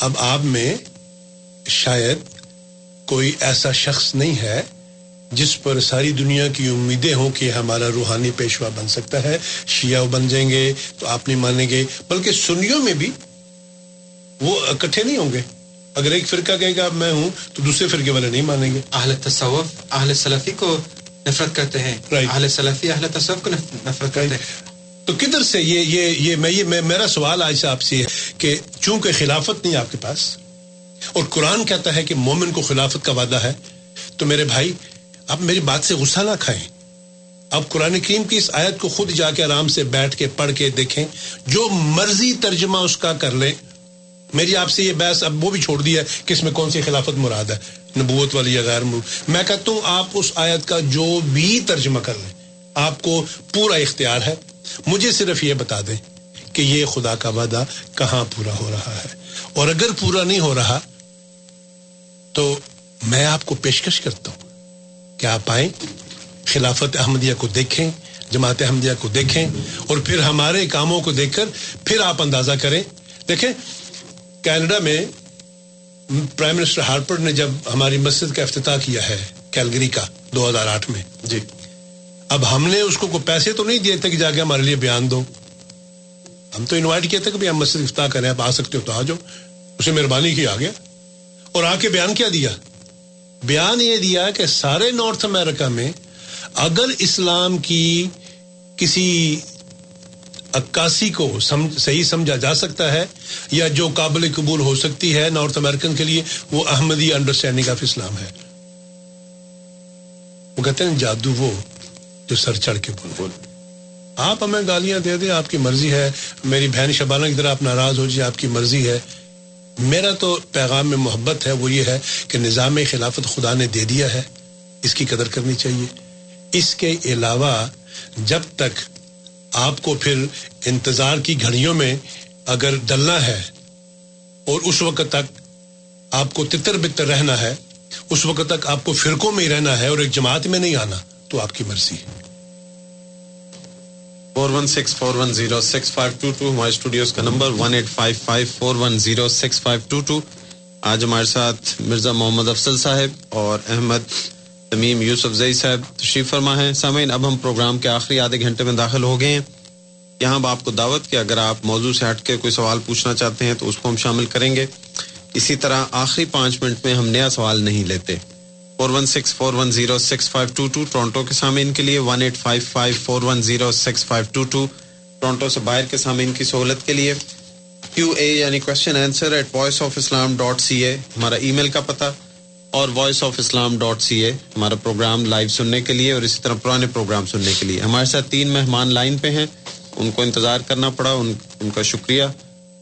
اب آپ میں شاید کوئی ایسا شخص نہیں ہے جس پر ساری دنیا کی امیدیں ہوں کہ ہمارا روحانی پیشوا بن سکتا ہے، شیعہ بن جائیں گے تو آپ نہیں مانیں گے، بلکہ سنیوں میں بھی وہ اکٹھے نہیں ہوں گے۔ اگر ایک فرقہ کہے گا میں ہوں تو دوسرے فرقے والے نہیں مانیں گے۔ اہل تصوف اہل سلفی کو نفرت کرتے ہیں۔ اہل سلفی اہل تصوف کو نفرت کرتے ہیں۔ تو کدھر سے یہ یہ یہ میں یہ میرا سوال آج آپ سے ہے کہ چونکہ خلافت نہیں آپ کے پاس اور قرآن کہتا ہے کہ مومن کو خلافت کا وعدہ ہے تو میرے بھائی آپ میری بات سے غصہ نہ کھائیں۔ آپ قرآن کریم کی اس آیت کو خود جا کے آرام سے بیٹھ کے پڑھ کے دیکھیں جو مرضی ترجمہ اس کا کر لیں میری آپ سے یہ بحث اب وہ بھی چھوڑ دیا ہے کہ اس میں کون سی خلافت مراد ہے، نبوت والی یا غیر میں کہتا ہوں آپ اس آیت کا جو بھی ترجمہ کر لیں، آپ کو پورا اختیار ہے۔ مجھے صرف یہ بتا دیں کہ یہ خدا کا وعدہ کہاں پورا ہو رہا ہے۔ اور اگر پورا نہیں ہو رہا، تو میں آپ کو پیشکش کرتا ہوں کہ آپ آئیں، خلافت احمدیہ کو دیکھیں، جماعت احمدیہ کو دیکھیں، اور پھر ہمارے کاموں کو دیکھ کر پھر آپ اندازہ کریں۔ دیکھیں کینیڈا میں پرائم منسٹر ہارپر نے جب ہماری مسجد کا افتتاح کیا ہے کیلگری کا دو ہزار آٹھ میں۔ جی۔ اب ہم نے اس کو کوئی پیسے تو نہیں دیے تھے کہ جا کے ہمارے لیے بیان دو۔ ہم تو انوائٹ کیا تھا کہ ہم مسجد افتاح کریں آپ آ سکتے ہو تو آ جاؤ۔ اسے مہربانی کی آ گیا اور آ کے بیان کیا دیا؟ بیان یہ دیا کہ سارے نارتھ امیرکا میں اگر اسلام کی کسی عکاسی کو صحیح سمجھا جا سکتا ہے یا جو قابل قبول ہو سکتی ہے نارتھ امیرکن کے لیے وہ احمدی انڈرسٹینڈنگ آف اسلام ہے۔ وہ کہتے ہیں جادو وہ جو سر چڑھ کے بول بول آپ ہمیں گالیاں دے دیں، آپ کی مرضی ہے۔ میری بہن شبانہ کی طرح آپ ناراض ہو جائے آپ کی مرضی ہے۔ میرا تو پیغام میں محبت ہے، وہ یہ ہے کہ نظام خلافت خدا نے دے دیا ہے۔ اس کی قدر کرنی چاہیے۔ اس کے علاوہ جب تک آپ کو پھر انتظار کی گھڑیوں میں اگر ڈلنا ہے اور اس وقت تک آپ کو تتر بتر رہنا ہے، اس وقت تک آپ کو فرقوں میں ہی رہنا ہے اور ایک جماعت میں نہیں آنا، تو آپ کی مرضی four one six four one zero six five two two ہمارے اسٹوڈیوز کا number one eight five five four one zero six five two two آج ہمارے ساتھ مرزا محمد افضل صاحب اور احمد تمیم یوسف زئی صاحب تشریف فرما ہے سامعین، اب ہم پروگرام کے آخری آدھے گھنٹے میں داخل ہو گئے ہیں۔ یہاں آپ کو دعوت کہ اگر آپ موضوع سے ہٹ کے کوئی سوال پوچھنا چاہتے ہیں تو اس کو ہم شامل کریں گے۔ اسی طرح آخری پانچ منٹ میں ہم نیا سوال نہیں لیتے۔ Four one six four one zero six five two two Toronto کے سامعین کے لیے one eight five five four one zero six five two two Toronto سے باہر کے سامعین کی سہولت کے لیے۔ کیو اے یعنی question answer at voice of Islam dot C A ہمارا ای میل کا پتہ۔ اور voice of Islam dot C A ہمارا پروگرام لائیو سننے کے لیے اور اسی طرح پرانے پروگرام سننے کے لیے۔ ہمارے ساتھ تین مہمان لائن پہ ہیں۔ ان کو انتظار کرنا پڑا ان, ان کا شکریہ۔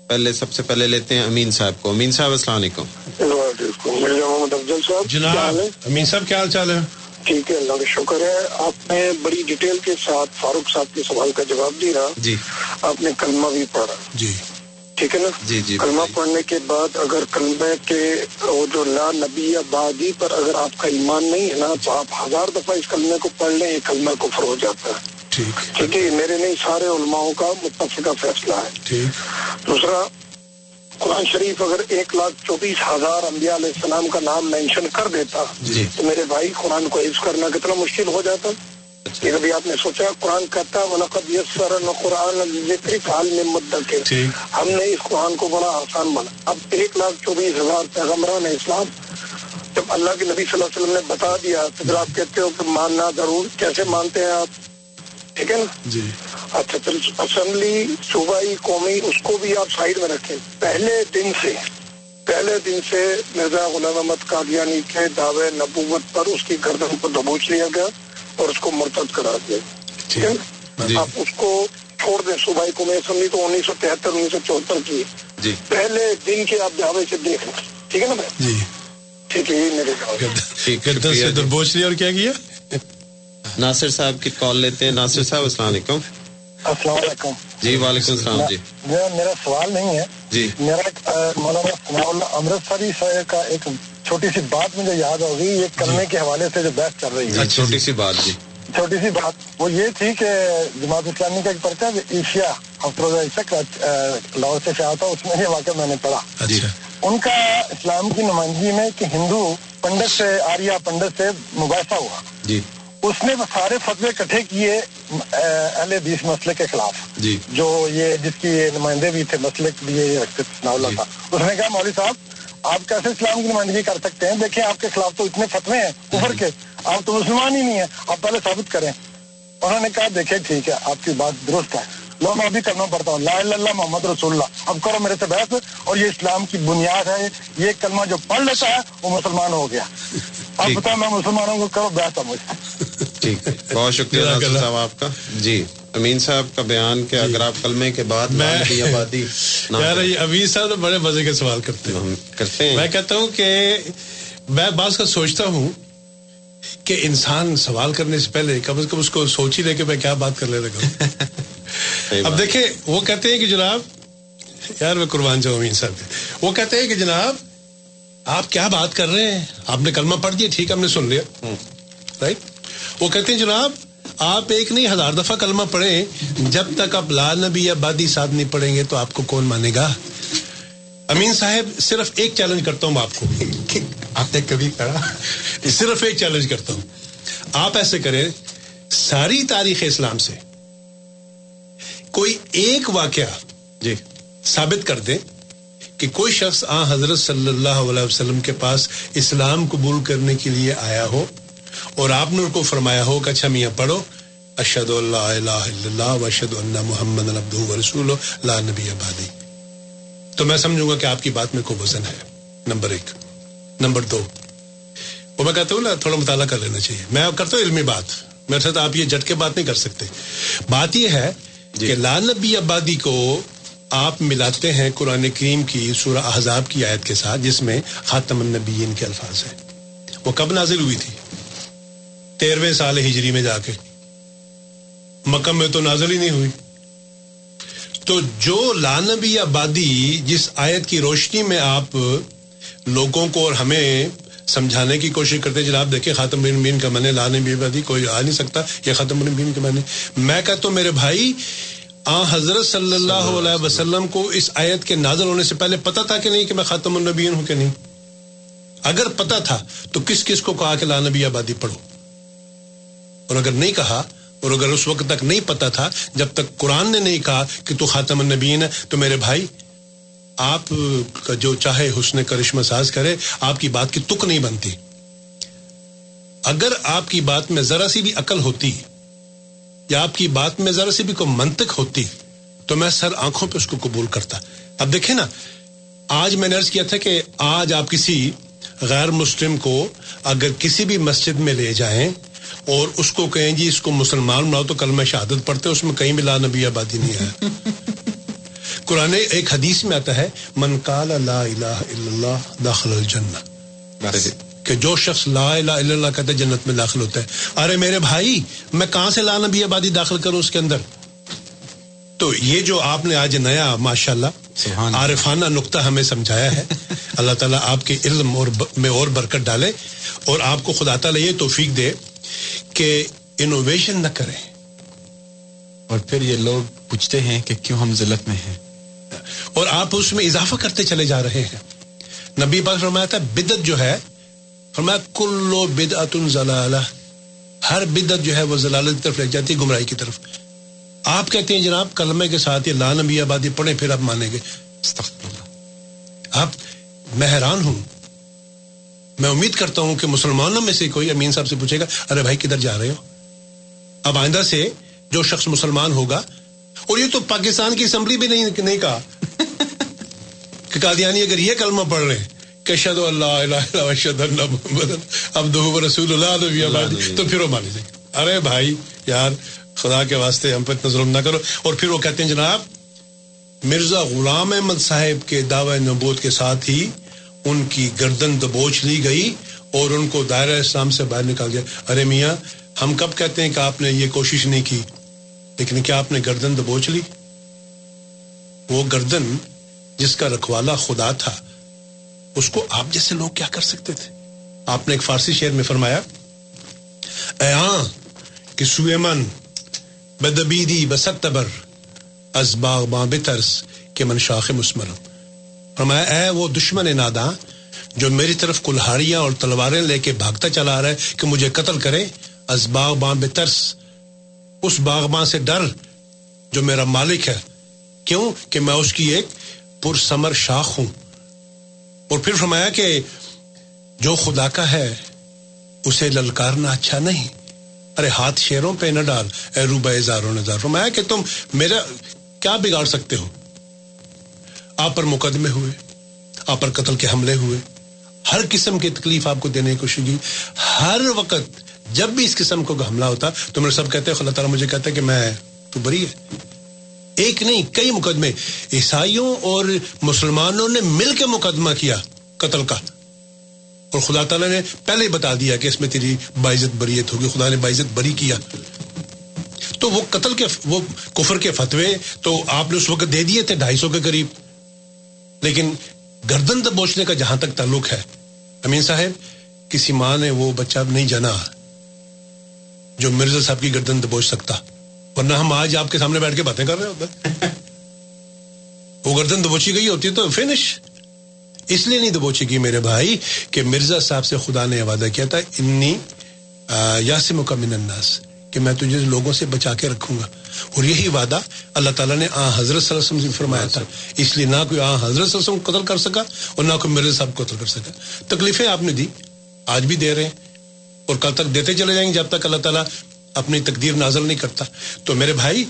پہلے سب سے پہلے لیتے ہیں امین صاحب کو۔ امین صاحب السلام علیکم۔ محمد افضل صاحب جناب امین صاحب کیا حال چال ہے؟ ٹھیک ہے اللہ کا شکر ہے۔ آپ نے بڑی ڈیٹیل کے ساتھ فاروق صاحب کے سوال کا جواب دیا۔ جی۔ آپ نے کلمہ بھی پڑھا۔ جی۔ ٹھیک ہے نا؟ جی جی کلمہ پڑھنے کے بعد اگر کلمہ کے جو لا نبی یا بادی پر اگر آپ کا ایمان نہیں ہے نا تو آپ ہزار دفعہ اس کلمے کو پڑھ لیں یہ کلمہ کو فرو جاتا ہے۔ ٹھیک۔ ہے میرے نہیں سارے علماؤں کا متفقہ فیصلہ ہے۔ دوسرا قرآن شریف اگر ایک لاکھ چوبیس ہزار انبیاء علیہ السلام کا نام مینشن کر دیتا جی۔ تو میرے بھائی قرآن کو حفظ کرنا کتنا مشکل ہو جاتا۔ آپ نے سوچا قرآن کہتا ولقد یسر قرآن ذکر میں مدت ہم نے اس قرآن کو بڑا آسان بنا اب ایک لاکھ چوبیس ہزار پیغمبران اسلام جب اللہ کے نبی صلی اللہ علیہ وسلم نے بتا دیا تو پھر آپ کہتے ہو کہ ماننا ضرور کیسے مانتے ہیں آپ؟ ٹھیک ہے نا؟ جی۔ اچھا پھر اسمبلی صوبائی قومی اس کو بھی آپ سائڈ میں رکھیں۔ پہلے دن سے پہلے دن سے مرزا غلام احمد قادیانی کے دعوے نبوت پر اس کی گردن کو دبوچ لیا گیا۔ اور اس کو مرتب کرا دیا۔ ٹھیک ہے؟ نا آپ اس کو چھوڑ دیں۔ صوبائی قومی اسمبلی تو انیس سو تہتر انیس سو چوہتر کی۔ جی۔ پہلے دن کے آپ دعوے سے دیکھ لیں۔ ٹھیک ہے نا جی۔ ٹھیک ہے یہ میرے دبوچ لیا اور کیا کیا؟ ناصر صاحب کی کال لیتے ہیں۔ ناصر صاحب السلام علیکم۔ السلام علیکم۔ جی وعلیکم السلام جی۔ میرا سوال نہیں ہے۔ جی۔ میرا مولانا ثناء اللہ امرتسری کا ایک چھوٹی سی بات مجھے یاد ہوگی یہ کرنے کے حوالے سے جو بحث چل رہی ہے۔ چھوٹی سی بات جی۔ چھوٹی سی بات وہ یہ تھی کہ جماعت اسلامی کا ایک پرچہ ایشیا افروزہ عیسق لاہور سے شاہ تھا اس میں یہ واقعہ میں نے پڑھا۔ ان کا اسلام کی نمائندگی میں کہ ہندو پنڈت سے آریہ پنڈت سے مباحثہ ہوا۔ جی۔ اس نے سارے فتوے اکٹھے کیے اہل حدیث مسئلے کے خلاف۔ جی۔ جو یہ جس کی نمائندے بھی تھے مسئلے کے لیے اللہ تھا۔ اس نے کہا مولوی صاحب آپ کیسے اسلام کی نمائندگی کر سکتے ہیں؟ دیکھیں آپ کے خلاف تو اتنے فتوے ہیں کفر کے۔ آپ تو مسلمان ہی نہیں ہیں آپ پہلے ثابت کریں۔ انہوں نے کہا دیکھیں ٹھیک ہے آپ کی بات درست ہے۔ لو میں ابھی کرنا پڑتا ہوں۔ لا اللہ محمد رسول اللہ۔ اب کرو میرے سے بحث۔ اور یہ اسلام کی بنیاد ہے یہ کلمہ جو پڑھ لیتا ہے وہ مسلمان ہو گیا۔ اب بتاؤ میں مسلمانوں کو کرو بحث ہے مجھے ٹھیک۔ ہے بہت شکریہ صاحب آپ کا۔ جی۔ امین صاحب کا بیان کہ اگر آپ کلمے کے بعد کی آبادی امیر صاحب تو بڑے مزے کے سوال کرتے ہیں۔ کرتے ہیں۔ میں کہتا ہوں کہ میں بعض کا سوچتا ہوں کہ انسان سوال کرنے سے پہلے کم از کم اس کو سوچ ہی لے کہ میں کیا بات کرنے لگا ہوں۔ اب دیکھیں وہ کہتے ہیں کہ جناب یار میں قربان جاؤں امین صاحب وہ کہتے ہیں کہ جناب آپ کیا بات کر رہے ہیں؟ آپ نے کلمہ پڑھ دیا ٹھیک ہے ہم نے سن لیا۔ رائٹ وہ کہتے ہیں جناب آپ ایک نہیں، ہزار دفعہ کلمہ پڑھیں، جب تک آپ لا نبی یا بادی ساتھ نہیں پڑھیں گے تو آپ کو کون مانے گا؟ امین صاحب، صرف ایک چیلنج کرتا ہوں آپ کو۔ آپ نے کبھی پڑھا؟ صرف ایک چیلنج کرتا ہوں۔ آپ ایسے کریں، ساری تاریخ اسلام سے کوئی ایک واقعہ جی ثابت کر دیں کہ کوئی شخص آ حضرت صلی اللہ علیہ وسلم کے پاس اسلام قبول کرنے کے لیے آیا ہو۔ اور آپ نے ان کو فرمایا ہو کہ اچھا میاں پڑھو اشد اللہ الہ الا اللہ و اشد اللہ محمد و رسول لا نبی آبادی تو میں سمجھوں گا کہ آپ کی بات میں کوئی وزن ہے۔ نمبر ایک۔ نمبر دو۔ وہ میں کہتا ہوں نا تھوڑا مطالعہ کر لینا چاہیے۔ میں کرتا ہوں علمی بات۔ میرے ساتھ آپ یہ جٹ کے بات نہیں کر سکتے۔ بات یہ ہے کہ لا نبی آبادی کو آپ ملاتے ہیں قرآن کریم کی سورہ احزاب کی آیت کے ساتھ جس میں خاتم النبیین کے الفاظ ہیں۔ وہ کب نازل ہوئی تھی؟ تیرہویں سال ہجری میں جا کے۔ مکہ میں تو نازل ہی نہیں ہوئی۔ تو جو لانبی آبادی جس آیت کی روشنی میں آپ لوگوں کو اور ہمیں سمجھانے کی کوشش کرتے جناب دیکھیں خاتم النبیین کا معنی لانبی آبادی کوئی آ نہیں سکتا۔ یہ خاتم النبیین کا معنی میں کہتا ہوں میرے بھائی آ حضرت صلی اللہ علیہ وسلم کو اس آیت کے نازل ہونے سے پہلے پتا تھا کہ نہیں کہ میں خاتم النبیین ہوں کہ نہیں؟ اگر پتا تھا تو کس کس کو کہا کہ لانبی آبادی پڑھو؟ اور اگر نہیں کہا اور اگر اس وقت تک نہیں پتا تھا، جب تک قرآن نے نہیں کہا کہ تو خاتم النبیین ہے، تو میرے بھائی، آپ کا جو چاہے حسن کرشمہ ساز کرے، آپ کی بات کی تک نہیں بنتی۔ اگر آپ کی بات میں ذرا سی بھی عقل ہوتی یا آپ کی بات میں ذرا سی بھی کوئی منطق ہوتی، تو میں سر آنکھوں پہ اس کو قبول کرتا۔ اب دیکھیں نا، آج میں نے عرض کیا تھا کہ آج آپ کسی غیر مسلم کو اگر کسی بھی مسجد میں لے جائیں اور اس کو کہیں جی اس کو مسلمان بناؤ تو کل میں شہادت پڑھتے اس میں کہیں بھی لا نبی آبادی نہیں آیا قرآن ایک حدیث میں آتا ہے من قال لا الہ الا اللہ داخل الجنہ. کہ جو شخص لا الہ الا اللہ کہتا ہے جنت میں داخل ہوتا ہے۔ ارے میرے بھائی میں کہاں سے لا نبی آبادی داخل کروں اس کے اندر؟ تو یہ جو آپ نے آج نیا ماشاء اللہ۔ عارفانہ نقطہ ہمیں سمجھایا ہے۔ اللہ تعالیٰ آپ کے علم اور میں اور برکت ڈالے اور آپ کو خدا تعالیٰ یہ توفیق دے۔ کہ انوویشن نہ کریں۔ اور پھر یہ لوگ پوچھتے ہیں کہ کیوں ہم ذلت میں ہیں؟ اور آپ اس میں اضافہ کرتے چلے جا رہے ہیں۔ نبی پاک فرمایا تھا بدت جو ہے، فرمایا کلو بدعت ضلالہ ہر بدت جو ہے، وہ ضلالت کی طرف لے جاتی ہے گمراہی کی طرف۔ آپ کہتے ہیں، جناب، کلمے کے ساتھ یہ لا نبی آبادی پڑھیں، پھر آپ مانیں گے۔ آپ، میں حیران ہوں میں امید کرتا ہوں کہ مسلمانوں میں سے کوئی امین صاحب سے پوچھے گا ارے بھائی کدھر جا رہے ہو؟ اب آئندہ سے جو شخص مسلمان ہوگا اور یہ تو پاکستان کی اسمبلی بھی نہیں نہیں کہا۔ کہ قادیانی اگر یہ کلمہ پڑھ رہے ہیں کہ شد اللہ الہ الا اللہ شد اللہ محمد عبدہ و رسول اللہ نبی آبادی تو پھر وہ مانے جائیں۔ ارے بھائی یار خدا کے واسطے ہم پہ اتنا ظلم نہ کرو۔ اور پھر وہ کہتے ہیں جناب مرزا غلام احمد صاحب کے دعوی نبوت کے ساتھ ہی ان کی گردن دبوچ لی گئی اور ان کو دائرہ اسلام سے باہر نکال دیا۔ ارے میاں، ہم کب کہتے ہیں کہ آپ نے یہ کوشش نہیں کی، لیکن کیا آپ نے گردن دبوچ لی؟ وہ گردن جس کا رکھوالا خدا تھا، اس کو آپ جیسے لوگ کیا کر سکتے تھے؟ آپ نے ایک فارسی شعر میں فرمایا، اے ہاں کہ سوئے من بدبیدی بستبر از باغ باں بترس کے من شاخ مسمرم۔ فرمایا، اے وہ دشمن ناداں، جو میری طرف کلہاڑیاں اور تلواریں لے کے بھاگتا چلا رہا ہے کہ مجھے قتل کرے از باغبان بے ترس، اس باغبان سے ڈر، جو میرا مالک ہے۔ کیوں؟ کہ میں اس کی ایک پرسمر شاخ ہوں۔ اور پھر فرمایا کہ جو خدا کا ہے، اسے للکارنا اچھا نہیں۔ ارے ہاتھ شیروں پہ نہ ڈال، اے روبا زاروں نظار فرمایا کہ تم میرا کیا بگاڑ سکتے ہو؟ آپ پر مقدمے ہوئے، آپ پر قتل کے حملے ہوئے۔ ہر قسم کی تکلیف آپ کو دینے کی کوشش کی ہر وقت جب بھی اس قسم کو حملہ ہوتا تو میرے سب کہتے ہیں اللہ تعالیٰ مجھے کہتا ہے کہ میں تو بری ہے۔ ایک نہیں، کئی مقدمے۔ عیسائیوں اور مسلمانوں نے مل کے مقدمہ کیا قتل کا۔ اور خدا تعالیٰ نے پہلے ہی بتا دیا کہ اس میں تیری باعزت بریت ہوگی خدا نے باعزت بری کیا۔ تو وہ قتل کے، وہ کفر کے فتوے تو آپ نے اس وقت دے دیے تھے، ڈھائی سو کے قریب۔ لیکن گردن دبوچنے کا جہاں تک تعلق ہے، امین صاحب، کسی ماں نے وہ بچہ نہیں جانا جو مرزا صاحب کی گردن دبوچ سکتا۔ ورنہ ہم آج آپ کے سامنے بیٹھ کے باتیں کر رہے ہوتے۔ وہ گردن دبوچی گئی ہوتی تو فنش۔ اس لیے نہیں دبوچی گئی میرے بھائی کہ مرزا صاحب سے خدا نے وعدہ کیا تھا، انی یاسم کا من الناس، کہ میں تجھے لوگوں سے بچا کے رکھوں گا۔ اور یہی وعدہ اللہ تعالیٰ نے آ حضرت صلی اللہ علیہ وسلم سے فرمایا تھا۔ اس لیے نہ کوئی آ حضرت صلی اللہ علیہ وسلم قتل کر سکا اور نہ کوئی مرزا صاحب قتل کر سکا۔ تکلیفیں آپ نے دی، آج بھی دے رہے ہیں اور کل تک دیتے چلے جائیں گے جب تک اللہ تعالیٰ اپنی تقدیر نازل نہیں کرتا۔ تو میرے بھائی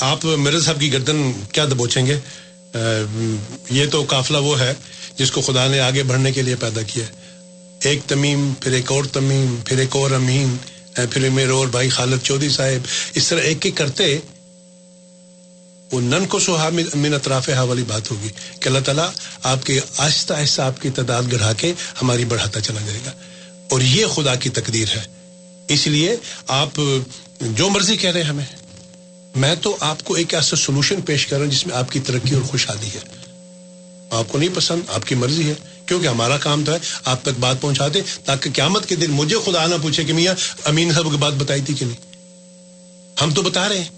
آپ مرزا صاحب کی گردن کیا دبوچیں گے؟ یہ تو قافلہ وہ ہے جس کو خدا نے آگے بڑھنے کے لیے پیدا کیا ایک تمیم، پھر ایک اور تمیم، پھر ایک اور امین۔ پھر میرے اور بھائی خالد چودھری صاحب، اس طرح ایک ایک کرتے، وہ نن کو سہا من اطراف ہا والی بات ہوگی کہ اللہ تعالیٰ آپ کے آہستہ آہستہ آپ کی تعداد گڑھا کے ہماری بڑھاتا چلا جائے گا۔ اور یہ خدا کی تقدیر ہے۔ اس لیے آپ جو مرضی کہہ رہے ہیں ہمیں، میں تو آپ کو ایک ایسا سولوشن پیش کر رہا ہوں جس میں آپ کی ترقی اور خوشحالی ہے۔ آپ کو نہیں پسند، آپ کی مرضی ہے۔ کیونکہ ہمارا کام تو ہے آپ تک بات پہنچا دے تاکہ قیامت کے دن مجھے خدا نہ پوچھے کہ میاں امین صاحب کی بات بتائی تھی کہ نہیں؟ ہم تو بتا رہے ہیں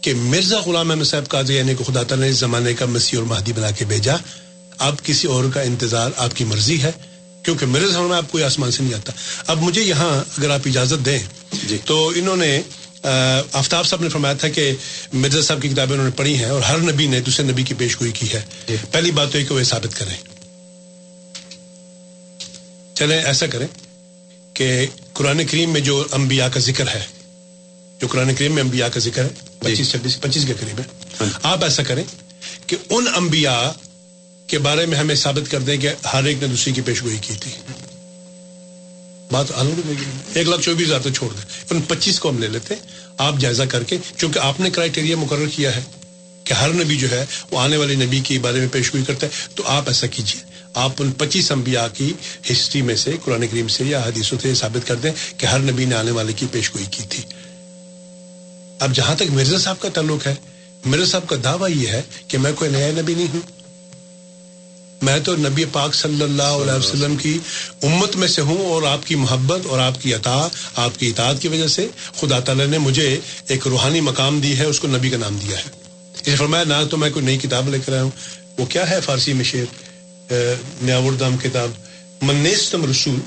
کہ مرزا غلام احمد صاحب کا یعنی کہ خدا تعالیٰ نے اس زمانے کا مسیح اور مہدی بنا کے بھیجا۔ اب کسی اور کا انتظار آپ کی مرضی ہے کیونکہ میرے سامنے آپ کوئی آسمان سے نہیں آتا۔ اب مجھے یہاں اگر آپ اجازت دیں جی۔ تو انہوں نے آفتاب صاحب نے فرمایا تھا کہ مرزا صاحب کی کتابیں انہوں نے پڑھی ہیں اور ہر نبی نے دوسرے نبی کی پیش گوئی کی ہے۔ جی۔ پہلی بات تو یہ کہ وہ ثابت کریں۔ چلیں ایسا کریں کہ قرآن کریم میں جو انبیاء کا ذکر ہے جو قرآن کریم میں انبیاء کا ذکر ہے جی۔ پچیس چھبیس پچیس کے قریب ہے۔ ہاں۔ آپ ایسا کریں کہ ان انبیاء کے بارے میں ہمیں ثابت کر دیں کہ ہر ایک نے دوسری کی پیش گوئی کی تھی۔ بات ایک لاکھ چوبیس ہزار تو چھوڑ دیں۔ ان پچیس کو ہم لے لیتے آپ جائزہ کر کے چونکہ آپ نے کرائٹیریا مقرر کیا ہے کہ ہر نبی جو ہے وہ آنے والے نبی کے بارے میں پیش گوئی کرتا ہے تو آپ ایسا کیجیے آپ ان پچیس انبیاء کی ہسٹری میں سے قرآن کریم سے یا حدیثوں سے ثابت کر دیں کہ ہر نبی نے آنے والے کی پیش گوئی کی تھی۔ اب جہاں تک مرزا صاحب کا تعلق ہے، مرزا صاحب کا دعویٰ یہ ہے کہ میں کوئی نیا نبی نہیں ہوں۔ میں تو نبی پاک صلی اللہ علیہ وسلم کی امت میں سے ہوں اور آپ کی محبت اور آپ کی عطا، آپ کی اطاعت کی وجہ سے خدا تعالیٰ نے مجھے ایک روحانی مقام دی ہے، اس کو نبی کا نام دیا ہے۔ اس فرمایا، نہ تو میں کوئی نئی کتاب لے کر آیا ہوں۔ وہ کیا ہے فارسی میں شعر؟ نیاوردام کتاب، منیستم رسول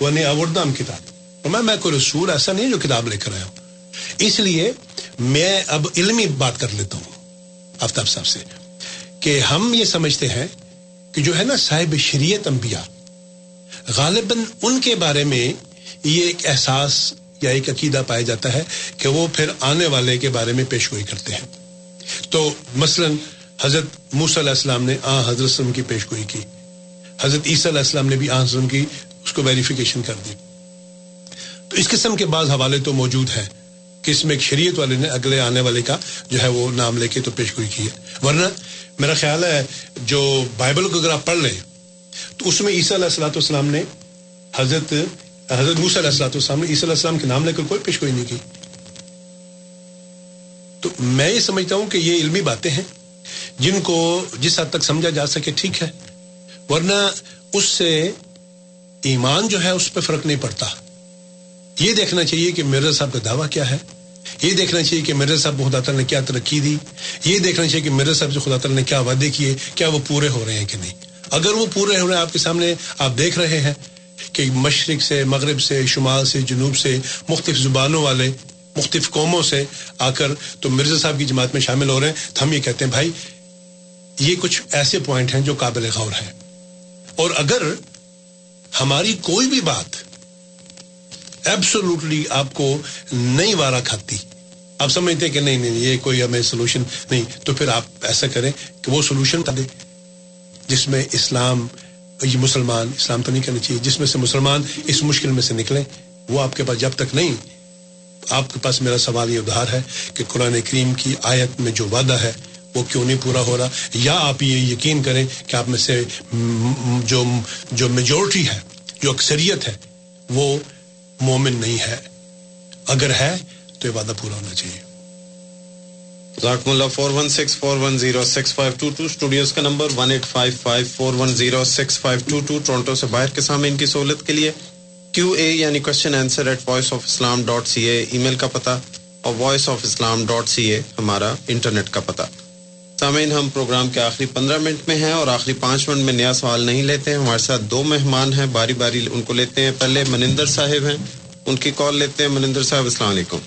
وہ نیاوردام کتاب۔ فرمایا میں کوئی رسول ایسا نہیں جو کتاب لے کر آیا ہوں۔ اس لیے میں اب علمی بات کر لیتا ہوں، آفتاب صاحب سے، کہ ہم یہ سمجھتے ہیں کہ جو ہے نا صاحب شریعت انبیاء، غالباً ان کے بارے میں یہ ایک احساس یا ایک عقیدہ پایا جاتا ہے کہ وہ پھر آنے والے کے بارے میں پیش گوئی کرتے ہیں۔ تو مثلا حضرت موس علیہ السلام نے آ حضرت وسلم کی پیش گوئی کی۔ حضرت عیسیٰ علیہ السلام نے بھی آ وسلم کی، اس کو ویریفیکیشن کر دی۔ تو اس قسم کے بعض حوالے تو موجود ہیں کہ اس میں ایک شریعت والے نے اگلے آنے والے کا جو ہے وہ نام لے کے تو پیش گوئی کی ہے۔ ورنہ میرا خیال ہے جو بائبل کو اگر آپ پڑھ لیں، تو اس میں عیسیٰ علیہ السلاۃ والسلام نے حضرت حضرت موسیٰ علیہ السلاۃ والسلام نے عیسیٰ علیہ السلام کے نام لے کر کوئی پیش گوئی نہیں کی۔ تو میں یہ سمجھتا ہوں کہ یہ علمی باتیں ہیں۔ جن کو جس حد تک سمجھا جا سکے ٹھیک ہے، ورنہ اس سے ایمان جو ہے اس پہ فرق نہیں پڑتا۔ یہ دیکھنا چاہیے کہ مرزا صاحب کا دعویٰ کیا ہے۔ یہ دیکھنا چاہیے کہ مرزا صاحب کو خدا تعالیٰ نے کیا ترقی دی۔ یہ دیکھنا چاہیے کہ مرزا صاحب سے خدا تعالیٰ نے کیا وعدے کیے، کیا وہ پورے ہو رہے ہیں کہ نہیں۔ اگر وہ پورے ہو رہے ہیں، آپ کے سامنے آپ دیکھ رہے ہیں کہ مشرق سے، مغرب سے، شمال سے، جنوب سے، مختلف زبانوں والے، مختلف قوموں سے آ کر تو مرزا صاحب کی جماعت میں شامل ہو رہے ہیں۔ تو ہم یہ کہتے ہیں، بھائی یہ کچھ ایسے پوائنٹ ہیں جو قابل غور ہیں۔ اور اگر ہماری کوئی بھی بات ایبسولوٹلی آپ کو نہیں وارا کھاتی، آپ سمجھتے ہیں کہ نہیں نہیں، یہ کوئی ہمیں سولوشن نہیں، تو پھر آپ ایسا کریں کہ وہ سولوشن کر دیں جس میں اسلام، یہ مسلمان، اسلام تو نہیں کرنا چاہیے، جس میں سے مسلمان اس مشکل میں سے نکلیں، وہ آپ کے پاس جب تک نہیں، آپ کے پاس میرا سوال یہ ادھار ہے کہ قرآن کریم کی آیت میں جو وعدہ ہے وہ کیوں نہیں پورا ہو رہا؟ یا آپ یہ یقین کریں کہ آپ میں سے جو جو میجورٹی ہے، جو اکثریت ہے، وہ مومن نہیں ہے۔ اگر ہے تو یہ وعدہ پورا ہونا چاہیے۔ ذاکم اللہ four one six four one zero six five two two studios کا number one eight five five four one zero six five two two Toronto سے باہر کے سامنے ان کی سہولت کے لیے۔ کیو اے یعنی question answer at voice of Islam dot C A email کا پتہ اور voice of Islam dot C A ہمارا انٹرنیٹ کا پتہ۔ سامعین ہم پروگرام کے آخری پندرہ منٹ میں ہیں اور آخری پانچ منٹ میں نیا سوال نہیں لیتے ہیں۔ ہمارے ساتھ دو مہمان ہیں باری باری ان کو لیتے ہیں۔ پہلے منندر صاحب ہیں ان کی کال لیتے ہیں۔ منندر صاحب السلام علیکم۔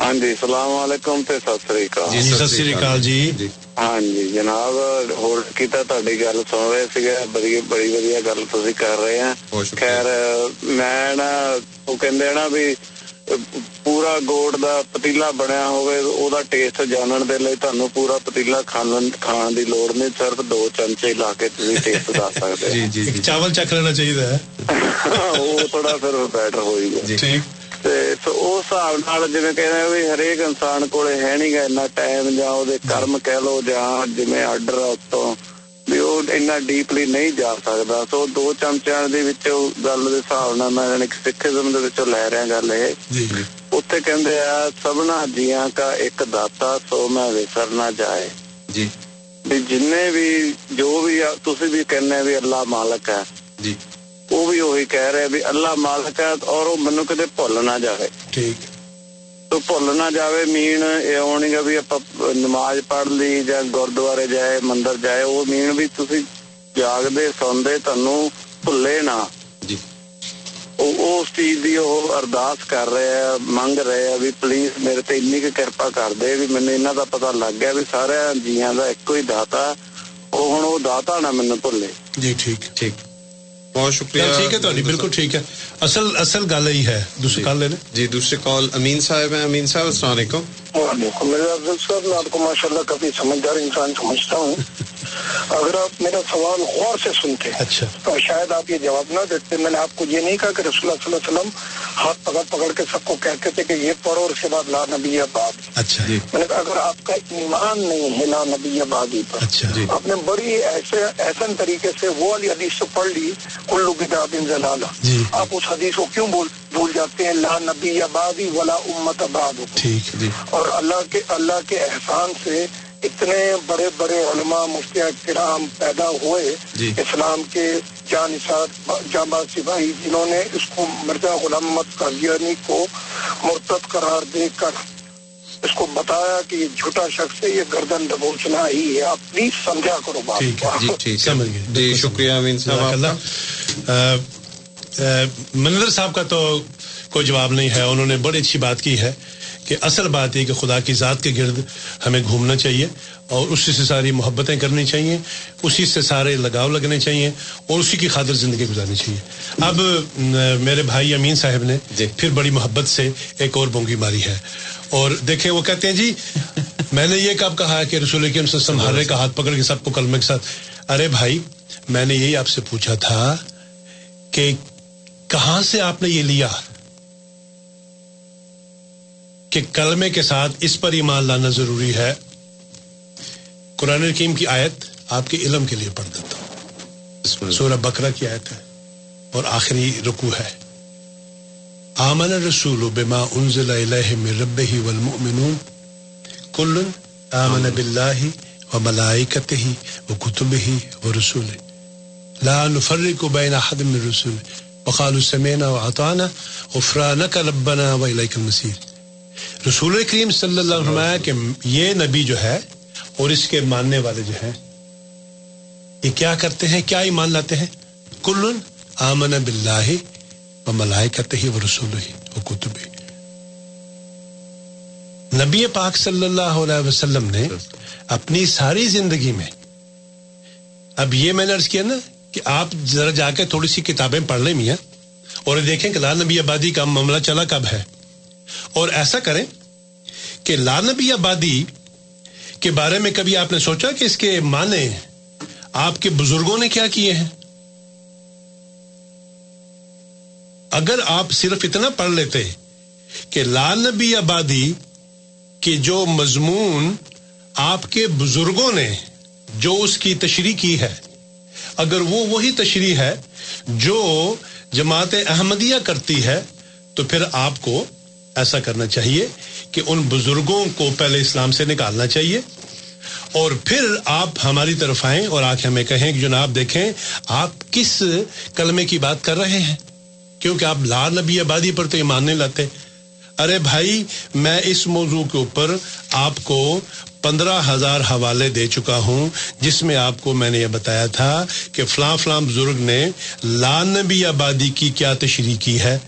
ہاں جی السلام علیکم تے ست سری اکال۔ جی ست سری اکال جی۔ ہاں جی جناب ہولڈ کیتا تہاڈی گل سن رہے سیگے۔ بڑی بڑی ودیا گل تسی کر رہے ہیں۔ خیر میں نا وہ کہندے نا بھی پورا گوڑ دا پتیلا بنیا ہوئے او دا ٹیسٹ جانن دے لئی تانوں پورا پتیلا کھان کھان دی لوڑ نہیں صرف دو چمچے لا کے تسی ٹیسٹ دس سکدے جی جی چاول چکھ لینا چاہیے وہ تھوڑا پھر بیٹر ہوئی گا ٹھیک اس حساب جی کہ گا جیاں کا ایک داتا سو میں جائے جن بھی جو بھی اللہ مالک ہے وہ بھی رہے بھی اللہ مالک اور جائے ٹھیک تو بھول نہ جائے مین یہ ہونی گا بھی نماز پڑھ لی یا گردوارے جائے مندر جائے وہ مین بھی تھی جاگتے سوندے تنو بھلے نہ جی اس چیز کی وہ ارداس کر رہے ہیں منگ رہے ہیں بھی پلیز میرے تے اینی کی کرپا کر دے بھی مینو انہوں کا پتا لگ گیا بھی سارے جیاں کا ایک ہی داتا وہ ہوں وہ داتا نہ مینو بھولے جی ٹھیک ٹھیک بہت شکریہ۔ ٹھیک ہے تو بالکل ٹھیک ہے۔ اصل اصل گل یہی ہے۔ دوسری کال لے لیں۔ جی دوسری کال امین صاحب ہیں۔ امین صاحب السلام علیکم۔ وعلیکم میرے افضل صاحب میں آپ کو ماشاء اللہ کافی سمجھدار انسان سمجھتا ہوں۔ اگر آپ میرا سوال غور سے سنتے اچھا۔ تو شاید آپ یہ جواب نہ دیتے۔ میں نے آپ کو یہ نہیں کہا کہ رسول اللہ صلی اللہ علیہ وسلم ہاتھ پکڑ پکڑ کے سب کو کہتے تھے کہ یہ پڑھو اور اس کے بعد لا نبی آباد اچھا۔ میں نے کہا اگر آپ کا ایمان نہیں ہے لا نبی آبادی پر اچھا۔ آپ نے بڑی ایسے احسن طریقے سے وہ والی حدیث تو پڑھ لی کلو کتاب زلالہ آپ اس حدیث کو کیوں بول بھول جاتے ہیں؟ لا نبی آبادی ولا امت آباد ٹھیک جی۔ اور اللہ کے اللہ کے احسان سے اتنے بڑے بڑے علماء مفتی کرام پیدا ہوئے جی. اسلام کے جان جامع سپاہی جنہوں نے اس کو مرزا غلام محمد قادیانی کو مرتب قرار دے کر اس کو بتایا کہ یہ جھوٹا شخص ہے یہ گردن دبوچنا ہی ہے۔ آپ پلیز سمجھا کرو بات جی جی شکریہ امین صاحب منظر صاحب کا تو کوئی جواب نہیں ہے۔ انہوں نے بڑی اچھی بات کی ہے۔ کہ اصل بات یہ کہ خدا کی ذات کے گرد ہمیں گھومنا چاہیے اور اسی سے ساری محبتیں کرنی چاہیے اسی سے سارے لگاؤ لگنے چاہیے اور اسی کی خاطر زندگی گزارنی چاہیے۔ اب میرے بھائی امین صاحب نے پھر بڑی محبت سے ایک اور بونگی ماری ہے۔ اور دیکھیں وہ کہتے ہیں جی میں نے یہ کب کہا کہ رسول کے سنبھالے کا ہاتھ پکڑ کے سب کو کلمے کے ساتھ ارے بھائی میں نے یہی آپ سے پوچھا تھا کہ کہاں سے آپ نے یہ لیا؟ کہ کلمے کے ساتھ اس پر ایمان لانا ضروری ہے۔ قرآن حکیم کی آیت آپ کے علم کے لیے پڑھ دیتا ہوں۔ سورہ بکرا کی آیت ہے اور آخری رکو ہے۔ آمن رسول بما انزل الیہ من ربہ والمؤمنون کل آمن باللہ وملائکتہ وکتبہ ورسولہ لا نفرق بین احد من رسول وقالوا سمعنا وعطانا غفرانك ربنا واليك المصير۔ رسول کریم صلی اللہ علیہ وسلم کہ یہ نبی جو ہے اور اس کے ماننے والے جو ہیں، یہ کیا کرتے ہیں؟ کیا ایمان لاتے ہیں؟ کل آمن باللہ و ملائکت ہی و رسول ہی و کتب نبی پاک صلی اللہ علیہ وسلم نے اپنی ساری زندگی میں، اب یہ میں نے عرض کیا نا کہ آپ ذرا جا کے تھوڑی سی کتابیں پڑھ لیں میاں، اور دیکھیں کہ لال نبی آبادی کا معاملہ چلا کب ہے؟ اور ایسا کریں کہ لال نبی آبادی کے بارے میں کبھی آپ نے سوچا کہ اس کے معنی آپ کے بزرگوں نے کیا کیے ہیں؟ اگر آپ صرف اتنا پڑھ لیتے کہ لال نبی آبادی کے جو مضمون آپ کے بزرگوں نے جو اس کی تشریح کی ہے، اگر وہ وہی تشریح ہے جو جماعت احمدیہ کرتی ہے، تو پھر آپ کو ایسا کرنا چاہیے کہ ان بزرگوں کو پہلے اسلام سے نکالنا چاہیے اور پھر آپ ہماری طرف آئیں اور آ کے ہمیں کہیں کہ جناب دیکھیں آپ کس کلمے کی بات کر رہے ہیں؟ کیونکہ آپ لال نبی آبادی پر تو ایمان نہیں لاتے۔ ارے بھائی، میں اس موضوع کے اوپر آپ کو پندرہ ہزار حوالے دے چکا ہوں، جس میں آپ کو میں نے یہ بتایا تھا کہ فلاں فلاں بزرگ نے لال نبی آبادی کی کیا تشریح کی ہے۔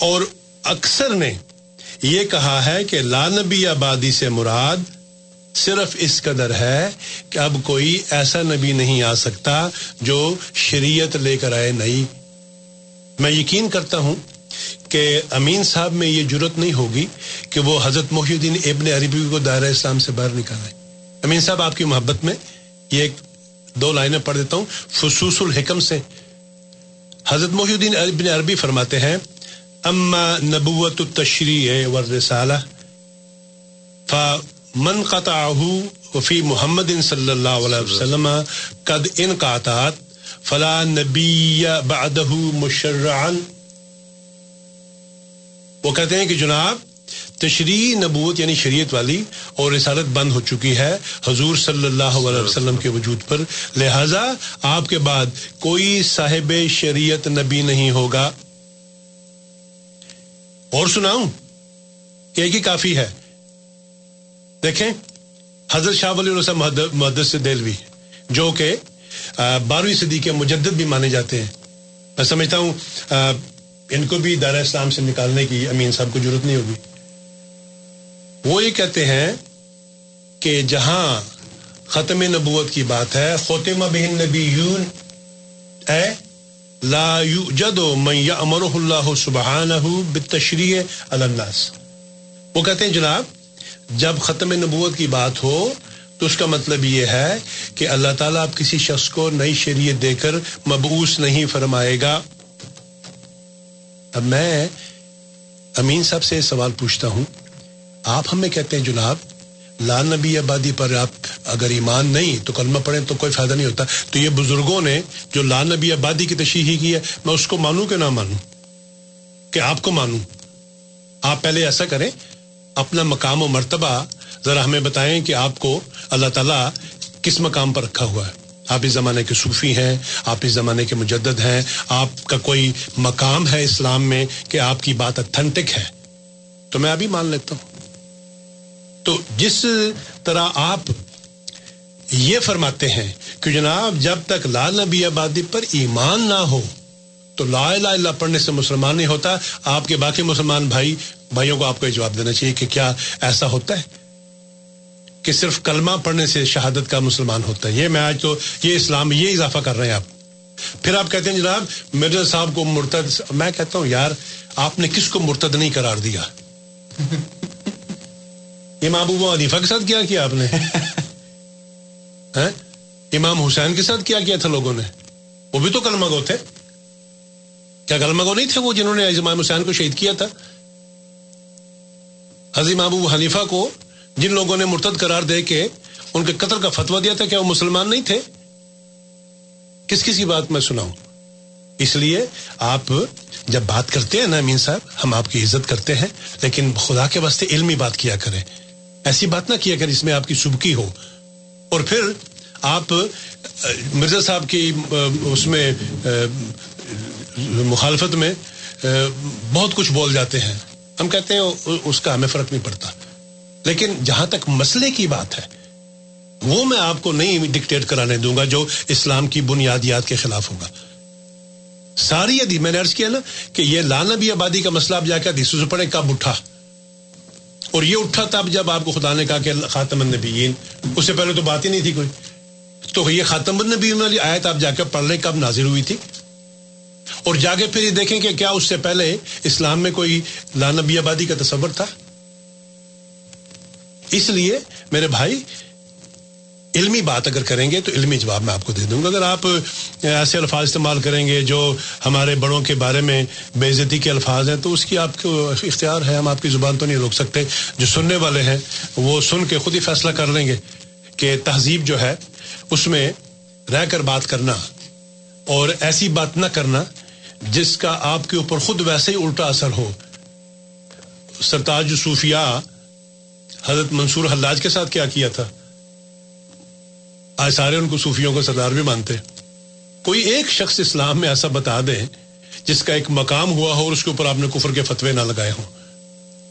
اور اکثر نے یہ کہا ہے کہ لال نبی آبادی سے مراد صرف اس قدر ہے کہ اب کوئی ایسا نبی نہیں آ سکتا جو شریعت لے کر آئے نہیں۔ میں یقین کرتا ہوں کہ امین صاحب میں یہ جرت نہیں ہوگی کہ وہ حضرت محی الدین ابن عربی کو دائرہ اسلام سے باہر نکالے امین صاحب، آپ کی محبت میں یہ دو لائنیں پڑھ دیتا ہوں۔ فصوص الحکم سے حضرت محی الدین ابن عربی فرماتے ہیں اما نبوت التشریع والرسالہ، فمن قطعه فی محمد صلی اللہ علیہ وسلم قد انقاطات فلا نبی بعدہ مشرعا۔ وہ کہتے ہیں کہ جناب تشریح نبوت یعنی شریعت والی اور رسالت بند ہو چکی ہے حضور صلی اللہ علیہ وسلم کے وجود پر۔ لہذا آپ کے بعد کوئی صاحب شریعت نبی نہیں ہوگا۔ اور سناؤں ایک ہی کافی ہے۔ دیکھیں، حضرت شاہ ولی اللہ محدث دلوی جو کہ بارہویں صدی کے مجدد بھی مانے جاتے ہیں۔ میں سمجھتا ہوں ان کو بھی دائرہ اسلام سے نکالنے کی امین صاحب کو ضرورت نہیں ہوگی۔ وہ یہ کہتے ہیں کہ جہاں ختم نبوت کی بات ہے خوتمہ بہن نبی یون اے لا یوجد من یامرہ اللہ سبحانہ بالتشریع علی الناس۔ وہ کہتے ہیں، جناب، جب ختم نبوت کی بات ہو، تو اس کا مطلب یہ ہے کہ اللہ تعالیٰ آپ کسی شخص کو نئی شریعت دے کر مبعوث نہیں فرمائے گا۔ اب میں امین صاحب سے سوال پوچھتا ہوں۔ آپ ہمیں کہتے ہیں، جناب لال نبی آبادی پر آپ اگر ایمان نہیں تو کلمہ پڑھیں تو کوئی فائدہ نہیں ہوتا۔ تو یہ بزرگوں نے جو لال نبی آبادی کی تشریح کی ہے، میں اس کو مانوں کہ نہ مانوں؟ کہ آپ کو مانوں؟ آپ پہلے ایسا کریں، اپنا مقام و مرتبہ ذرا ہمیں بتائیں کہ آپ کو اللہ تعالیٰ کس مقام پر رکھا ہوا ہے۔ آپ اس زمانے کے صوفی ہیں، آپ اس زمانے کے مجدد ہیں، آپ کا کوئی مقام ہے اسلام میں کہ آپ کی بات اتھینٹک ہے؟ تو میں ابھی مان لیتا ہوں۔ تو جس طرح آپ یہ فرماتے ہیں کہ جناب جب تک لال نبی آبادی پر ایمان نہ ہو، تو لا الہ الا پڑھنے سے مسلمان نہیں ہوتا۔ آپ کے باقی مسلمان بھائی، بھائیوں کو آپ کو یہ جواب دینا چاہیے کہ کیا ایسا ہوتا ہے؟ کہ صرف کلمہ پڑھنے سے شہادت کا مسلمان ہوتا ہے۔ یہ میں آج تو یہ اسلام یہ اضافہ کر رہے ہیں آپ۔ پھر آپ کہتے ہیں جناب، مرزا صاحب کو مرتد، میں کہتا ہوں یار، آپ نے کس کو مرتد نہیں قرار دیا؟ امام ابو عدیفہ کے ساتھ کیا کیا آپ نے؟ ہاں؟ امام حسین کے ساتھ کیا کیا تھا لوگوں نے؟ وہ بھی تو کلمہ گو تھے۔ کیا کلمہ گو نہیں تھے وہ جنہوں نے امام حسین کو شہید کیا تھا؟ حضرت امام ابو حنیفہ کو جن لوگوں نے مرتد قرار دے کے ان کے قتل کا فتوا دیا تھا، کیا وہ مسلمان نہیں تھے؟ کس کس کی بات میں سناؤں؟ اس لیے آپ جب بات کرتے ہیں نا امین صاحب، ہم آپ کی عزت کرتے ہیں، لیکن خدا کے واسطے علمی بات کیا کریں۔ ایسی بات نہ کیا کریں اس میں آپ کی سبکی ہو۔ اور پھر آپ، مرزا صاحب کی، اس میں، مخالفت میں، بہت کچھ بول جاتے ہیں۔ ہم کہتے ہیں، اس کا ہمیں فرق نہیں پڑتا۔ لیکن جہاں تک مسئلے کی بات ہے، وہ میں آپ کو نہیں ڈکٹیٹ کرانے دوں گا جو اسلام کی بنیادیات کے خلاف ہوگا۔ ساری حدیث میں نے عرض کیا نا کہ یہ لانبی آبادی کا مسئلہ، آپ جا کے حدیثوں سے پڑھیں کب اٹھا؟ اور یہ اٹھا تب جب آپ کو خدا نے کہا کہ خاتم النبیین، اس سے پہلے تو بات ہی نہیں تھی کوئی۔ تو یہ خاتم النبیین والی آیت آپ جا کے پڑھ لیں کب نازل ہوئی تھی۔ اور جا کے پھر یہ دیکھیں کہ کیا اس سے پہلے اسلام میں کوئی لانبی آبادی کا تصور تھا۔ اس لیے میرے بھائی علمی بات اگر کریں گے تو علمی جواب میں آپ کو دے دوں گا۔ اگر آپ ایسے الفاظ استعمال کریں گے جو ہمارے بڑوں کے بارے میں بے عزتی کے الفاظ ہیں، تو اس کی آپ کو اختیار ہے۔ ہم آپ کی زبان تو نہیں روک سکتے۔ جو سننے والے ہیں، وہ سن کے خود ہی فیصلہ کر لیں گے کہ تہذیب جو ہے، اس میں رہ کر بات کرنا اور ایسی بات نہ کرنا جس کا آپ کے اوپر خود ویسے ہی الٹا اثر ہو۔ سرتاج صوفیہ حضرت منصور حلاج کے ساتھ کیا کیا تھا؟ آج سارے ان کو صوفیوں کو سردار بھی مانتے کوئی ایک شخص اسلام میں ایسا بتا دے جس کا ایک مقام ہوا ہو اور اس کے اوپر آپ نے کفر کے فتوے نہ لگائے ہوں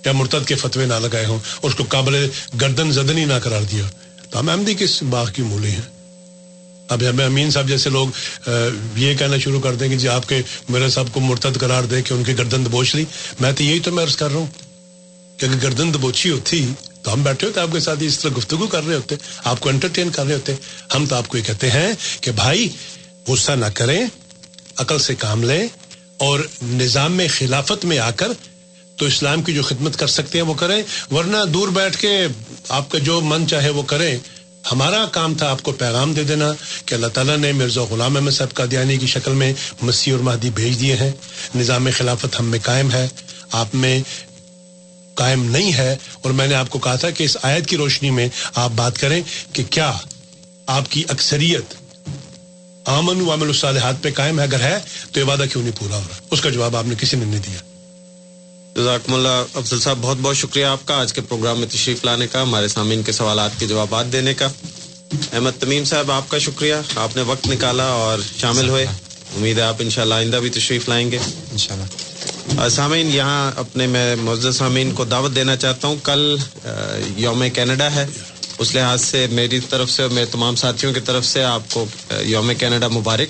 یا مرتد کے فتوے نہ لگائے ہوں اور اس کو قابل گردن زدنی نہ قرار دیا تو ہم احمدی کس باغ کی مولی ہیں؟ اب ہمیں امین صاحب جیسے لوگ یہ کہنا شروع کر دیں کہ جی آپ کے میرے صاحب کو مرتد قرار دے کہ ان کی گردن دبوچ لی۔ میں تو یہی تو میں عرض کر رہا ہوں کہ اگر گردن دبوچی ہوتی تو ہم بیٹھے ہوتے آپ کے ساتھ اس طرح گفتگو کر رہے ہوتے آپ کو انٹرٹین کر رہے ہوتے ہم تو آپ کو یہ کہتے ہیں کہ بھائی، غصہ نہ کریں، عقل سے کام لیں اور نظام میں، خلافت میں آ کر تو اسلام کی جو خدمت کر سکتے ہیں وہ کریں۔ ورنہ دور بیٹھ کے آپ کا جو من چاہے وہ کریں۔ ہمارا کام تھا آپ کو پیغام دے دینا کہ اللہ تعالیٰ نے مرزا غلام احمد صاحب قادیانی کی شکل میں مسیح اور مہدی بھیج دیے ہیں۔ نظام خلافت ہم میں قائم ہے۔ آپ میں قائم نہیں ہے اور میں نے آپ کو کہا تھا کہ اس آیت کی روشنی میں آپ بات کریں کہ کیا آپ کی اکثریت آمن وامل الصالحات پہ قائم ہے؟ اگر ہے تو یہ وعدہ کیوں نہیں پورا ہو رہا؟ اس کا جواب آپ نے کسی نے نہیں دیا۔ جزاکم اللہ افضل صاحب بہت بہت شکریہ آپ کا۔ آج کے پروگرام میں تشریف لانے کا ہمارے سامعین کے سوالات کے جوابات دینے کا۔ احمد تمیم صاحب آپ کا شکریہ۔ آپ نے وقت نکالا اور شامل ہوئے۔ امید ہے آپ انشاءاللہ آئندہ بھی تشریف لائیں گے۔ انشاءاللہ۔ سامعین، یہاں اپنے میں معزز سامعین کو دعوت دینا چاہتا ہوں۔ کل یوم کینیڈا ہے۔ اس لحاظ سے میری طرف سے اور میرے تمام ساتھیوں کی طرف سے آپ کو یوم کینیڈا مبارک۔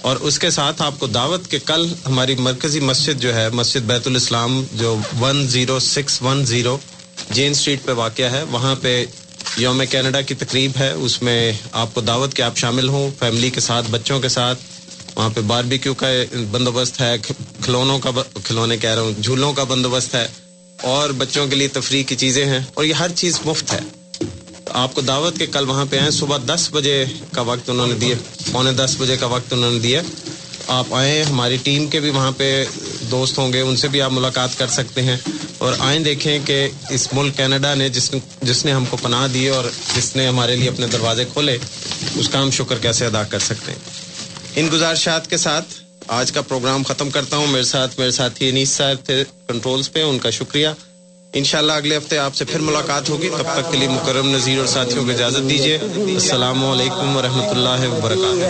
اور اس کے ساتھ آپ کو دعوت کہ کل ہماری مرکزی مسجد جو ہے، مسجد بیت الاسلام، جو one zero six one zero Jane street پہ واقع ہے، وہاں پہ یوم کینیڈا کی تقریب ہے۔ اس میں آپ کو دعوت کہ آپ شامل ہوں، فیملی کے ساتھ، بچوں کے ساتھ وہاں پہ باربیکیو کا بندوبست ہے، کھلونوں کا کھلونے کہہ رہا ہوں، جھولوں کا بندوبست ہے، اور بچوں کے لیے تفریح کی چیزیں ہیں، اور یہ ہر چیز مفت ہے۔ آپ کو دعوت کے کل وہاں پہ آئیں، صبح دس بجے کا وقت انہوں نے دیا، پونے دس بجے کا وقت انہوں نے دیا۔ آپ آئیں، ہماری ٹیم کے بھی وہاں پہ دوست ہوں گے، ان سے بھی آپ ملاقات کر سکتے ہیں۔ اور آئیں دیکھیں کہ اس ملک کینیڈا نے جس جس نے ہم کو پناہ دی اور جس نے ہمارے لیے اپنے دروازے کھولے، اس کا ہم شکر کیسے ادا کر سکتے ہیں۔ ان گزارشات کے ساتھ آج کا پروگرام ختم کرتا ہوں. میرے ساتھ میرے ساتھی انیس صاحب تھے کنٹرولز پہ، ان کا شکریہ۔ انشاءاللہ اگلے ہفتے آپ سے پھر ملاقات ہوگی. تب تک کے لیے مکرم نذیر اور ساتھیوں کو اجازت دیجیے السلام علیکم ورحمۃ اللہ وبرکاتہ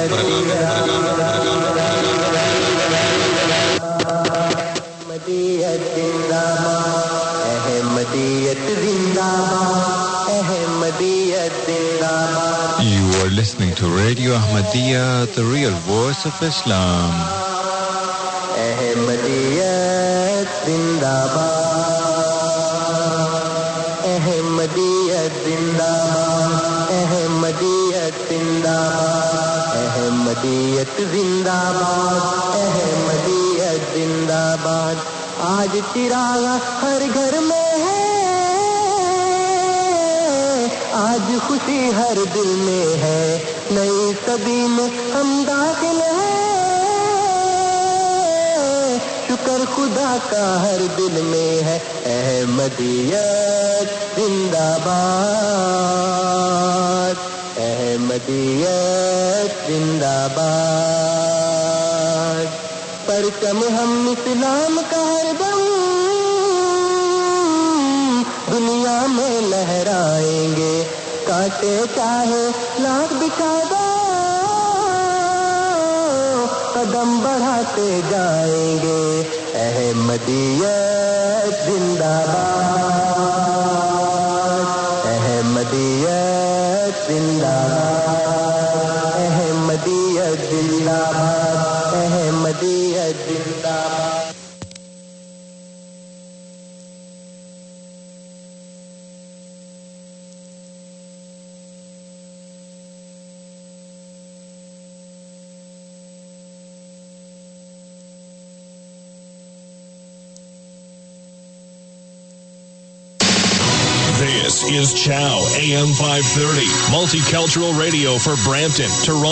listening to Radio Ahmadiyya, the real voice of Islam. Ahmadiyya Zindabad Ahmadiyya Zindabad Ahmadiyya Zindabad Ahmadiyya Zindabad Ahmadiyya Zindabad آج چراغ ہر گھر میں آج خوشی ہر دل میں ہے۔ نئی صدی میں ہم داخل ہیں۔ شکر خدا کا ہر دل میں ہے۔ احمدیت زندہ باد۔ احمدیت زندہ باد۔ پرچم ہم اسلام کا ہر پہ چاہے لاکھ دکھا دو قدم بڑھاتے جائیں گے۔ احمدیت زندہ باد۔ Is Chow AM 530, multicultural radio for Brampton, Toronto.